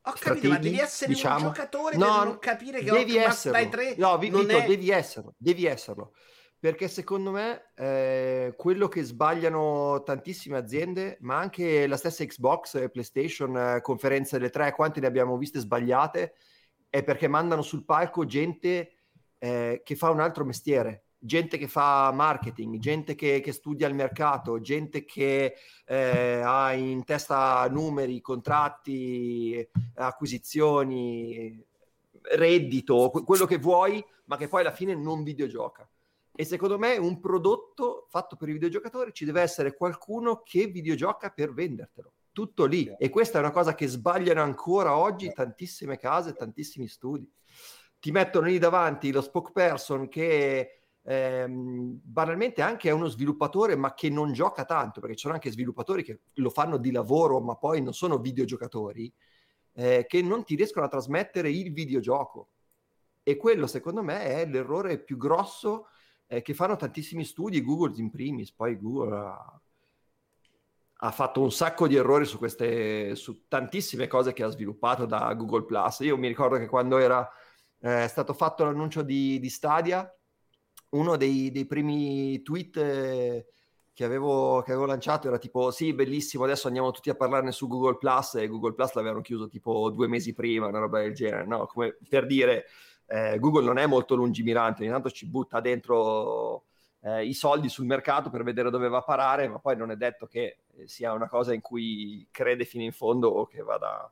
ho capito, ma devi essere diciamo, un giocatore no, per non capire che devi esserlo. 3 no, Vito, è... devi esserlo, devi esserlo. Perché secondo me eh, quello che sbagliano tantissime aziende, ma anche la stessa Xbox, PlayStation, eh, conferenze delle tre, quante ne abbiamo viste sbagliate, è perché mandano sul palco gente eh, che fa un altro mestiere gente che fa marketing, gente che, che studia il mercato, gente che eh, ha in testa numeri, contratti, acquisizioni, reddito, quello che vuoi, ma che poi alla fine non videogioca. E secondo me un prodotto fatto per i videogiocatori ci deve essere qualcuno che videogioca per vendertelo. Tutto lì. E questa è una cosa che sbagliano ancora oggi tantissime case, tantissimi studi. Ti mettono lì davanti lo spokesperson che ehm, banalmente anche è uno sviluppatore ma che non gioca tanto, perché ci sono anche sviluppatori che lo fanno di lavoro ma poi non sono videogiocatori, eh, che non ti riescono a trasmettere il videogioco. E quello secondo me è l'errore più grosso eh, che fanno tantissimi studi, Google in primis, poi Google ha, ha fatto un sacco di errori su, queste, su tantissime cose che ha sviluppato da Google Plus. Io mi ricordo che quando era eh, stato fatto l'annuncio di, di Stadia, uno dei, dei primi tweet eh, che, avevo, che, avevo, lanciato era tipo sì bellissimo adesso andiamo tutti a parlarne su Google Plus e Google Plus l'avevano chiuso tipo due mesi prima una roba del genere no? come per dire eh, Google non è molto lungimirante ogni tanto ci butta dentro eh, i soldi sul mercato per vedere dove va a parare ma poi non è detto che sia una cosa in cui crede fino in fondo o che vada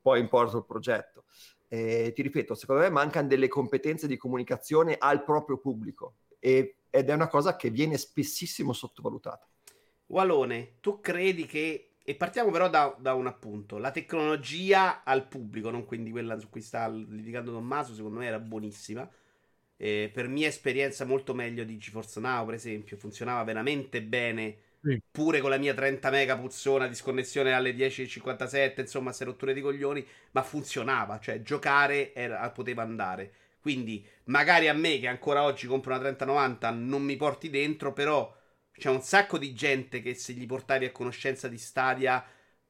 poi in porto il progetto eh, ti ripeto, secondo me mancano delle competenze di comunicazione al proprio pubblico e, ed è una cosa che viene spessissimo sottovalutata. Walone, tu credi che e partiamo però da, da, un appunto. La tecnologia al pubblico, non quindi quella su cui sta litigando Tommaso, secondo me era buonissima. Eh, per mia esperienza molto meglio di GeForce Now, per esempio, funzionava veramente bene. Sì. Pure con la mia 30 mega puzzona di sconnessione alle 10.57, insomma, se rotture di coglioni, ma funzionava, cioè giocare era, poteva andare. Quindi, magari a me che ancora oggi compro una 3090 non mi porti dentro, però c'è un sacco di gente che se gli portavi a conoscenza di Stadia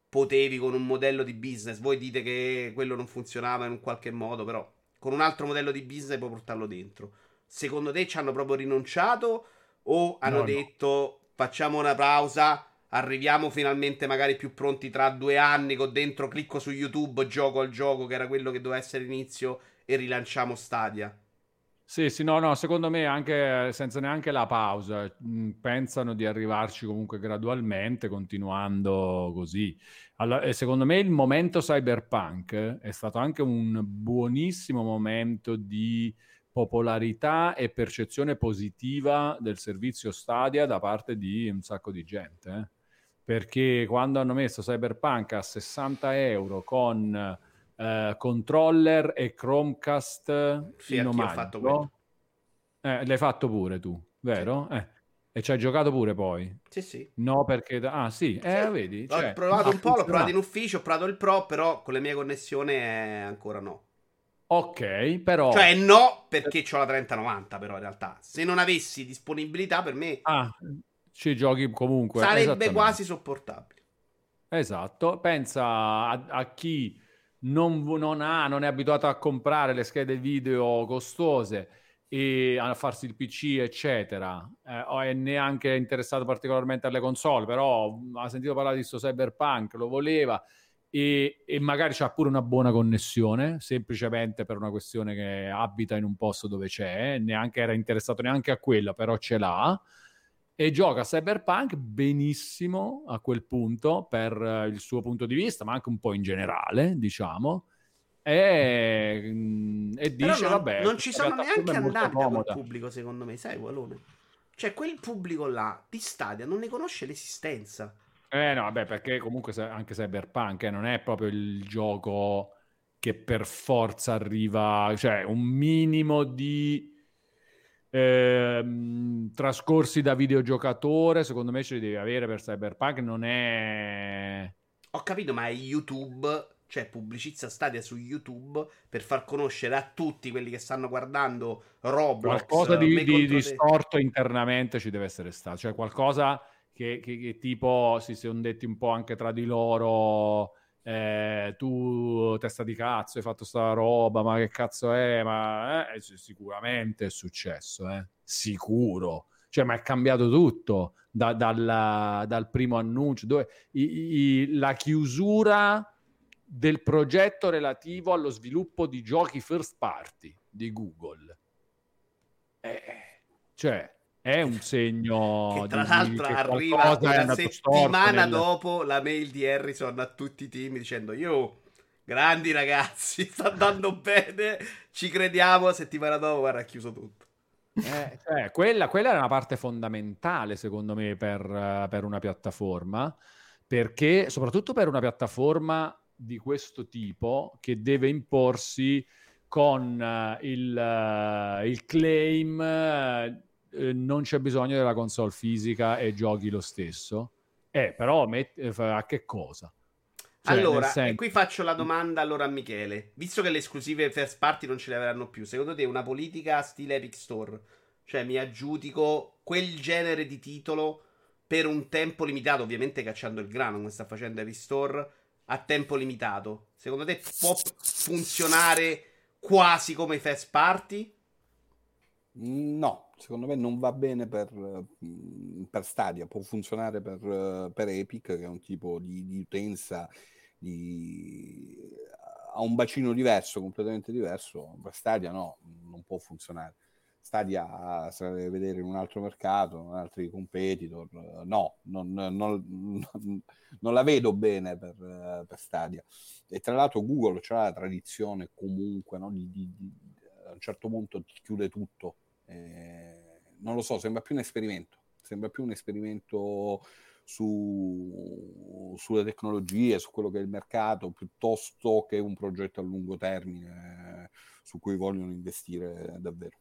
potevi con un modello di business. Voi dite che quello non funzionava in un qualche modo, però con un altro modello di business puoi portarlo dentro. Secondo te ci hanno proprio rinunciato o hanno no, detto no. Facciamo una pausa, arriviamo finalmente magari più pronti tra due anni con dentro clicco su YouTube, gioco al gioco che era quello che doveva essere l'inizio e rilanciamo Stadia? Sì, sì, no, no, secondo me anche senza neanche la pausa, mh, pensano di arrivarci comunque gradualmente, continuando così. Allora, secondo me il momento cyberpunk è stato anche un buonissimo momento di popolarità e percezione positiva del servizio Stadia da parte di un sacco di gente. Eh? Perché quando hanno messo Cyberpunk a 60 euro con eh, controller e Chromecast sì, in omaggio. fatto quello. Eh, l'hai fatto pure tu, vero? Sì. Eh. E ci hai giocato pure poi? Sì, sì. No, perché... Ah, sì, eh, sì. vedi? Cioè, ho provato un po', l'ho provato in ufficio, ho provato il Pro, però con le mie connessioni è ancora no. Ok, però... Cioè no, perché ho la 3090, però in realtà. Se non avessi disponibilità, per me... Ah, ci giochi comunque. Sarebbe quasi sopportabile. Esatto. Pensa a, a chi non, non, ha, non è abituato a comprare le schede video costose e a farsi il PC, eccetera, eh, o è neanche interessato particolarmente alle console, però ha sentito parlare di questo cyberpunk, lo voleva e, e magari c'ha pure una buona connessione, semplicemente per una questione che abita in un posto dove c'è, neanche era interessato neanche a quella, però ce l'ha e gioca Cyberpunk benissimo a quel punto per uh, il suo punto di vista, ma anche un po' in generale, diciamo. E, mm, e dice, non, vabbè, non ci sono neanche andati quel pubblico, secondo me, sai, Walone? Cioè, quel pubblico là di Stadia non ne conosce l'esistenza. Eh no, vabbè, perché comunque anche Cyberpunk eh, non è proprio il gioco che per forza arriva, cioè un minimo di Ehm, trascorsi da videogiocatore, secondo me ce li devi avere per Cyberpunk. Non è. Ho capito, ma è YouTube, cioè pubblicizza Stadia su YouTube per far conoscere a tutti quelli che stanno guardando Roblox. Qualcosa di, di, di storto internamente ci deve essere stato, cioè qualcosa che, che, che tipo si sono detti un po' anche tra di loro eh, tu testa di cazzo hai fatto sta roba, ma che cazzo è? Ma eh, sicuramente è successo, eh? sicuro. Cioè, ma è cambiato tutto da, dalla, dal primo annuncio, dove i, i, la chiusura del progetto relativo allo sviluppo di giochi first party di Google. Eh, cioè, è un segno che tra di, l'altro che arriva una settimana nel... dopo la mail di Harrison a tutti i team dicendo io grandi ragazzi [laughs] sta andando bene ci crediamo settimana dopo guarda ha chiuso tutto. Eh, cioè, quella, quella, è una parte fondamentale secondo me per, per una piattaforma perché soprattutto per una piattaforma di questo tipo che deve imporsi con uh, il, uh, il, claim uh, eh, non c'è bisogno della console fisica e giochi lo stesso. Eh, però met- eh, a che cosa? Cioè, allora, senso... e qui faccio la domanda allora a Michele. Visto che le esclusive first party non ce le avranno più, secondo te una politica stile Epic Store? Cioè mi aggiudico quel genere di titolo per un tempo limitato, ovviamente cacciando il grano come sta facendo Epic Store, a tempo limitato. Secondo te può funzionare quasi come i first party? No, secondo me non va bene per, per Stadia, può funzionare per, per, Epic, che è un tipo di, di utenza, di... ha un bacino diverso, completamente diverso, per Stadia no, non può funzionare. Stadia deve vedere in un altro mercato, in altri competitor, no, non, non, [laughs] non, la vedo bene per, per, Stadia. E tra l'altro Google c'ha la tradizione comunque no, di, di, di, a un certo punto chiude tutto eh, non lo so, sembra più un esperimento, sembra più un esperimento su, sulle tecnologie, su quello che è il mercato, piuttosto che un progetto a lungo termine su cui vogliono investire davvero.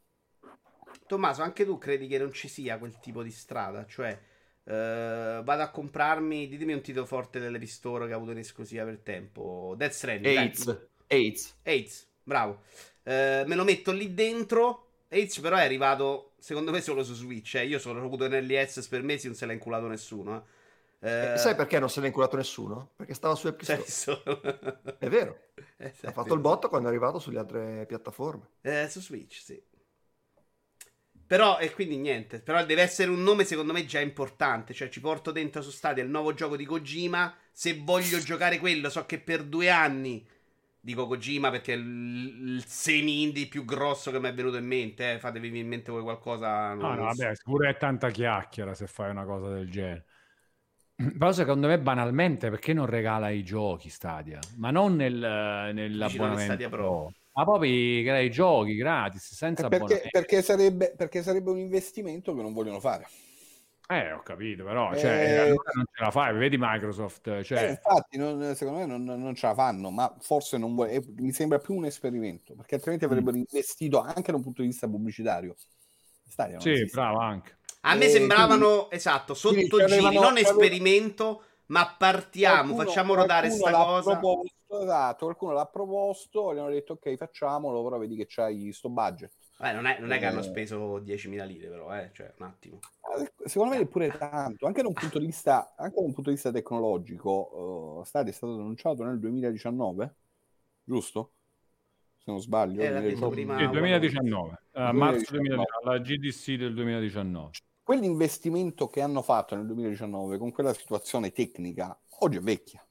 Tommaso, anche tu credi che non ci sia quel tipo di strada? Cioè, Uh, vado a comprarmi. Ditemi un titolo forte delle Ristoro che ha avuto in esclusiva per tempo. Death Stranding. AIDS. AIDS. AIDS. Bravo. Uh, me lo metto lì dentro. AIDS, però, è arrivato secondo me solo su Switch. Eh. Io sono avuto in early access per mesi, non se l'ha inculato nessuno. Eh. Eh, sai perché non se l'ha inculato nessuno? Perché stava su Epic [laughs] è vero. [laughs] Eh, ha fatto il botto quando è arrivato sulle altre piattaforme. Eh, su Switch, sì. Però, e quindi niente. Però deve essere un nome, secondo me, già importante. Cioè, ci porto dentro su Stadia il nuovo gioco di Kojima. Se voglio giocare quello, so che per due anni. Dico Kojima perché è il, semi-indie più grosso che mi è venuto in mente. Eh. Fatevi in mente voi qualcosa. No, no, vabbè, pure è tanta chiacchiera se fai una cosa del genere. Però secondo me banalmente perché non regala i giochi Stadia? Ma non nel, nell'abbonamento Stadia Pro. Ma proprio i giochi gratis, senza perché, perché, sarebbe, perché sarebbe un investimento che non vogliono fare. Eh, ho capito, però cioè, eh, non ce la fai, vedi Microsoft. Cioè... Eh, infatti, non, secondo me non, non, ce la fanno, ma forse non vuole, mi sembra più un esperimento, perché altrimenti mm. avrebbero investito anche da un punto di vista pubblicitario. Stadia, sì, bravo anche. A me sembravano, quindi, esatto, sottogiri, non esperimento, ma partiamo, qualcuno, facciamo rodare questa cosa. Proposto, esatto, qualcuno l'ha proposto, gli hanno detto ok, facciamolo, però vedi che c'hai sto budget. Eh, non, è, non è che hanno speso 10.000 lire, però, eh, cioè, un attimo. Eh, secondo me è pure tanto, anche da un punto di vista, anche da un punto di vista tecnologico, uh, Stadia è stato annunciato nel 2019, giusto? Se non sbaglio. Eh, 2019. Prima... Sì, 2019, uh, marzo 2019, la GDC del 2019 quell'investimento che hanno fatto nel 2019 con quella situazione tecnica oggi è vecchia.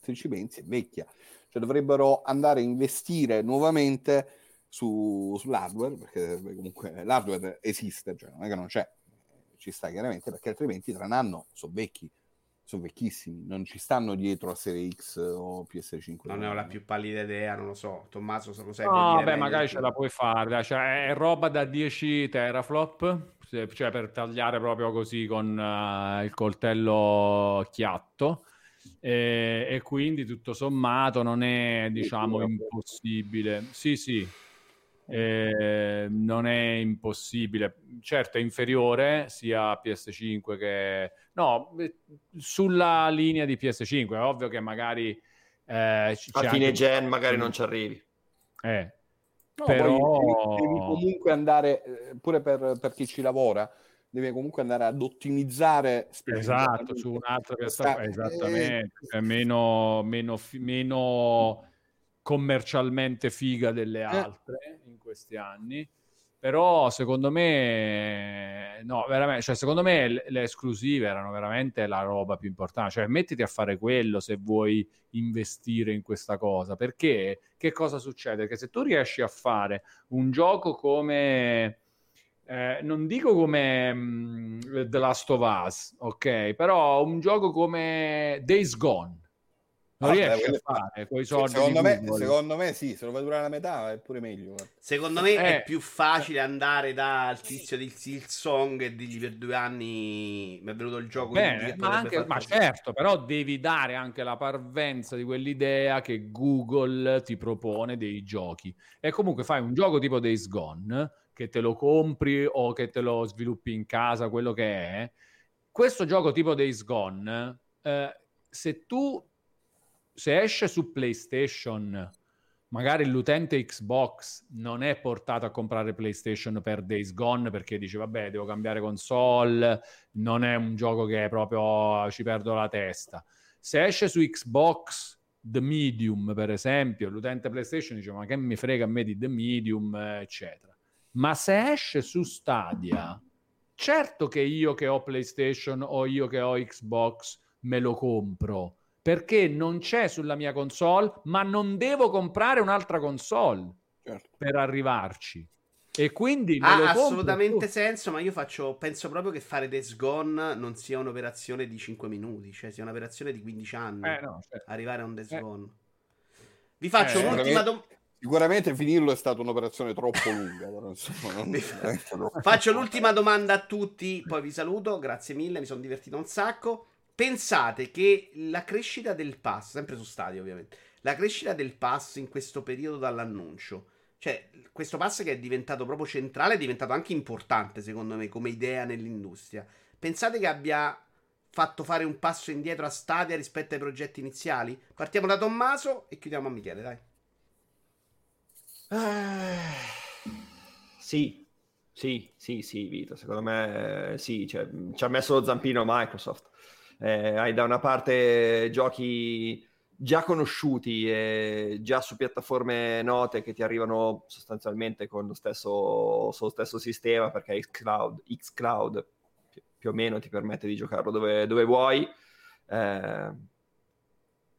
Se ci pensi, è vecchia. Cioè dovrebbero andare a investire nuovamente su, sull'hardware, perché comunque l'hardware esiste, cioè non è che non c'è, ci sta chiaramente, perché altrimenti tra un anno sono vecchi sono vecchissimi, non ci stanno dietro a Serie X o PS5. Non ne ho la più pallida idea, non lo so. Tommaso, se lo sai. No, beh, magari ce la puoi fare. Cioè, è roba da 10 teraflop, cioè per tagliare proprio così con uh, il coltello chiatto. E, e, quindi tutto sommato non è, diciamo, impossibile. Sì, sì. Eh, non è impossibile, certo è inferiore sia a PS5 che no, sulla linea di PS5. È ovvio che magari eh, a fine anche... gen magari non ci arrivi. Eh. No, però devi, devi, comunque andare eh, pure per, per chi ci lavora deve comunque andare ad ottimizzare esatto su un'altra piattaforma esattamente eh, meno, meno, meno commercialmente figa delle eh. altre questi anni. Però secondo me, no, veramente, cioè secondo me le, esclusive erano veramente la roba più importante. Cioè, mettiti a fare quello se vuoi investire in questa cosa. Perché che cosa succede? Che se tu riesci a fare un gioco come. Eh, non dico come mh, mm, The Last of Us, ok? Però un gioco come Days Gone, non ah, riesce a fare quei soldi. Secondo me, secondo me, sì, se lo fai durare la metà è pure meglio. Secondo me eh. è più facile andare dal tizio di Silsong e dirgli per due anni mi è venuto il gioco. Bene, ma, anche, ma certo, però devi dare anche la parvenza di quell'idea che Google ti propone dei giochi. E comunque fai un gioco tipo Days Gone, che te lo compri o che te lo sviluppi in casa, quello che è. Questo gioco tipo Days Gone, eh, se tu se esce su PlayStation, magari l'utente Xbox non è portato a comprare PlayStation per Days Gone perché dice vabbè devo cambiare console, non è un gioco che proprio ci perdo la testa. Se esce su Xbox The Medium, per esempio, l'utente PlayStation dice ma che mi frega a me di The Medium, eccetera. Ma se esce su Stadia, certo che io che ho PlayStation o io che ho Xbox me lo compro perché non c'è sulla mia console, ma non devo comprare un'altra console certo. per arrivarci. E quindi ha assolutamente tutto. senso, ma io faccio, penso proprio che fare Days Gone non sia un'operazione di 5 minuti, cioè sia un'operazione di 15 anni. Eh, no, certo. Arrivare a un Days eh. Gone. Vi faccio eh, un'ultima domanda. Sicuramente finirlo è stata un'operazione troppo lunga. Però, insomma, non... [laughs] Faccio l'ultima domanda a tutti, poi vi saluto. Grazie mille, mi sono divertito un sacco. Pensate che la crescita del pass, sempre su stadio ovviamente, la crescita del pass in questo periodo dall'annuncio, cioè questo pass che è diventato proprio centrale, è diventato anche importante secondo me come idea nell'industria. Pensate che abbia fatto fare un passo indietro a Stadia rispetto ai progetti iniziali? Partiamo da Tommaso e chiudiamo a Michele, dai. Eh, sì, sì, sì, sì, Vito, secondo me sì, cioè, ci ha messo lo zampino Microsoft. Eh, hai da una parte giochi già conosciuti e già su piattaforme note che ti arrivano sostanzialmente con lo stesso, lo stesso sistema perché xCloud, xCloud più o meno ti permette di giocarlo dove, dove vuoi. Eh,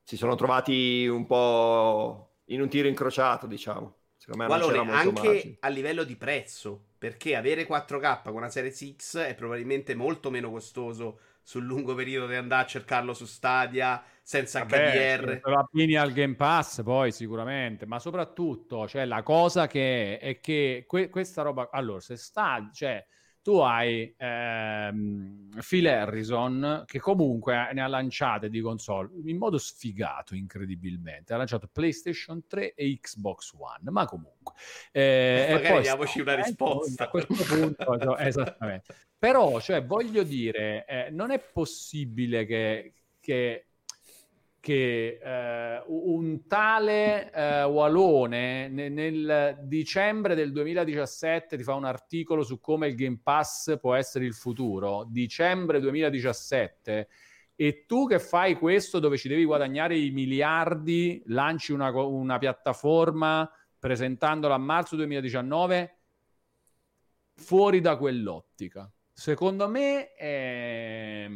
si sono trovati un po' in un tiro incrociato, diciamo. Secondo me Valore, anche margine. a livello di prezzo, perché avere 4K con una serie X è probabilmente molto meno costoso sul lungo periodo di andare a cercarlo su Stadia senza Vabbè, HDR. Lo abbini al Game Pass poi sicuramente, ma soprattutto cioè, la cosa che è, è che que- questa roba... Allora, se sta... Cioè, tu hai ehm, Phil Harrison che comunque ne ha lanciate di console in modo sfigato incredibilmente. Ha lanciato PlayStation 3 e Xbox One ma comunque eh, e magari diamoci una risposta. a questo punto esattamente. Però cioè voglio dire eh, non è possibile che, che che eh, un tale eh, Walone nel, nel, dicembre del 2017 ti fa un articolo su come il Game Pass può essere il futuro, dicembre 2017, e tu che fai questo dove ci devi guadagnare i miliardi, lanci una, una piattaforma presentandola a marzo 2019, fuori da quell'ottica. Secondo me è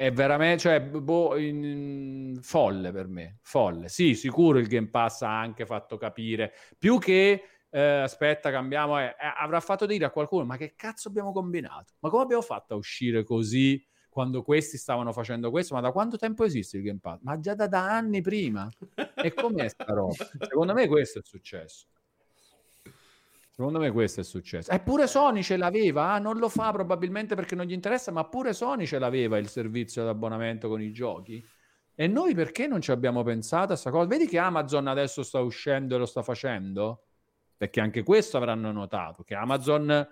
è veramente cioè, boh, in, folle per me. Folle. Sì, sicuro il Game Pass ha anche fatto capire. Più che eh, aspetta, cambiamo. Eh, eh, avrà fatto dire a qualcuno: Ma che cazzo abbiamo combinato? Ma come abbiamo fatto a uscire così quando questi stavano facendo questo? Ma da quanto tempo esiste il Game Pass? Ma già da, da anni prima. E com'è sta roba? Secondo me questo è successo. Secondo me questo è successo. Eppure Sony ce l'aveva, ah, non lo fa probabilmente perché non gli interessa, ma pure Sony ce l'aveva il servizio d'abbonamento con i giochi. E noi perché non ci abbiamo pensato a questa cosa? Vedi che Amazon adesso sta uscendo e lo sta facendo? Perché anche questo avranno notato, che Amazon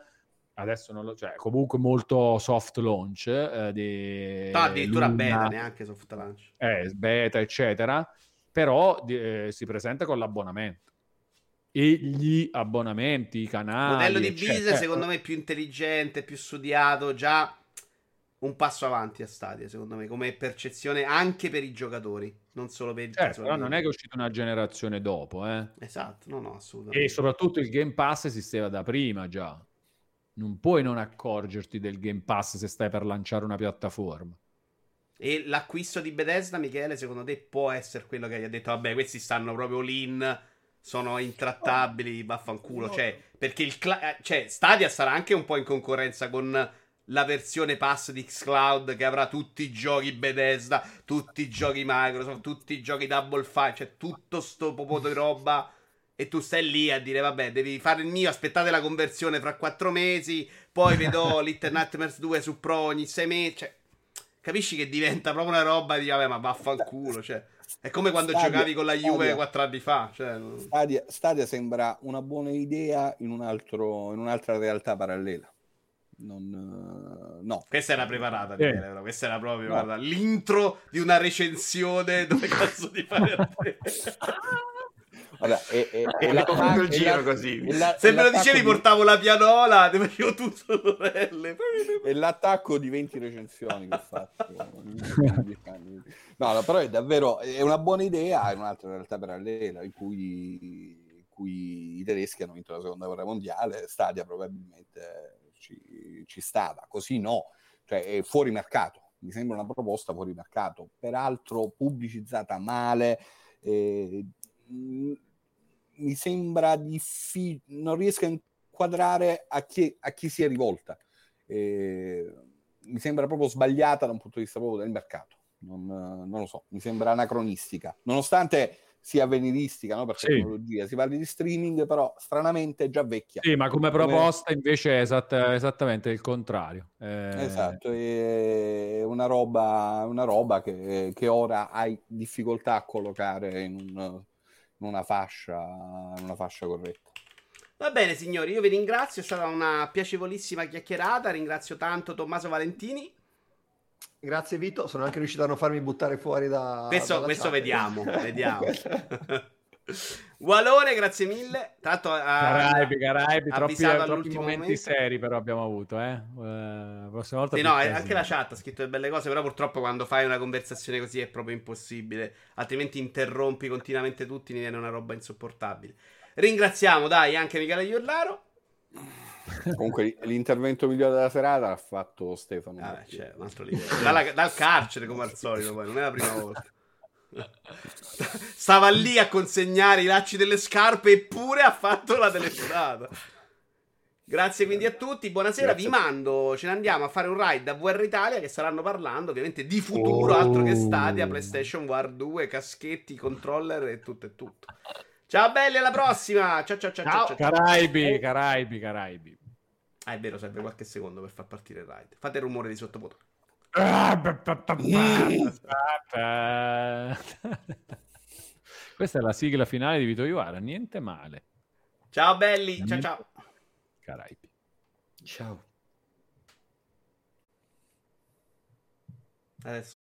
adesso non lo cioè comunque molto soft launch eh, di no, addirittura Luna, beta neanche soft launch eh, beta eccetera però eh, si presenta con l'abbonamento e gli abbonamenti, i canali. Il modello di business secondo me è più intelligente, più studiato, già un passo avanti a Stadia, secondo me, come percezione anche per i giocatori, non solo per certo, però non è che è uscita una generazione dopo, eh. Esatto, no, no, assolutamente. E soprattutto il Game Pass esisteva da prima già. Non puoi non accorgerti del Game Pass se stai per lanciare una piattaforma. E l'acquisto di Bethesda, Michele, secondo te può essere quello che hai detto, vabbè, questi stanno proprio lì sono intrattabili, vaffanculo. Cioè, perché il cla- eh, cioè, Stadia sarà anche un po' in concorrenza con la versione pass di Xcloud che avrà tutti i giochi Bethesda, tutti i giochi Microsoft, tutti i giochi Double Fine, cioè tutto sto popo di roba. E tu stai lì a dire, vabbè, devi fare il mio, aspettate la conversione fra quattro mesi, poi vedo [laughs] Little Nightmares 2 su Pro ogni sei mesi. Cioè, capisci che diventa proprio una roba di, vabbè, ma vaffanculo, cioè... È come quando Stadia, giocavi con la Juve quattro anni fa. Cioè... Stadia, Stadia, sembra una buona idea in, un altro, in un'altra realtà parallela. Non, no. Questa era preparata, eh. Michele, questa era proprio no. l'intro di una recensione dove [laughs] cazzo di fare a te. [laughs] Allora, e, e, [laughs] e l'attacco, il giro così. La, Se me lo dicevi, di... portavo la pianola, ti facevo tutto sorelle. E l'attacco di 20 recensioni che ho fatto. no, no, però è davvero è una buona idea in un'altra realtà parallela in cui, in cui i tedeschi hanno vinto la seconda guerra mondiale. Stadia probabilmente ci, ci stava, così no, cioè è fuori mercato. Mi sembra una proposta fuori mercato, peraltro pubblicizzata male. Eh, mi sembra difficile, non riesco a inquadrare a chi, a chi si è rivolta. Eh, mi sembra proprio sbagliata da un punto di vista proprio del mercato. Non, non, lo so, mi sembra anacronistica. Nonostante sia avveniristica no? per sì. tecnologia, si parli di streaming, però stranamente è già vecchia. Sì, ma come proposta come... invece è esatt- esattamente il contrario. Eh... Esatto, è una roba, una roba che, che, ora hai difficoltà a collocare in, un, una fascia, in una fascia corretta. Va bene, signori, io vi ringrazio, è stata una piacevolissima chiacchierata. Ringrazio tanto Tommaso Valentini. Grazie Vito, sono anche riuscito a non farmi buttare fuori da... Questo, questo vediamo, vediamo. [laughs] [laughs] Walone, grazie mille. Tanto a, Caraibi, Caraibi, troppi, troppi momenti momento. seri però abbiamo avuto, eh. Uh, prossima volta sì, no, anche la chat ha scritto delle belle cose, però purtroppo quando fai una conversazione così è proprio impossibile, altrimenti interrompi continuamente tutti, mi viene una roba insopportabile. Ringraziamo, dai, anche Michele Iorlaro. Comunque l'intervento migliore della serata l'ha fatto Stefano. Ah, cioè, un altro livello. Dalla, dal carcere come al solito, poi, non è la prima volta. Stava lì a consegnare i lacci delle scarpe eppure ha fatto la telefonata. Grazie quindi a tutti, buonasera, Grazie. vi mando, ce ne andiamo a fare un ride a VR Italia che saranno parlando ovviamente di futuro, oh. altro che Stadia, PlayStation VR 2, caschetti, controller e tutto e tutto. Ciao belli, alla prossima. Ciao ciao ciao. ciao. ciao. Caraibi, Caraibi, Caraibi. Ah, è vero, serve qualche secondo per far partire il ride. Fate il rumore di sottomoto. [laughs] Questa è la sigla finale di Vito Iuvara, niente male. Ciao belli, ciao ciao. Caraibi. Ciao. Adesso